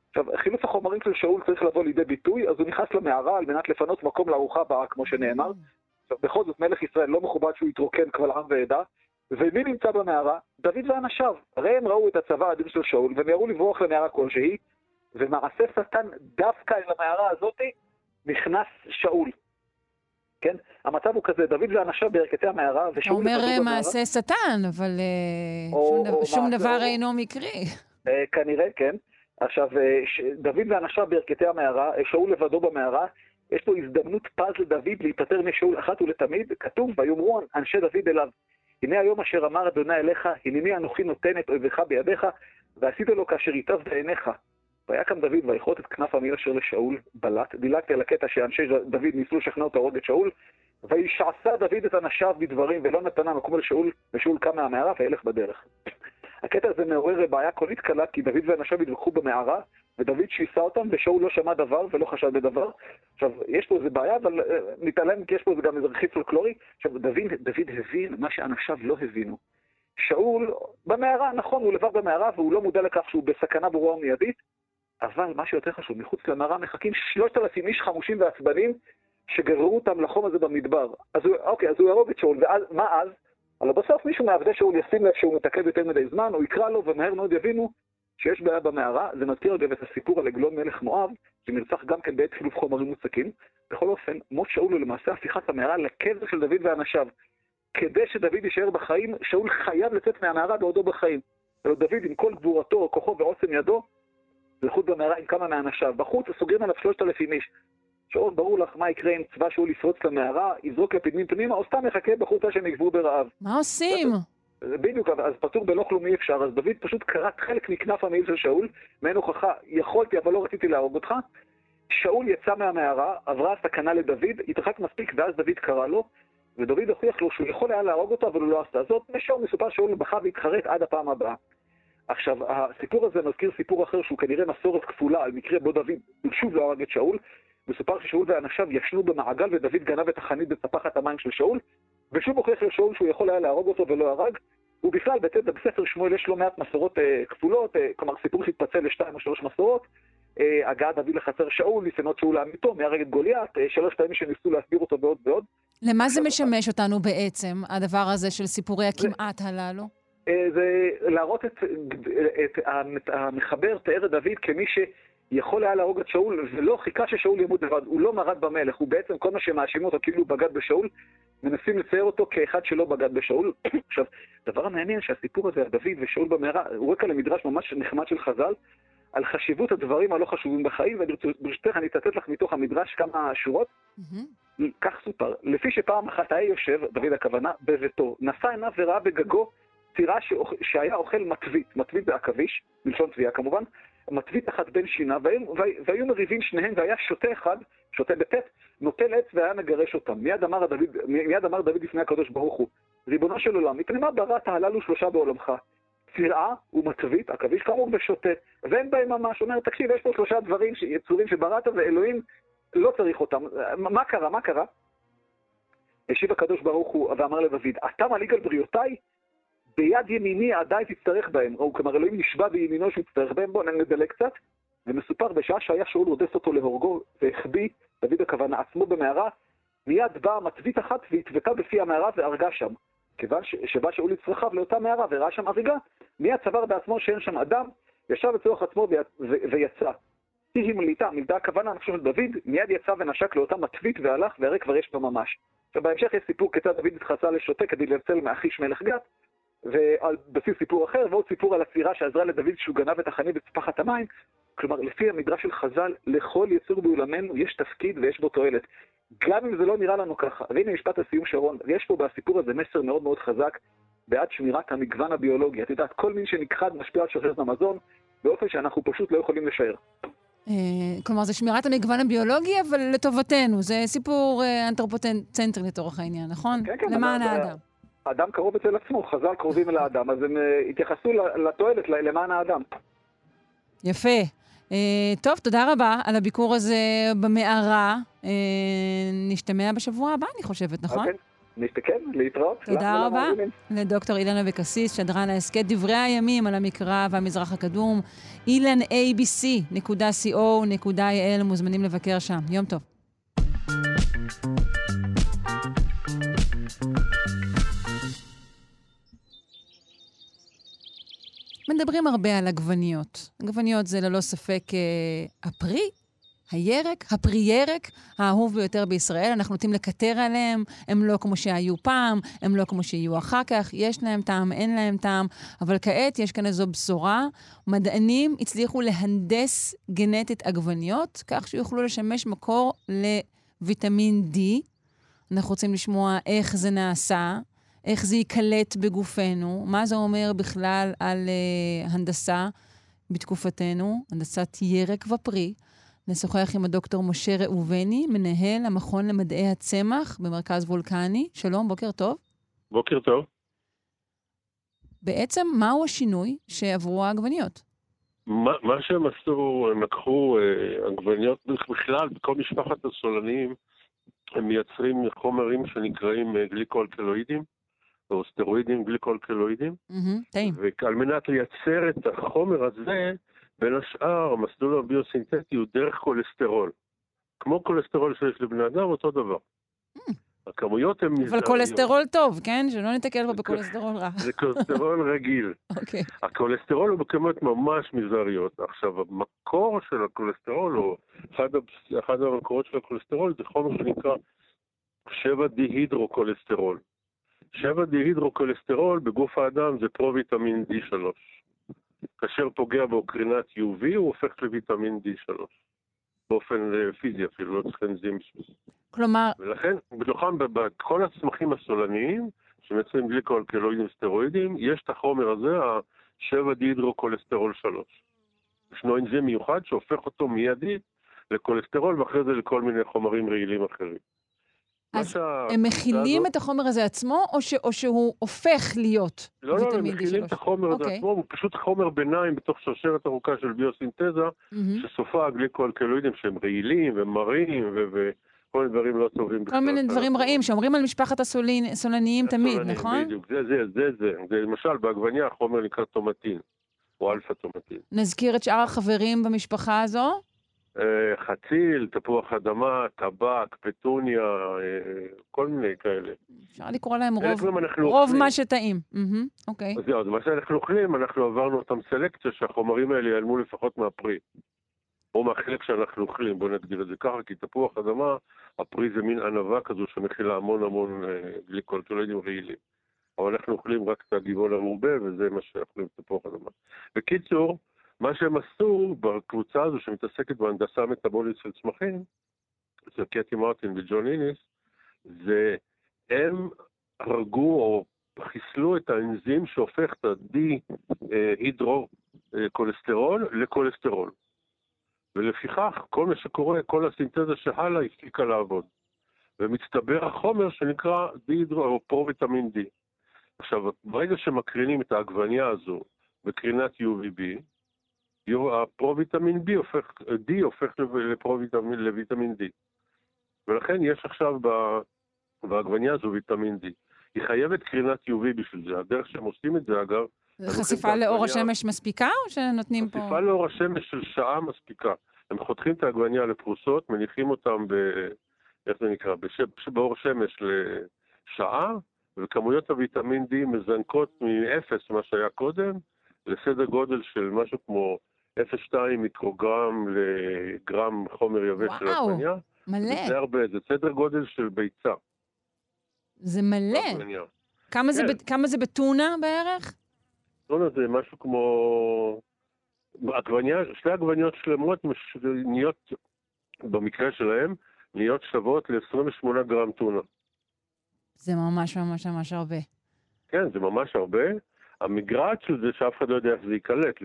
עכשיו, חילוף החומרים של שאול צריך לבוא לידי ביטוי, אז הוא נכנס למערה על מנת לפנות מקום לארוחה הבאה, כמו שנאמר. בכל זאת, מלך ישראל לא מכובד שהוא יתרוקן קבל עם ועדה, ומי נמצא במערה? דוד ואנשיו. הרי הם ראו את הצבא האדיר של שאול, והם יראו לברוח למערה כלשהי, ומעשה שטן דווקא אל המערה הזאתי, נכנס שאול. כן? המצב הוא כזה, דוד ואנשיו בירכתי המערה, ושאול... אומר מעשה שטן, אבל אה, או, שום, או שום דבר או... אינו מקרי. אה, כנראה, כן. עכשיו, אה, דוד ואנשיו בירכתי המערה, אה, שאול לבדו במערה, יש פה הזדמנות פז לדוד להיפטר משאול אחת ולתמיד, כתוב, ויאמרו אנשי דוד אליו, הנה היום אשר אמר אדוני אליך, הנני אנוכי נותן את אויביך בידיך, ועשית לו כאשר ייטב בעיניך. ויקם דוד ויכרות את כנף המיל אשר לשאול בלט, דילגתי על הקטע שאנשי דוד ניסו לשכנע אותו להרוג את שאול, וישעשה דוד את אנשיו בדברים, ולא נתנה מקום לשאול, ושאול קם מהמערה וילך בדרך. הקטע הזה מעורר בעיה קולית קלה, כי דוד ואנשיו התווכחו במערה, ודוד שיסה אותם, ושאול לא שמע דבר ולא חשד בדבר. עכשיו, יש פה איזה בעיה, אבל uh, נתעלם, כי יש פה גם איזה רכיב פולקלורי. עכשיו, דוד, דוד הבין מה שאנשיו לא הבינו. שאול במערה, נכון, הוא לבד במערה, והוא לא מודע לכך שהוא בסכנה ברורה ומיידית, אבל מה שיותר חשוב, מחוץ למערה מחכים שלושת אלפים איש חמושים ועצבנים שגררו אותם לחום הזה במדבר. אז הוא, אוקיי, אז הוא יהרוג את שאול, ומה אז? אבל בסוף מישהו מעבדי שאול ישים לב שהוא מתעכב יותר מדי זמן, הוא יקרא לו ומהר מאוד יבינו שיש בעיה במערה. זה מזכיר אגב את הסיפור על עגלון מלך מואב, שנרצח גם כן בעת חילוף חומרים מוצקים. בכל אופן, מות שאול הוא למעשה הפיכת המערה לקבר של דוד ואנשיו. כדי שדוד יישאר בחיים, שאול חייב לצאת מהמערה בעודו בחיים. אבל דוד עם כל גבורתו, כוחו ועוצם ידו, לחוץ במערה עם כמה מאנשיו. בחוץ סוגרים עליו שלושת אלפים איש. שעוד ברור לך מה יקרה אם צבא שאול יפרוץ למערה, יזרוק לפנימים פנימה, או סתם יחכה בחוץ שהם יגבו ברעב. מה עושים? בדיוק, אז פטור בלא כלום אי אפשר, אז דוד פשוט כרת חלק מכנף המעיל של שאול, מעין הוכחה, יכולתי אבל לא רציתי להרוג אותך. שאול יצא מהמערה, עברה הסכנה לדוד, התרחק מספיק ואז דוד קרא לו, ודוד הוכיח לו שהוא יכול היה להרוג אותו אבל הוא לא עשה זאת, ושאול מסופר שאול בכה והתחרט עד הפעם הבאה. עכשיו, הסיפור הזה מזכיר סיפור אחר שהוא כנראה מסורת כפולה על מקרה בו דוד שוב לא הרג את שאול. מסופר ששאול ואנשיו ישנו במעגל ודוד גנב את החנית בספחת המים של שאול, ושוב הוכיח לשאול שהוא יכול היה להרוג אותו ולא הרג. ובכלל, בספר שמואל יש לא מעט מסורות אה, כפולות, אה, כלומר סיפור שהתפצל לשתיים או שלוש מסורות. אה, הגעת דוד לחצר שאול, ניסיונות שאול לאמיתו, מהרג את גוליית, אה, שלוש פעמים שניסו להסביר אותו ועוד ועוד. למה זה משמש אותנו בעצם, הדבר הזה של סיפורי הכמעט הללו? אה, זה להראות את, את, את המחבר תיאר את דוד כמי שיכול היה להרוג את שאול, ולא חיכה ששאול ימות לבד, הוא לא מרד במלך, הוא בעצם כל מה שמאשימים אותו כאילו הוא בגד בשאול, מנסים לצייר אותו כאחד שלא בגד בשאול. (coughs) עכשיו, הדבר המעניין שהסיפור הזה על דוד ושאול במערה, הוא רקע למדרש ממש נחמד של חז"ל, על חשיבות הדברים הלא חשובים בחיים, וברשותך אני אצטט לך מתוך המדרש כמה שורות. Mm-hmm. כך סופר, לפי שפעם אחת היה יושב, דוד הכוונה, בביתו, נשא עיניו וראה בגגו צירה שהיה אוכל מטבית, מטבית זה עכביש, מלשון צביעה כמובן, מטבית אחת בין שיניו, והיו, מריבים שניהם, והיה שוטה אחד, שוטה בטית, נוטל עץ והיה מגרש אותם. מיד אמר דוד, מיד אמר דוד לפני הקדוש ברוך הוא, ריבונו של עולם, מפני מה בראת הללו שלושה בעולמך? צירעה ומטבית, עכביש כאמור ושוטה, ואין בהם ממש. אומר, תקשיב, יש פה שלושה דברים, יצורים שבראת, ואלוהים לא צריך אותם. מה קרה? מה קרה? השיב הקדוש ברוך הוא ואמר לדוד, אתה מליג על בריאותיי? ביד ימיני עדיין תצטרך בהם. או כלומר, אלוהים נשבע בימינו שהוא יצטרך בהם, בואו נדלג קצת. ומסופר בשעה שהיה שאול רודף אותו להורגו והחביא, דוד הכוונה עצמו במערה, מיד באה מצבית אחת והתוותה בפי המערה והרגה שם. כיוון שבא שאול לצרכיו לאותה מערה וראה שם הריגה, מיד צבר בעצמו שאין שם אדם, ישב לצורך עצמו ויצא. היא המליטה, מילתה הכוונה, אני חושב של דוד, מיד יצא ונשק לאותה מטבית והלך, והרי כבר יש בה ממש. ובהמשך יש סיפור כיצד דוד התחצה לשוטה כדי להצל מאחיש מלך גת, ועל בסיס סיפור אחר, ועוד סיפור על הצירה שעזרה לדוד שהוא גנב את החני בצפחת המים. כלומר, לפי המדרש של חז"ל, לכל יצור בעולמנו יש תפקיד ויש בו תועלת. גם אם זה לא נראה לנו ככה. והנה משפט הסיום שרון, יש פה בסיפור הזה מסר מאוד מאוד חזק בעד שמירת המגוון הביולוגי. את יודעת, כל מין שנכחד משפיע על שרשרת המזון, באופן שאנחנו פשוט לא יכולים לשער. אה, כלומר, זה שמירת המגוון הביולוגי, אבל לטובתנו. זה סיפור אה, אנתרופוצנטרי לצורך העניין, נכון? כן, כן. למען האדם. האדם קרוב אצל עצמו, חז"ל קרובים אל האדם, אז הם אה, התייחסו לתועלת, למען האדם. יפה. Uh, טוב, תודה רבה על הביקור הזה במערה. Uh, נשתמע בשבוע הבא, אני חושבת, נכון? אוקיי, נסתכל, להתראות. תודה רבה לדוקטור אילן אבקסיס, שדרן ההסכת דברי הימים על המקרא והמזרח הקדום. ilanabc.co.il, מוזמנים לבקר שם. יום טוב. מדברים הרבה על עגבניות. עגבניות זה ללא ספק אה, הפרי, הירק, הפרי ירק, האהוב ביותר בישראל. אנחנו נוטים לקטר עליהם, הם לא כמו שהיו פעם, הם לא כמו שיהיו אחר כך, יש להם טעם, אין להם טעם, אבל כעת יש כאן איזו בשורה. מדענים הצליחו להנדס גנטית עגבניות, כך שיוכלו לשמש מקור לוויטמין D. אנחנו רוצים לשמוע איך זה נעשה, איך זה ייקלט בגופנו, מה זה אומר בכלל על uh, הנדסה בתקופתנו, הנדסת ירק ופרי. נשוחח עם הדוקטור משה ראובני, מנהל המכון למדעי הצמח במרכז וולקני. שלום, בוקר טוב. בוקר טוב. בעצם, מהו השינוי שעברו העגבניות? מה, מה שהם עשו, הם לקחו אה, עגבניות, בכלל, בכל משפחת הסולניים, הם מייצרים חומרים שנקראים אה, גליקואלקלואידים, או סטרואידים גליקואלקלואידים, מהמם, טעים. ועל מנת לייצר את החומר הזה, בין השאר, המסלול הביוסינתטי הוא דרך כולסטרול. כמו כולסטרול שיש לבני אדם, אותו דבר. הכמויות הן אבל מזעריות. כולסטרול טוב, כן? שלא ניתקל פה בכולסטרול רע. זה כולסטרול רגיל. (laughs) אוקיי. הכולסטרול הוא בכמויות ממש מזעריות. עכשיו, המקור של הכולסטרול, או אחד המקורות של הכולסטרול, זה חומר שנקרא 7 דיהידרוקולסטרול. 7 דיהידרוקולסטרול בגוף האדם זה פרו-ויטמין D3. כאשר פוגע בו קרינת UV, הוא הופך לויטמין D3. באופן אה, פיזי אפילו, לא צריך אנזים בשביל. כלומר, ולכן, בתוכם, בכל הצמחים הסולניים, שמייצרים גליקואלקלואידים סטרואידים, יש את החומר הזה, ה-7 דיהידרוקולסטרול 3. ישנו אנזים מיוחד שהופך אותו מיידית לכולסטרול, ואחרי זה לכל מיני חומרים רעילים אחרים. אז הם מכילים את החומר הזה עצמו, או ש- או שהוא הופך להיות לא, לא, הם ויטמין מכילים D3? את החומר הזה אוקיי. עצמו, הוא פשוט חומר ביניים בתוך שרשרת ארוכה של ביוסינתזה, מהמם. שסופה הגליקואלקלואידים שהם רעילים ומרים ו- וכל מיני דברים לא טובים. כל מיני. דברים רעים שאומרים על משפחת הסולניים תמיד, נכון? בדיוק, זה, זה, זה, זה. זה למשל, בעגבניה החומר נקרא טומטין, או אלפא טומטין. נזכיר את שאר החברים במשפחה הזו. אה, חציל, תפוח אדמה, טבק, פטוניה, אה, כל מיני כאלה. אפשר לקרוא להם רוב, רוב אוכלים. מה שטעים. אוקיי. אז זהו, אז מה שאנחנו אוכלים, אנחנו עברנו אותם סלקציה שהחומרים האלה ייעלמו לפחות מהפרי. או מהחלק שאנחנו אוכלים, בואו נגדיר את זה ככה, כי תפוח אדמה, הפרי זה מין ענווה כזו שמכילה המון המון אה, גליקולטולוידים רעילים. אבל אנחנו אוכלים רק את הגבעול המעובה, וזה מה שאוכלים תפוח אדמה. בקיצור, מה שהם עשו בקבוצה הזו שמתעסקת בהנדסה מטבולית של צמחים, אצל קטי מרטין וג'ון איניס, זה הם הרגו או חיסלו את האנזים שהופך את הדי-הידרו-כולסטרול לכולסטרול. ולפיכך, כל מה שקורה, כל הסינתזה שהלאה הפסיקה לעבוד. ומצטבר החומר שנקרא דיהידרו או פרו-ויטמין D. עכשיו, ברגע שמקרינים את העגבניה הזו בקרינת UVB, הפרו-ויטמין B הופך, D הופך לפרו-ויטמין, לויטמין D. ולכן יש עכשיו בעגבניה הזו ויטמין D. היא חייבת קרינת UV בשביל זה. הדרך שהם עושים את זה, אגב, חשיפה לוקחים את לאור השמש מספיקה, או שנותנים פה... חשיפה לאור השמש של שעה מספיקה. הם חותכים את העגבניה לפרוסות, מניחים אותם ב... איך זה נקרא? בש... באור שמש לשעה, וכמויות הוויטמין D מזנקות מ-0, מה שהיה קודם, לסדר גודל של משהו כמו 0.2 מיקרוגרם לגרם חומר יבש של וואו, עגבניה. מלא. זה הרבה, זה סדר גודל של ביצה. זה מלא. כמה זה כן. ב- כמה זה בטונה בערך? טונה זה משהו כמו... עגבניה, שתי עגבניות שלמות מש- נהיות, במקרה שלהם, נהיות שוות ל-28 גרם טונה. זה ממש ממש ממש הרבה. כן, זה ממש הרבה. המגרעת של זה שאף אחד לא יודע איך זה ייקלט.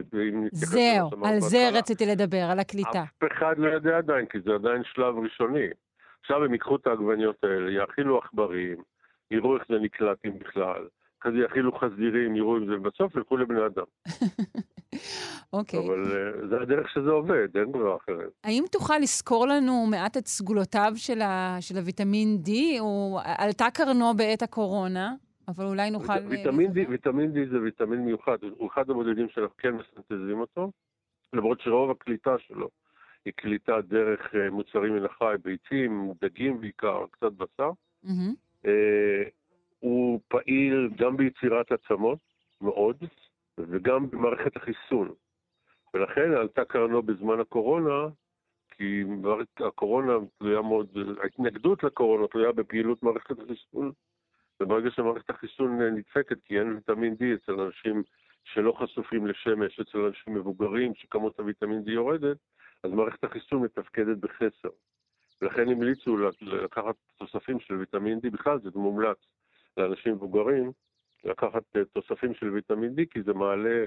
זהו, על זה בהתחלה. רציתי לדבר, על הקליטה. אף אחד לא יודע עדיין, כי זה עדיין שלב ראשוני. עכשיו הם ייקחו את העגבניות האלה, יאכילו עכברים, יראו איך זה נקלט אם בכלל. כזה יאכילו חזירים, יראו אם זה, בסוף ילכו לבני אדם. (laughs) אוקיי. אבל אה, זה הדרך שזה עובד, אין ברירה אחרת. האם תוכל לסקור לנו מעט את סגולותיו של, ה, של הוויטמין D? הוא עלתה קרנו בעת הקורונה, אבל אולי נוכל... אה, ויטמין D, לספר? ויטמין D זה ויטמין מיוחד, הוא אחד הבודדים שאנחנו כן מסנטזים אותו, למרות שרוב הקליטה שלו היא קליטה דרך אה, מוצרים מן החי, ביצים, דגים בעיקר, קצת בשר. מהמם. אה, הוא פעיל גם ביצירת עצמות, מאוד, וגם במערכת החיסון. ולכן עלתה קרנו בזמן הקורונה, כי הקורונה תלויה מאוד, ההתנגדות לקורונה תלויה בפעילות מערכת החיסון, וברגע שמערכת החיסון נדפקת, כי אין ויטמין D אצל אנשים שלא חשופים לשמש, אצל אנשים מבוגרים שכמות הוויטמין D יורדת, אז מערכת החיסון מתפקדת בחסר. ולכן המליצו לקחת תוספים של ויטמין D, בכלל זה מומלץ לאנשים מבוגרים, לקחת אה, תוספים של ויטמין D, כי זה מעלה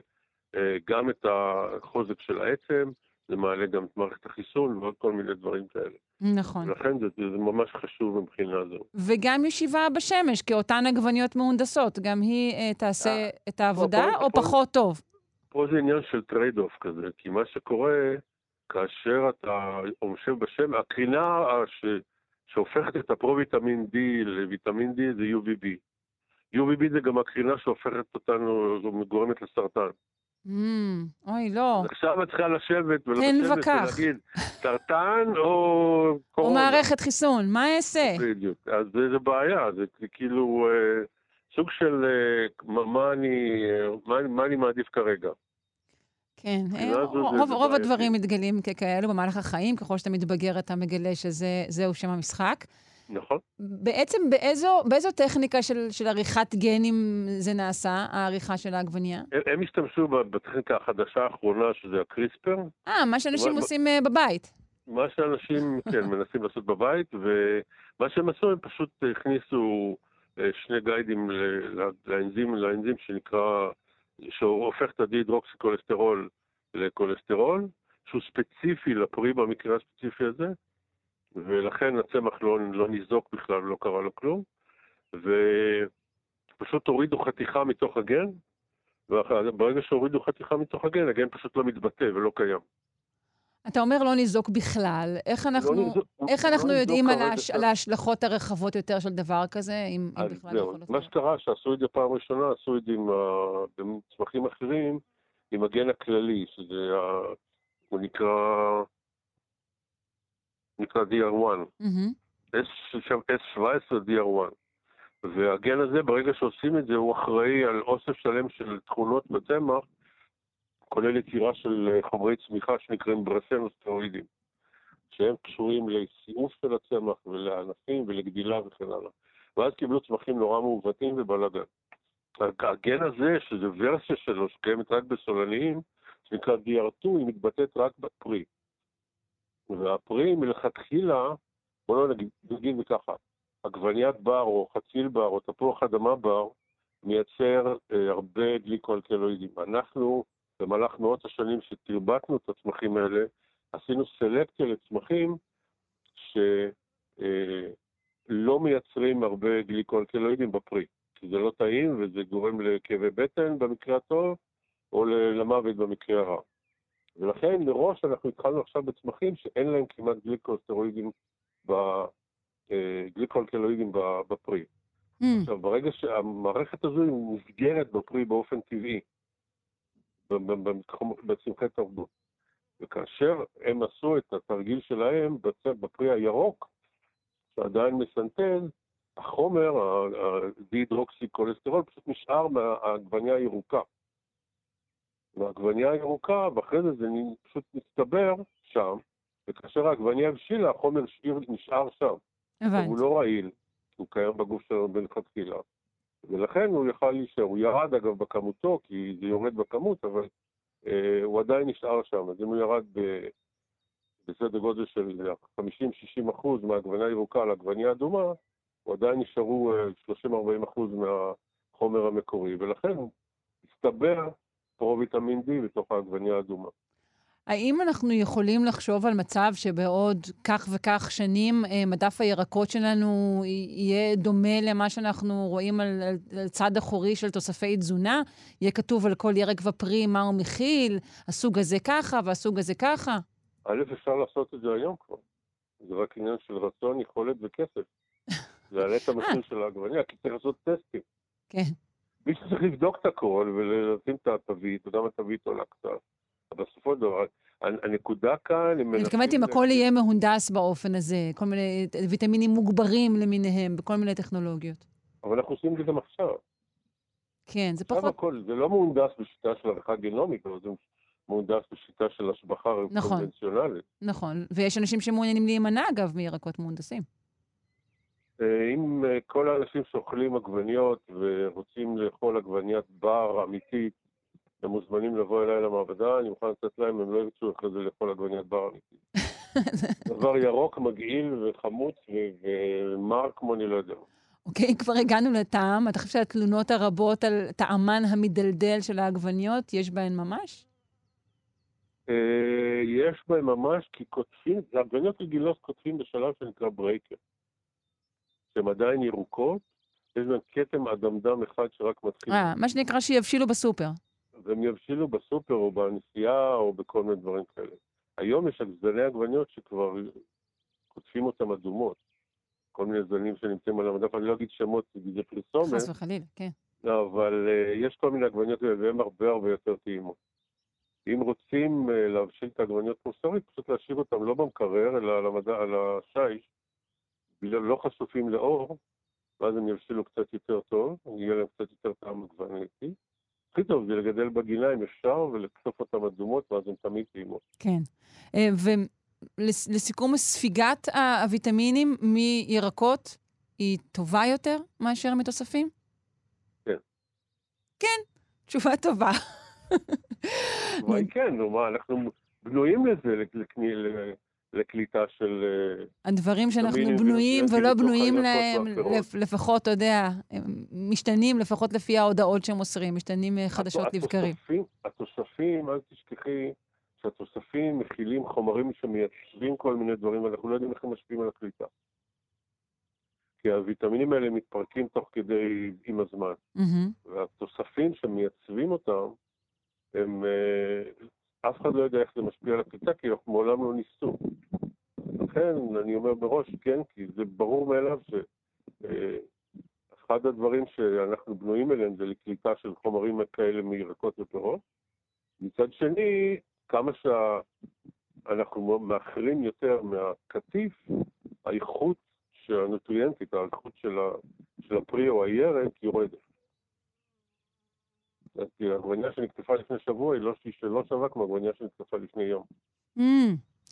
אה, גם את החוזק של העצם, זה מעלה גם את מערכת החיסון ועוד כל מיני דברים כאלה. נכון. ולכן זה, זה ממש חשוב מבחינה זו. וגם ישיבה בשמש, כאותן עגבניות מהונדסות, גם היא אה, תעשה אה, את העבודה, הכל- או הכל- פחות טוב? פה זה עניין של trade-off כזה, כי מה שקורה, כאשר אתה יושב בשמש, הקרינה ש... שהופכת את הפרו-ויטמין D לויטמין D זה UVB. UVB זה גם הקרינה שהופכת אותנו, גורמת לסרטן. Mm, אוי, לא. עכשיו את צריכה לשבת ולשבת. ולהגיד, סרטן או או קורונה. מערכת חיסון, מה אעשה? בדיוק. אז זה, בעיה, זה כאילו אה, סוג של אה, מה, מה, אני, אה, מה, מה אני מעדיף כרגע. כן, אה, רוב, רוב. הדברים מתגלים ככאלו במהלך החיים, ככל שאתה מתבגר אתה מגלה שזהו שם המשחק. נכון? בעצם באיזו, באיזו טכניקה של, של עריכת גנים זה נעשה, העריכה של העגבנייה? הם, הם השתמשו בטכניקה החדשה האחרונה, שזה הקריספר. אה, מה שאנשים מה- עושים אה, בבית. מה שאנשים, (laughs) כן, מנסים לעשות בבית, ומה שהם עשו, הם פשוט הכניסו אה, שני guide ים לאנזים, לאנזים שנקרא, שהופך את הדיהידרוקסיקולסטרול לכולסטרול, שהוא ספציפי לפרי במקרה הספציפי הזה, ולכן הצמח לא, לא ניזוק בכלל, לא קרה לו כלום, ופשוט הורידו חתיכה מתוך הגן, וברגע שהורידו חתיכה מתוך הגן, הגן פשוט לא מתבטא ולא קיים. אתה אומר לא ניזוק בכלל. איך אנחנו, לא ניזוק- איך לא אנחנו ניזוק יודעים על, ההשלכות הרחבות יותר של דבר כזה, אם, אם בכלל זהו, יכול? מה שקרה, שעשו את זה פעם ראשונה, עשו את זה עם ה- בצמחים אחרים, עם הגן הכללי, שזה, הוא נקרא, נקרא DR1, מהמם. S17 DR1. והגן הזה, ברגע שעושים את זה, הוא אחראי על אוסף שלם של תכונות בצמח, כולל יצירה של אה, חומרי צמיחה שנקראים ברסנוסטרואידים, שהם קשורים לסיעוף של הצמח ולענפים ולגדילה וכן הלאה. ואז קיבלו צמחים נורא מעוותים ובלאגן. הגן הזה, שזה ורסיה שלו, שקיימת רק בסולניים, שנקרא DR2, היא מתבטאת רק בפרי. והפרי מלכתחילה, בוא לא נגיד, נגיד ככה, עגבניית בר או חציל בר או תפוח אדמה בר מייצר אה, הרבה גליקואלקלואידים. אנחנו, במהלך מאות השנים שתרבטנו את הצמחים האלה, עשינו סלקציה לצמחים שלא מייצרים הרבה גליקואלקלואידים בפרי. כי זה לא טעים וזה גורם לכאבי בטן במקרה הטוב, או למוות במקרה הרע. ולכן מראש אנחנו התחלנו עכשיו בצמחים שאין להם כמעט גליקוסטרואידים, ב, אה, גליקואלקלואידים ב- בפרי. Mm. עכשיו, ברגע שהמערכת הזו היא נסגרת בפרי באופן טבעי, בצמחי תרבות, וכאשר הם עשו את התרגיל שלהם בפרי הירוק, שעדיין מסנטז, החומר, הדיהידרוקסי-כולסטרול, פשוט נשאר מהעגבניה הירוקה. מהעגבניה הירוקה, ואחרי זה זה פשוט מצטבר שם, וכאשר העגבניה הבשילה, החומר נשאר, נשאר שם. הבנתי. הוא לא רעיל, הוא קיים בגוף שלנו מלכתחילה. ולכן הוא יכל להישאר. הוא ירד אגב בכמותו, כי זה יורד בכמות, אבל אה, הוא עדיין נשאר שם. אז אם הוא ירד ב, בסדר גודל של 50-60 אחוז מהעגבניה הירוקה לעגבניה אדומה, הוא עדיין נשארו אה, 30-40 אחוז מהחומר המקורי, ולכן הסתבר פרו-ויטמין D בתוך העגבניה האדומה. האם אנחנו יכולים לחשוב על מצב שבעוד כך וכך שנים אה, מדף הירקות שלנו יהיה דומה למה שאנחנו רואים על, על, צד אחורי של תוספי תזונה? יהיה כתוב על כל ירק ופרי מה הוא מכיל, הסוג הזה ככה והסוג הזה ככה? א', אפשר לעשות את זה היום כבר. זה רק עניין של רצון, יכולת וכסף. (laughs) להעלה את המחיר של העגבניה, כי צריך לעשות טסטים. כן. מישהו צריך לבדוק את הכל ולשים את התווית, וגם התווית עולה קצת. אבל בסופו של דבר, הנ- הנקודה כאן, אני מתכוונת אם הכל יהיה מהונדס באופן הזה, כל מיני ויטמינים מוגברים למיניהם, בכל מיני טכנולוגיות. אבל אנחנו עושים את זה גם עכשיו. כן, זה פחות... הכל, זה לא מהונדס בשיטה של עריכה גנומית, אבל זה מהונדס בשיטה של השבחה נכון. קונבנציונלית. נכון. ויש אנשים שמעוניינים להימנע, אגב, מירקות מהונדסים. אה, אם אה, כל האנשים שאוכלים עגבניות ורוצים לאכול עגבניית בר אמיתית, הם מוזמנים לבוא אליי למעבדה, אני מוכן לתת להם, הם לא ירצו אחרי זה לאכול עגבניית בר אמיתית. (laughs) דבר ירוק, מגעיל וחמוץ ומר כמו אני לא יודע. אוקיי, כבר הגענו לטעם. אתה חושב שהתלונות הרבות על טעמן המדלדל של העגבניות, יש בהן ממש? אה, יש בהם ממש, כי קוטפים, עגבניות רגילות קוטפים בשלב שנקרא breaker. שהן עדיין ירוקות, יש בהן כתם אדמדם אחד שרק מתחיל. אה, מה שנקרא שיבשילו בסופר. והם יבשילו בסופר או בנסיעה או בכל מיני דברים כאלה. היום יש זני עגבניות שכבר קוטפים אותם אדומות. כל מיני זנים שנמצאים על המדף, אני לא אגיד שמות, כי זה פרסומת. חס וחלילה, כן. לא, אבל uh, יש כל מיני עגבניות כאלה, והן הרבה הרבה יותר טעימות. אם רוצים uh, להבשיל את העגבניות כמו שצריך, פשוט להשאיר אותן לא במקרר, אלא על, המדע, על השיש, לא חשופים לאור, ואז הם יבשילו קצת יותר טוב, יהיה להם קצת יותר טעם עגבנייתי. הכי טוב זה לגדל בגינה אם אפשר, ולקטוף אותן אדומות, ואז הן תמיד טעימות. כן. אה, ולסיכום, ספיגת הוויטמינים מירקות היא טובה יותר מאשר מתוספים? כן. כן, תשובה טובה. התשובה היא כן, נו מה, אנחנו בנויים לזה, לקליטה של... אה, הדברים שאנחנו בנויים ולא בנויים להם, לפחות, אתה יודע, משתנים לפחות לפי ההודעות שהם מוסרים, משתנים אה, חדשות לבקרים. התוספים, אל תשכחי שהתוספים מכילים חומרים שמייצבים כל מיני דברים, ואנחנו לא יודעים איך הם משפיעים על הקליטה. כי הוויטמינים האלה מתפרקים תוך כדי עם הזמן. והתוספים שמייצבים אותם, הם אה, אף אחד לא יודע איך זה משפיע על הקליטה, כי אנחנו מעולם לא ניסו. לכן, אני אומר מראש, כן, כי זה ברור מאליו שאחד הדברים שאנחנו בנויים אליהם זה לקליטה של חומרים כאלה מירקות ופירות. מצד שני, כמה שאנחנו מאחרים יותר מהקטיף, האיכות הנוטריאנטית, האיכות של הפרי או הירק יורדת. כי העגבניה שנקטפה לפני שבוע היא לא, לא שווה כמו עגבניה שנקטפה לפני יום. Mm,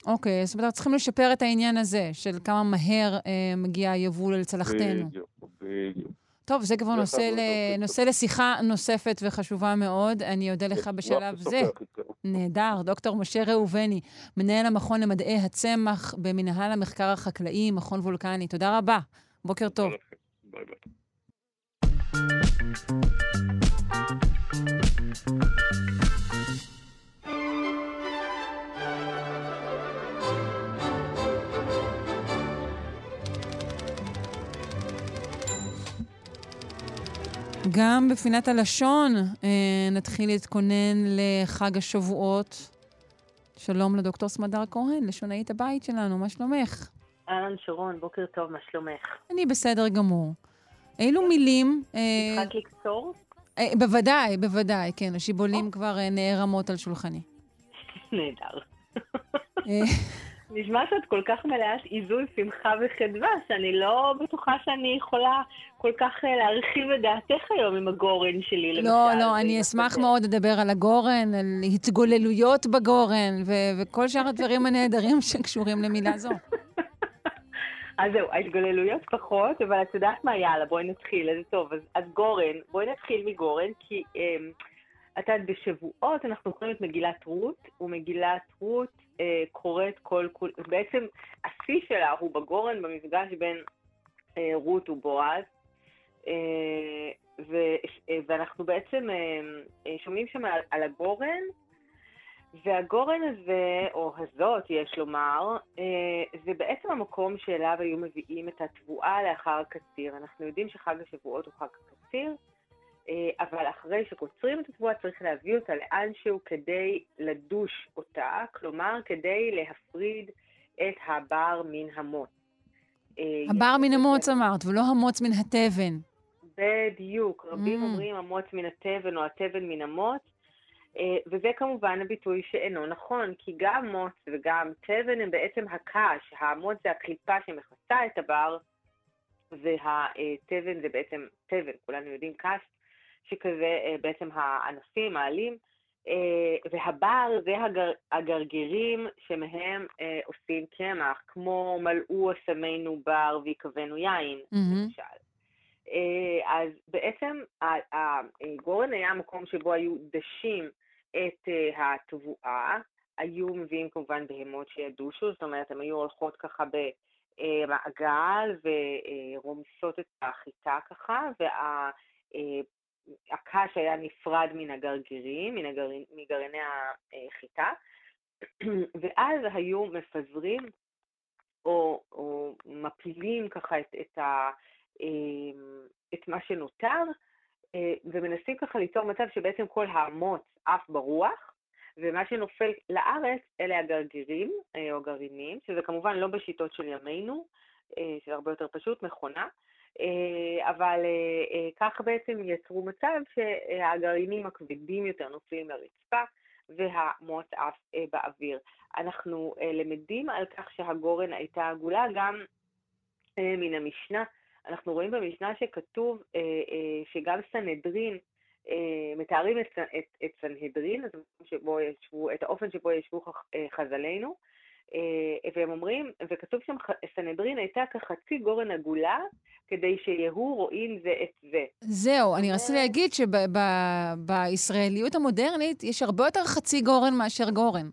אוקיי, זאת אומרת, צריכים לשפר את העניין הזה, של כמה מהר אה, מגיע היבול לצלחתנו. בדיוק, בדיוק. טוב, זה כבר נושא, ל... נושא לשיחה נוספת וחשובה מאוד. אני אודה לך בשלב זה. נהדר. דוקטור משה ראובני, מנהל המכון למדעי הצמח במנהל המחקר החקלאי, מכון וולקני. תודה רבה. בוקר טוב. ביי ביי. גם בפינת הלשון אה, נתחיל להתכונן לחג השבועות. שלום לדוקטור סמדר כהן, לשונאית הבית שלנו, מה שלומך? אהלן שרון, בוקר טוב, מה שלומך? אני בסדר גמור. אילו מילים... התחלת אה, לקצור? אה, בוודאי, בוודאי, כן, השיבולים כבר אה, נערמות על שולחני. נהדר. אה, נשמע שאת כל כך מלאת עיזוי, שמחה וחדווה, שאני לא בטוחה שאני יכולה כל כך להרחיב את דעתך היום עם הגורן שלי, למשל. לא, לא, אני אשמח מאוד לדבר על הגורן, על התגוללויות בגורן, וכל שאר הדברים הנהדרים שקשורים למילה זו. (laughs) אז זהו, ההתגוללויות פחות, אבל את יודעת מה, יאללה, בואי נתחיל, איזה טוב. אז, אז גורן, בואי נתחיל מגורן, כי אה, את יודעת, בשבועות אנחנו קוראים את מגילת רות, ומגילת רות אה, קוראת כל כול, בעצם השיא שלה הוא בגורן, במפגש בין אה, רות ובועז. אה, ו, אה, ואנחנו בעצם אה, אה שומעים שם על, על הגורן, והגורן הזה, או הזאת, יש לומר, אה, זה בעצם המקום שאליו היו מביאים את התבואה לאחר הקציר. אנחנו יודעים שחג השבועות הוא חג הקציר, אה, אבל אחרי שקוצרים את התבואה צריך להביא אותה לאנשהו כדי לדוש אותה, כלומר כדי להפריד את הבר מן המוץ. אה, הבר מן המוץ אמרת, ולא המוץ מן התבן. בדיוק, רבים mm. אומרים המוץ מן התבן או התבן מן המוץ. אה, וזה כמובן הביטוי שאינו נכון, כי גם מוץ וגם תבן הם בעצם הקש, המוץ זה הקליפה שמכסה את הבר, והתבן זה בעצם תבן, כולנו יודעים קש, שכזה אה, בעצם הענפים, העלים, אה, והבר זה הגר, הגרגרים שמהם עושים קמח, כמו מלאו אסמנו בר ויקבנו יין, mm-hmm. למשל. אז בעצם הגורן היה מקום שבו היו דשים את אה, התבואה, היו מביאים כמובן בהמות שידושו, זאת אומרת, הן היו הולכות ככה במעגל ורומסות את החיטה ככה, והקש אה, היה נפרד מן הגרגירים, מן הגרעין, מגרעיני החיטה, ואז היו מפזרים או, או מפילים ככה את, את, ה, אה, את מה שנותר ומנסים ככה ליצור מצב שבעצם כל המוץ עף ברוח, ומה שנופל לארץ אלה הגרגירים או גרעינים, שזה כמובן לא בשיטות של ימינו, שזה הרבה יותר פשוט, מכונה, אבל כך בעצם יצרו מצב שהגרעינים הכבדים יותר נופלים לרצפה, והמוץ עף באוויר. אנחנו למדים על כך שהגורן הייתה עגולה גם מן המשנה. אנחנו רואים במשנה שכתוב שגם סנהדרין, מתארים את, את, את סנהדרין, שבו ישבו, את האופן שבו ישבו חז"לינו, והם אומרים, וכתוב שם, סנהדרין הייתה כחצי גורן עגולה, כדי שיהיו רואים זה את זה. זהו, אני רציתי להגיד שבישראליות המודרנית יש הרבה יותר חצי גורן מאשר גורן.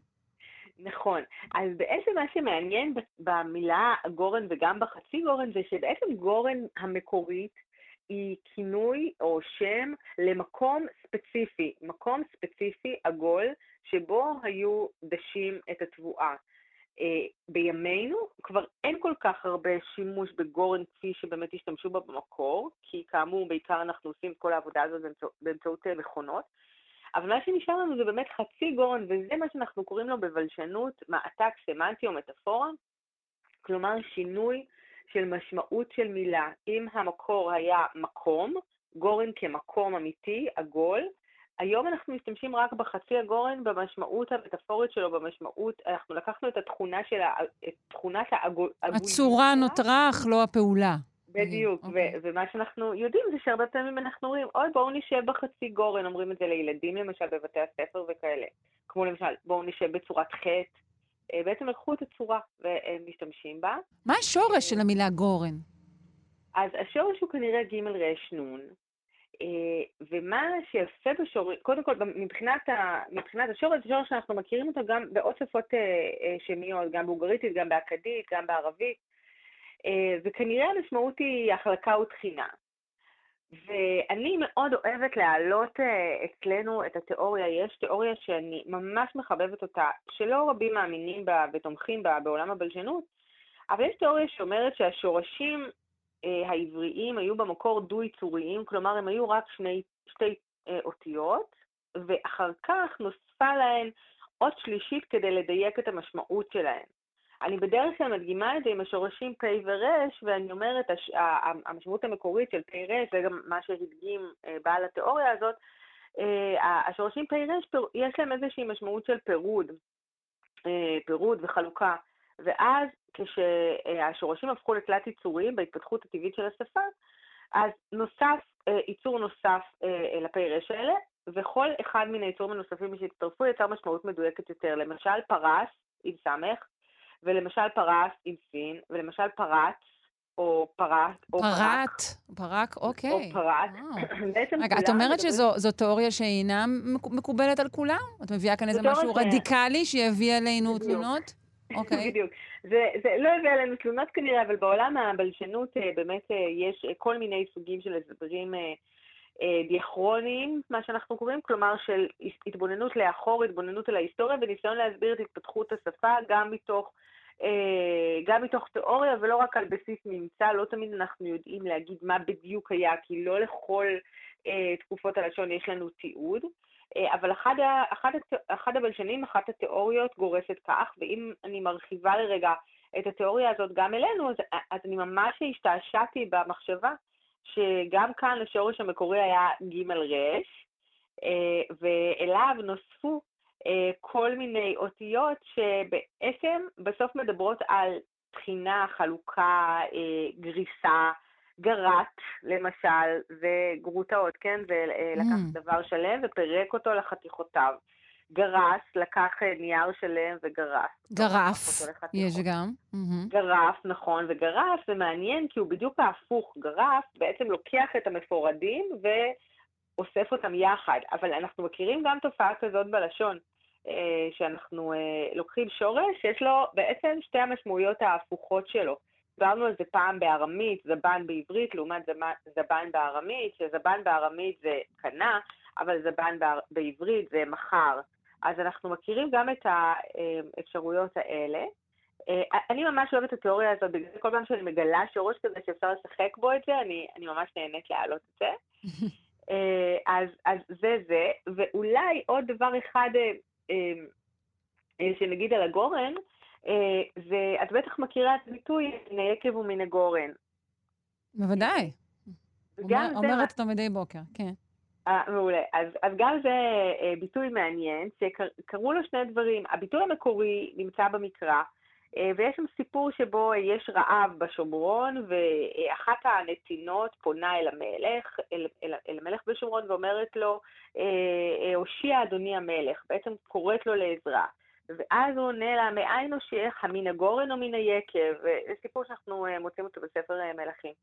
נכון. אז בעצם מה שמעניין במילה גורן וגם בחצי גורן זה שבעצם גורן המקורית היא כינוי או שם למקום ספציפי, מקום ספציפי עגול שבו היו דשים את התבואה. Uh, בימינו כבר אין כל כך הרבה שימוש בגורן כפי שבאמת השתמשו בה במקור, כי כאמור בעיקר אנחנו עושים את כל העבודה הזאת באמצע, באמצעות מכונות, אבל מה שנשאר לנו זה באמת חצי גורן, וזה מה שאנחנו קוראים לו בבלשנות מעתק סמנטי או מטאפורה, כלומר שינוי של משמעות של מילה. אם המקור היה מקום, גורן כמקום אמיתי, עגול, היום אנחנו משתמשים רק בחצי הגורן במשמעות המטאפורית שלו, במשמעות, אנחנו לקחנו את התכונה של, ה, את תכונת העגול. הצורה נותרה, אך לא הפעולה. בדיוק, okay. אוקיי. ומה שאנחנו יודעים זה שהרבה פעמים אנחנו אומרים, אוי, בואו נשב בחצי גורן, אומרים את זה לילדים למשל בבתי הספר וכאלה. כמו למשל, בואו נשב בצורת חטא. בעצם לקחו את הצורה ומשתמשים בה. מה השורש של המילה גורן? אז השורש הוא כנראה ג' ר' נ', ומה שיפה בשורש, קודם כל, מבחינת, ה, מבחינת השורש, זה שורש שאנחנו מכירים אותו גם בעוד שפות שמיות, גם באוגריתית, גם באכדית, גם בערבית. וכנראה המשמעות היא החלקה ותחינה. ואני מאוד אוהבת להעלות אצלנו את התיאוריה, יש תיאוריה שאני ממש מחבבת אותה, שלא רבים מאמינים בה ותומכים בה בעולם הבלשנות, אבל יש תיאוריה שאומרת שהשורשים העבריים היו במקור דו-יצוריים, כלומר הם היו רק שני, שתי אותיות, ואחר כך נוספה להן אות שלישית כדי לדייק את המשמעות שלהן. אני בדרך כלל מדגימה את זה עם השורשים פ' ור', ואני אומרת, הש... המשמעות המקורית של פ' ר', זה גם מה שהדגים בעל התיאוריה הזאת, השורשים פ' ר', יש להם איזושהי משמעות של פירוד, פירוד וחלוקה. ואז כשהשורשים הפכו לתלת יצוריים בהתפתחות הטבעית של השפה, אז נוסף ייצור נוסף לפ' ר' האלה, וכל אחד מן היצורים הנוספים שהצטרפו יצר משמעות מדויקת יותר. למשל פרס עם סמך, ולמשל פרס עם סין, ולמשל פרץ, או פרט, או פרק. פרט, פרק, אוקיי. או פרט. (clears throat) רגע, את אומרת שזו תיאוריה שאינה מקובלת על כולם? את מביאה כאן איזה משהו רדיקלי שיביא עלינו תלונות? (clears throat) אוקיי. בדיוק. זה, זה לא הביא עלינו תלונות כנראה, אבל בעולם הבלשנות באמת יש כל מיני סוגים של הסברים דיאכרוניים, מה שאנחנו קוראים, כלומר של התבוננות לאחור, התבוננות על ההיסטוריה וניסיון להסביר את התפתחות השפה גם מתוך, גם מתוך תיאוריה ולא רק על בסיס ממצא, לא תמיד אנחנו יודעים להגיד מה בדיוק היה, כי לא לכל תקופות הלשון יש לנו תיעוד. אבל אחד, אחד, אחד הבלשנים, אחת התיאוריות גורסת כך, ואם אני מרחיבה לרגע את התיאוריה הזאת גם אלינו, אז, אז אני ממש השתעשעתי במחשבה שגם כאן השורש המקורי היה ג' ר', ואליו נוספו כל מיני אותיות שבעצם בסוף מדברות על תחינה, חלוקה, גריסה, גרט, למשל, וגרוטאות, כן? זה לקח mm. דבר שלם ופירק אותו לחתיכותיו. גרס, לקח נייר שלם וגרס. גרף, יש גם. Mm-hmm. גרף, נכון, וגרף זה מעניין כי הוא בדיוק ההפוך. גרף בעצם לוקח את המפורדים ואוסף אותם יחד, אבל אנחנו מכירים גם תופעה כזאת בלשון, שאנחנו לוקחים שורש שיש לו בעצם שתי המשמעויות ההפוכות שלו. דיברנו על זה פעם בארמית, זבן בעברית, לעומת זבן בארמית, שזבן בארמית זה קנה, אבל זבן בעברית זה מחר. אז אנחנו מכירים גם את האפשרויות האלה. אני ממש אוהבת את התיאוריה הזאת, בגלל כל פעם שאני מגלה שורש כזה שאפשר לשחק בו את זה, אני, אני ממש נהנית להעלות את זה. (laughs) אה, אז, אז זה זה, ואולי עוד דבר אחד אה, אה, אה, שנגיד על הגורן, אה, זה, את בטח מכירה את הביטוי מן היקב ומן הגורן. בוודאי. גם אומר, זה אומרת אותו מדי בוקר, כן. אה, מעולה. אז, אז גם זה אה, ביטוי מעניין, שקראו לו שני דברים. הביטוי המקורי נמצא במקרא, אה, ויש שם סיפור שבו יש רעב בשומרון, ואחת הנתינות פונה אל המלך, אל, אל, אל המלך בשומרון, ואומרת לו, אה, הושיע אדוני המלך, בעצם קוראת לו לעזרה. ואז הוא עונה לה, מאין הושיעך, מן הגורן או מן היקב? זה סיפור שאנחנו מוצאים אותו בספר מלכים.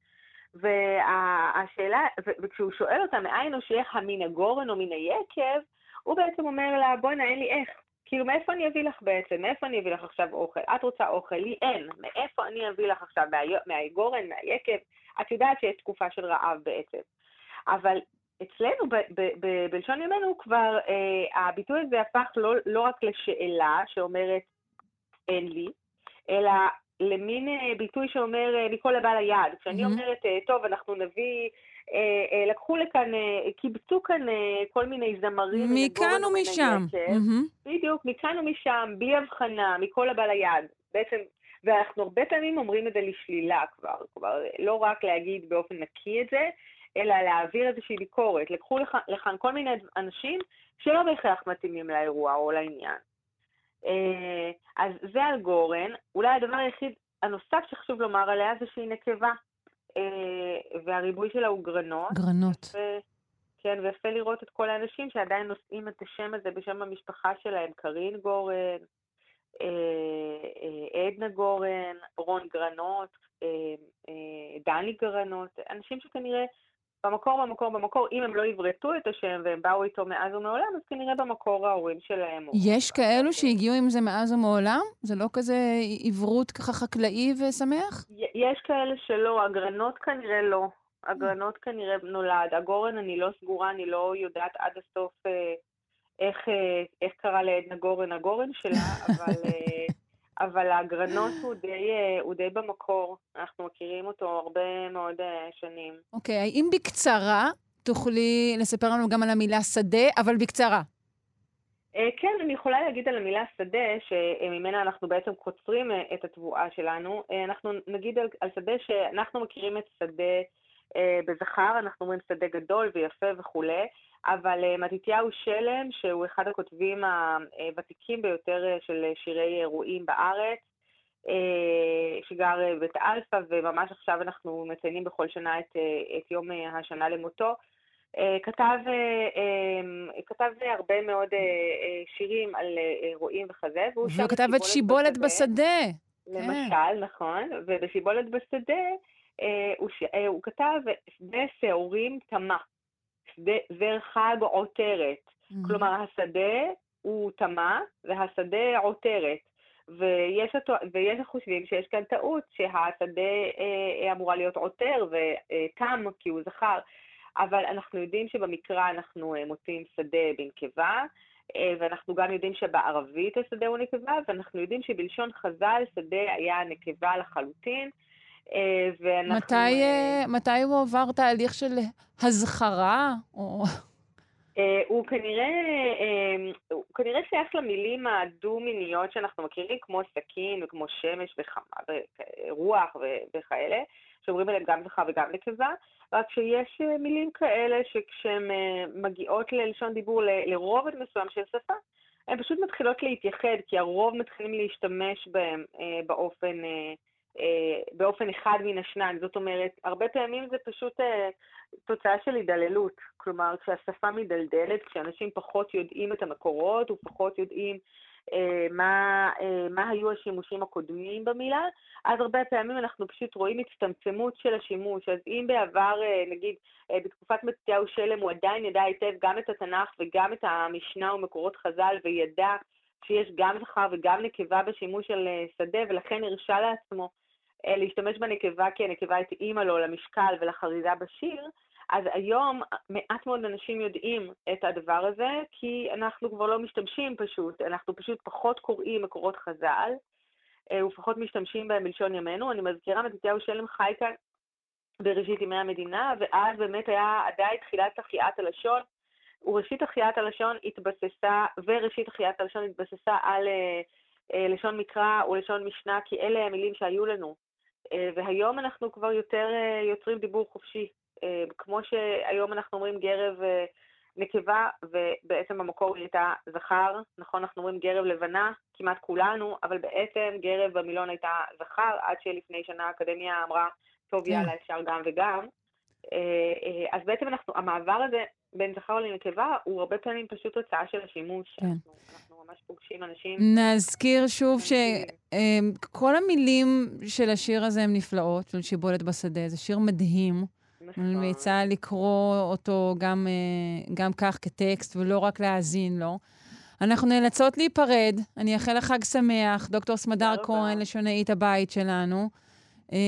והשאלה, וכשהוא שואל אותה מאין הושיעך מן הגורן או מן היקב, הוא בעצם אומר לה, בואנה, אין לי איך. כאילו, מאיפה אני אביא לך בעצם? מאיפה אני אביא לך עכשיו אוכל? את רוצה אוכל, לי אין. מאיפה אני אביא לך עכשיו? מהגורן, מהיקב? את יודעת שיש תקופה של רעב בעצם. אבל אצלנו, ב- ב- ב- בלשון ימינו, כבר אה, הביטוי הזה הפך לא, לא רק לשאלה שאומרת אין לי, אלא למין אה, ביטוי שאומר אה, מכל הבא ליד. כשאני mm-hmm. אומרת, אה, טוב, אנחנו נביא, לקחו לכאן, קיבצו כאן כל מיני זמרים. מכאן ומשם. בדיוק, מכאן ומשם, בלי הבחנה, מכל הבא ליד. בעצם, ואנחנו הרבה פעמים אומרים את זה לשלילה כבר, כבר לא רק להגיד באופן נקי את זה, אלא להעביר איזושהי ביקורת. לקחו לכאן כל מיני אנשים שלא בהכרח מתאימים לאירוע או לעניין. אה, אז זה על גורן. אולי הדבר היחיד הנוסף שחשוב לומר עליה זה שהיא נקבה, אה, והריבוי שלה הוא גרנות. גרנות. ו... כן, ויפה לראות את כל האנשים שעדיין נושאים את השם הזה בשם המשפחה שלהם, קרין גורן, אה, עדנה גורן, רון גרנות, דני גרנות, אנשים שכנראה במקור, במקור, במקור, אם הם לא עברתו את השם והם באו איתו מאז ומעולם, אז כנראה במקור ההורים שלהם. יש כאלו שהגיעו עם זה מאז ומעולם? זה לא כזה עברות ככה חקלאי ושמח? יש כאלה שלא, הגרנות כנראה לא. הגרנות כנראה נולד. הגורן, אני לא סגורה, אני לא יודעת עד הסוף אה, איך, אה, איך קרה לעדנה גורן הגורן שלה, (laughs) אבל... אבל הגרנות הוא די, אה, הוא די במקור, אנחנו מכירים אותו הרבה מאוד אה, שנים. אוקיי, okay, האם בקצרה תוכלי לספר לנו גם על המילה שדה, אבל בקצרה. אה, כן, אני יכולה להגיד על המילה שדה, שממנה אנחנו בעצם קוצרים את התבואה שלנו. אנחנו נגיד על, על שדה שאנחנו מכירים את שדה בזכר, אנחנו אומרים שדה גדול ויפה וכולי. אבל אה, מתתיהו שלם, שהוא אחד הכותבים הוותיקים ביותר אה, של שירי רועים בארץ, אה, שגר בבית אלפא, וממש עכשיו אנחנו מציינים בכל שנה את, את יום השנה למותו. כתב, כתב הרבה מאוד שירים על רועים וכזה, והוא כתב את שיבולת בשדה. למשל, כן. נכון, ובשיבולת בשדה הוא, הוא כתב שדה שעורים תמה. זר חג עותרת. Mm-hmm. כלומר, השדה הוא טמא והשדה עותרת. ויש, ויש החושבים שיש כאן טעות, שהשדה אה, אמורה להיות עותר ותם כי הוא זכר, אבל אנחנו יודעים שבמקרא אנחנו אה, מוצאים שדה בנקבה, אה, ואנחנו גם יודעים שבערבית השדה הוא נקבה, ואנחנו יודעים שבלשון חז"ל שדה היה נקבה לחלוטין. אה, ואנחנו... מתי, אה, מתי הוא עבר תהליך של הזכרה? או... אה, הוא כנראה, הוא כנראה שייך למילים הדו-מיניות שאנחנו מכירים, כמו סכין וכמו שמש וחמה, ורוח וכאלה, שאומרים עליהם גם זכר וגם נקבה, רק שיש מילים כאלה שכשהן מגיעות ללשון דיבור לרובד מסוים של שפה, הן פשוט מתחילות להתייחד, כי הרוב מתחילים להשתמש בהן באופן... אה, באופן אחד מן השניים. זאת אומרת, הרבה פעמים זה פשוט אה, תוצאה של הידללות. כלומר, כשהשפה מדלדלת, כשאנשים פחות יודעים את המקורות ופחות יודעים אה, מה, אה, מה היו השימושים הקודמים במילה, אז הרבה פעמים אנחנו פשוט רואים הצטמצמות של השימוש. אז אם בעבר, אה, נגיד, אה, בתקופת מתתיהו שלם, הוא עדיין ידע היטב גם את התנ"ך וגם את המשנה ומקורות חז"ל, וידע שיש גם זכר וגם נקבה בשימוש של אה, שדה, ולכן הרשה לעצמו אה, להשתמש בנקבה כי הנקבה התאימה לו למשקל ולחריזה בשיר, אז היום מעט מאוד אנשים יודעים את הדבר הזה, כי אנחנו כבר לא משתמשים פשוט, אנחנו פשוט פחות קוראים מקורות חז"ל, אה, ופחות משתמשים בהם בלשון ימינו. אני מזכירה, מתתיהו שלם חי כאן בראשית ימי המדינה, ואז באמת היה עדיין תחילת החייאת הלשון, וראשית החייאת הלשון התבססה, וראשית החייאת הלשון התבססה על אה, אה, לשון מקרא ולשון משנה, כי אלה המילים שהיו לנו. אה, והיום אנחנו כבר יותר אה, יוצרים דיבור חופשי. אה, כמו שהיום אנחנו אומרים גרב אה, נקבה, ובעצם במקור היא הייתה זכר, נכון, אנחנו אומרים גרב לבנה, כמעט כולנו, אבל בעצם גרב במילון הייתה זכר, עד שלפני שנה האקדמיה אמרה, טוב, כן. יאללה, אפשר גם וגם. אה, אה, אז בעצם אנחנו, המעבר הזה בין זכר לנקבה הוא הרבה פעמים פשוט תוצאה של השימוש. כן. אנחנו, אנחנו ממש פוגשים אנשים... נזכיר שוב שכל המילים של השיר הזה הן נפלאות, של שיבולת בשדה. זה שיר מדהים. נכון. אני ממליצה לקרוא אותו גם, אה, גם כך כטקסט, ולא רק להאזין לו. אנחנו נאלצות להיפרד. אני אאחל לך חג שמח, דוקטור סמדר. כהן, לשונאית הבית שלנו. אה,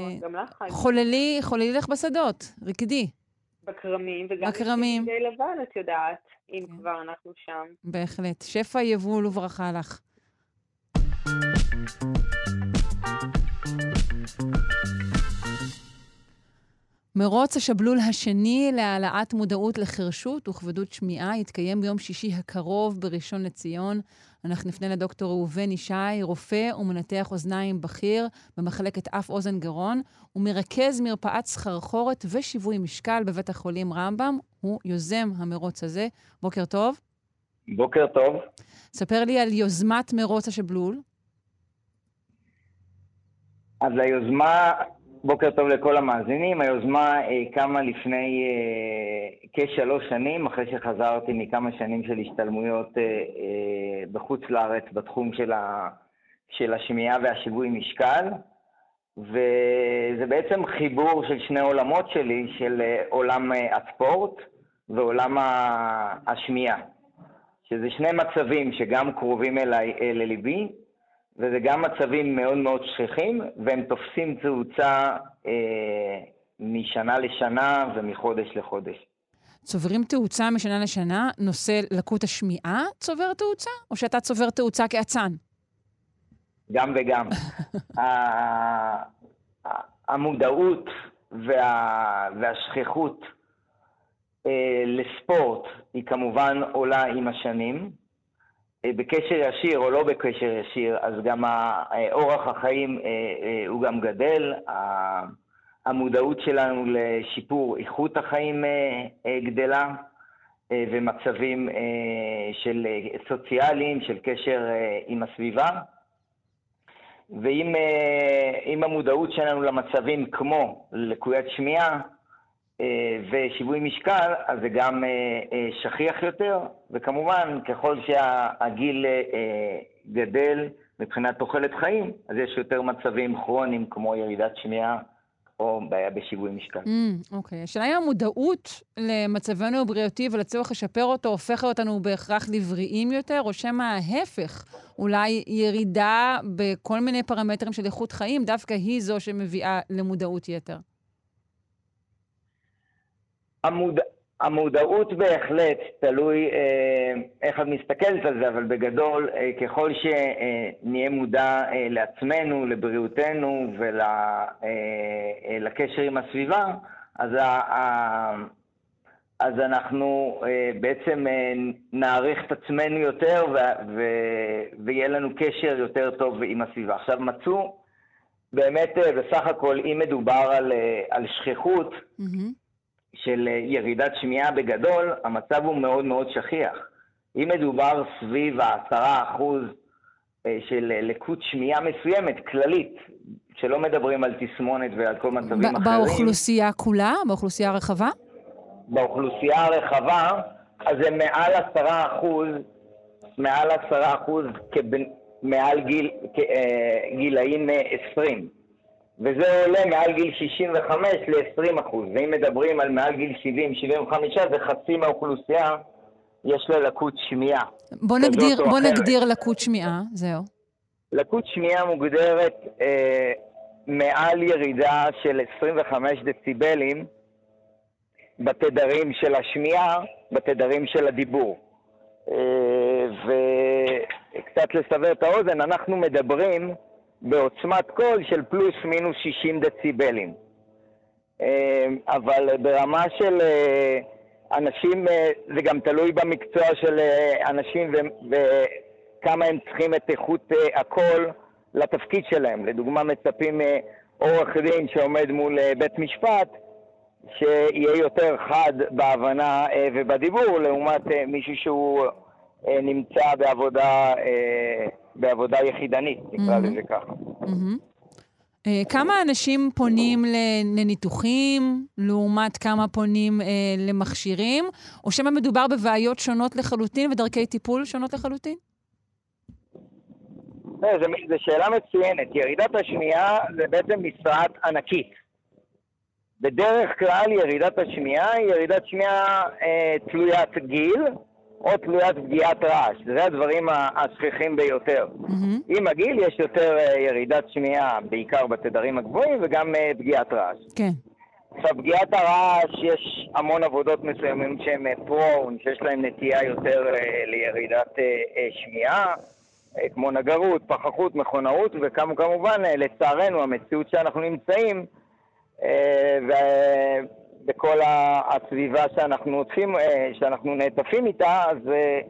מאוד. גם לך חג. חוללי, חוללי לך בשדות, רקדי, בכרמים, וגם בכרמים. בגדי לבן, את יודעת, אם כן. כבר אנחנו שם. בהחלט. שפע יבול וברכה לך. מרוץ השבלול השני להעלאת מודעות לחירשות וכבדות שמיעה יתקיים ביום שישי הקרוב בראשון לציון. אנחנו נפנה לדוקטור ראובן ישי, רופא ומנתח אוזניים בכיר במחלקת אף אוזן גרון, ומרכז מרפאת סחרחורת ושיווי משקל בבית החולים רמב"ם. הוא יוזם המרוץ הזה. בוקר טוב. בוקר טוב. ספר לי על יוזמת מרוץ השבלול. אז היוזמה, בוקר טוב לכל המאזינים, היוזמה אה, קמה לפני אה, כשלוש שנים, אחרי שחזרתי מכמה שנים של השתלמויות אה, בחוץ לארץ בתחום של, ה, של השמיעה והשיווי משקל, וזה בעצם חיבור של שני עולמות שלי, של עולם הספורט ועולם השמיעה, שזה שני מצבים שגם קרובים אליי, לליבי, וזה גם מצבים מאוד מאוד שכיחים, והם תופסים תאוצה אה, משנה לשנה ומחודש לחודש. צוברים תאוצה משנה לשנה, נושא לקות השמיעה צובר תאוצה, או שאתה צובר תאוצה כאצן? גם וגם. (laughs) המודעות וה, והשכיחות אה, לספורט היא כמובן עולה עם השנים. אה, בקשר ישיר או לא בקשר ישיר, אז גם אה, אורח החיים אה, הוא גם גדל. המודעות שלנו לשיפור איכות החיים גדלה, ומצבים של סוציאליים, של קשר עם הסביבה. עם המודעות שלנו למצבים כמו לקוית שמיעה ושיווי משקל, אז זה גם אה, אה, שכיח יותר, וכמובן, ככל שהגיל אה, אה, גדל מבחינת תוחלת חיים, אז יש יותר מצבים כרוניים כמו ירידת שמיעה או בעיה בשיווי משקל. Mm, אוקיי. השאלה אם המודעות למצבנו הבריאותי ולצורך לשפר אותו הופכת אותנו בהכרח לבריאים יותר, או שמא ההפך, אולי ירידה בכל מיני פרמטרים של איכות חיים, דווקא היא זו שמביאה למודעות יתר. המוד... המודעות בהחלט, תלוי אה, איך את מסתכלת על זה, אבל בגדול, אה, ככל שנהיה מודע אה, לעצמנו, לבריאותנו ולקשר עם הסביבה, אז, ה... ה... אז אנחנו אה, בעצם אה, נעריך את עצמנו יותר ו... ו... ויהיה לנו קשר יותר טוב עם הסביבה. עכשיו מצאו, באמת, אה, בסך הכל, אם מדובר על, אה, על שכיחות, Mm-hmm. של אה, ירידת שמיעה בגדול, המצב הוא מאוד מאוד שכיח. אם מדובר סביב העשרה אחוז אה, של אה, לקות שמיעה מסוימת, כללית, שלא מדברים על תסמונת ועל כל מצבים אחרים, באוכלוסייה כולה? באוכלוסייה הרחבה? באוכלוסייה הרחבה, אז זה מעל עשרה אחוז, מעל עשרה אחוז כבן- מעל גיל, כ- גילאים אה, 20. וזה עולה מעל גיל 65 ל-20 אחוז. ואם מדברים על מעל גיל 70-75, זה חצי מהאוכלוסייה יש לה לקות שמיעה. בוא נגדיר, בוא אחרת. נגדיר לקות שמיעה, זהו. לקות שמיעה מוגדרת אה, מעל ירידה של 25 דציבלים בתדרים של השמיעה, בתדרים של הדיבור. אה, וקצת לסבר את האוזן, אנחנו מדברים בעוצמת קול של פלוס מינוס 60 דציבלים. אה, אבל ברמה של אה, אנשים, אה, זה גם תלוי במקצוע של אנשים וכמה הם צריכים את איכות הקול לתפקיד שלהם. לדוגמה, מצפים עורך דין שעומד מול בית משפט, שיהיה יותר חד בהבנה ובדיבור, לעומת מישהו שהוא נמצא בעבודה, אה, בעבודה יחידנית, נקרא מהמם. לזה ככה. אה, כמה אנשים פונים לניתוחים לעומת כמה פונים אה, למכשירים, או שמא מדובר בבעיות שונות לחלוטין ודרכי טיפול שונות לחלוטין? לא, זו שאלה מצוינת. ירידת השמיעה זה בעצם משרעת ענקית. בדרך כלל ירידת השמיעה היא ירידת שמיעה אה, תלוית גיל או תלוית פגיעת רעש. זה הדברים השכיחים ביותר. מהמם. עם הגיל יש יותר אה, ירידת שמיעה, בעיקר בתדרים הגבוהים, וגם אה, פגיעת רעש. כן. עכשיו, פגיעת הרעש, יש המון עבודות מסוימים שהן פרון, שיש להן נטייה יותר אה, לירידת אה, אה, שמיעה, אה, כמו נגרות, פחחות, מכונאות, וכמובן, אה, לצערנו, המציאות שאנחנו נמצאים, אה, ובכל ה- הסביבה שאנחנו עוטפים, אה, שאנחנו נעטפים איתה, אז אה,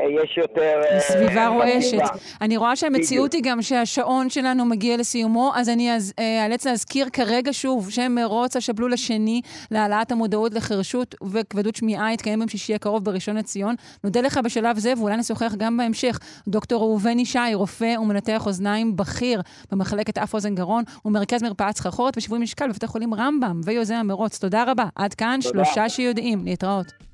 יש יותר... אה, סביבה רועשת. אני רואה שהמציאות היא גם שהשעון שלנו מגיע לסיומו, אז אני אז- אה, אאלץ להזכיר כרגע שוב שמרוץ השבלול השני להעלאת המודעות לחירשות וכבדות שמיעה יתקיים ביום שישי הקרוב בראשון לציון. נודה לך בשלב זה, ואולי נשוחח גם בהמשך. דוקטור ראובן ישי, רופא ומנתח אוזניים בכיר במחלקת אף אוזן גרון ומרכז מרפאת סחרחורת ושיווי משקל בבית החולים רמב"ם ויוזם המרוץ. תודה רבה. עד כאן. שלושה שיודעים. להתראות.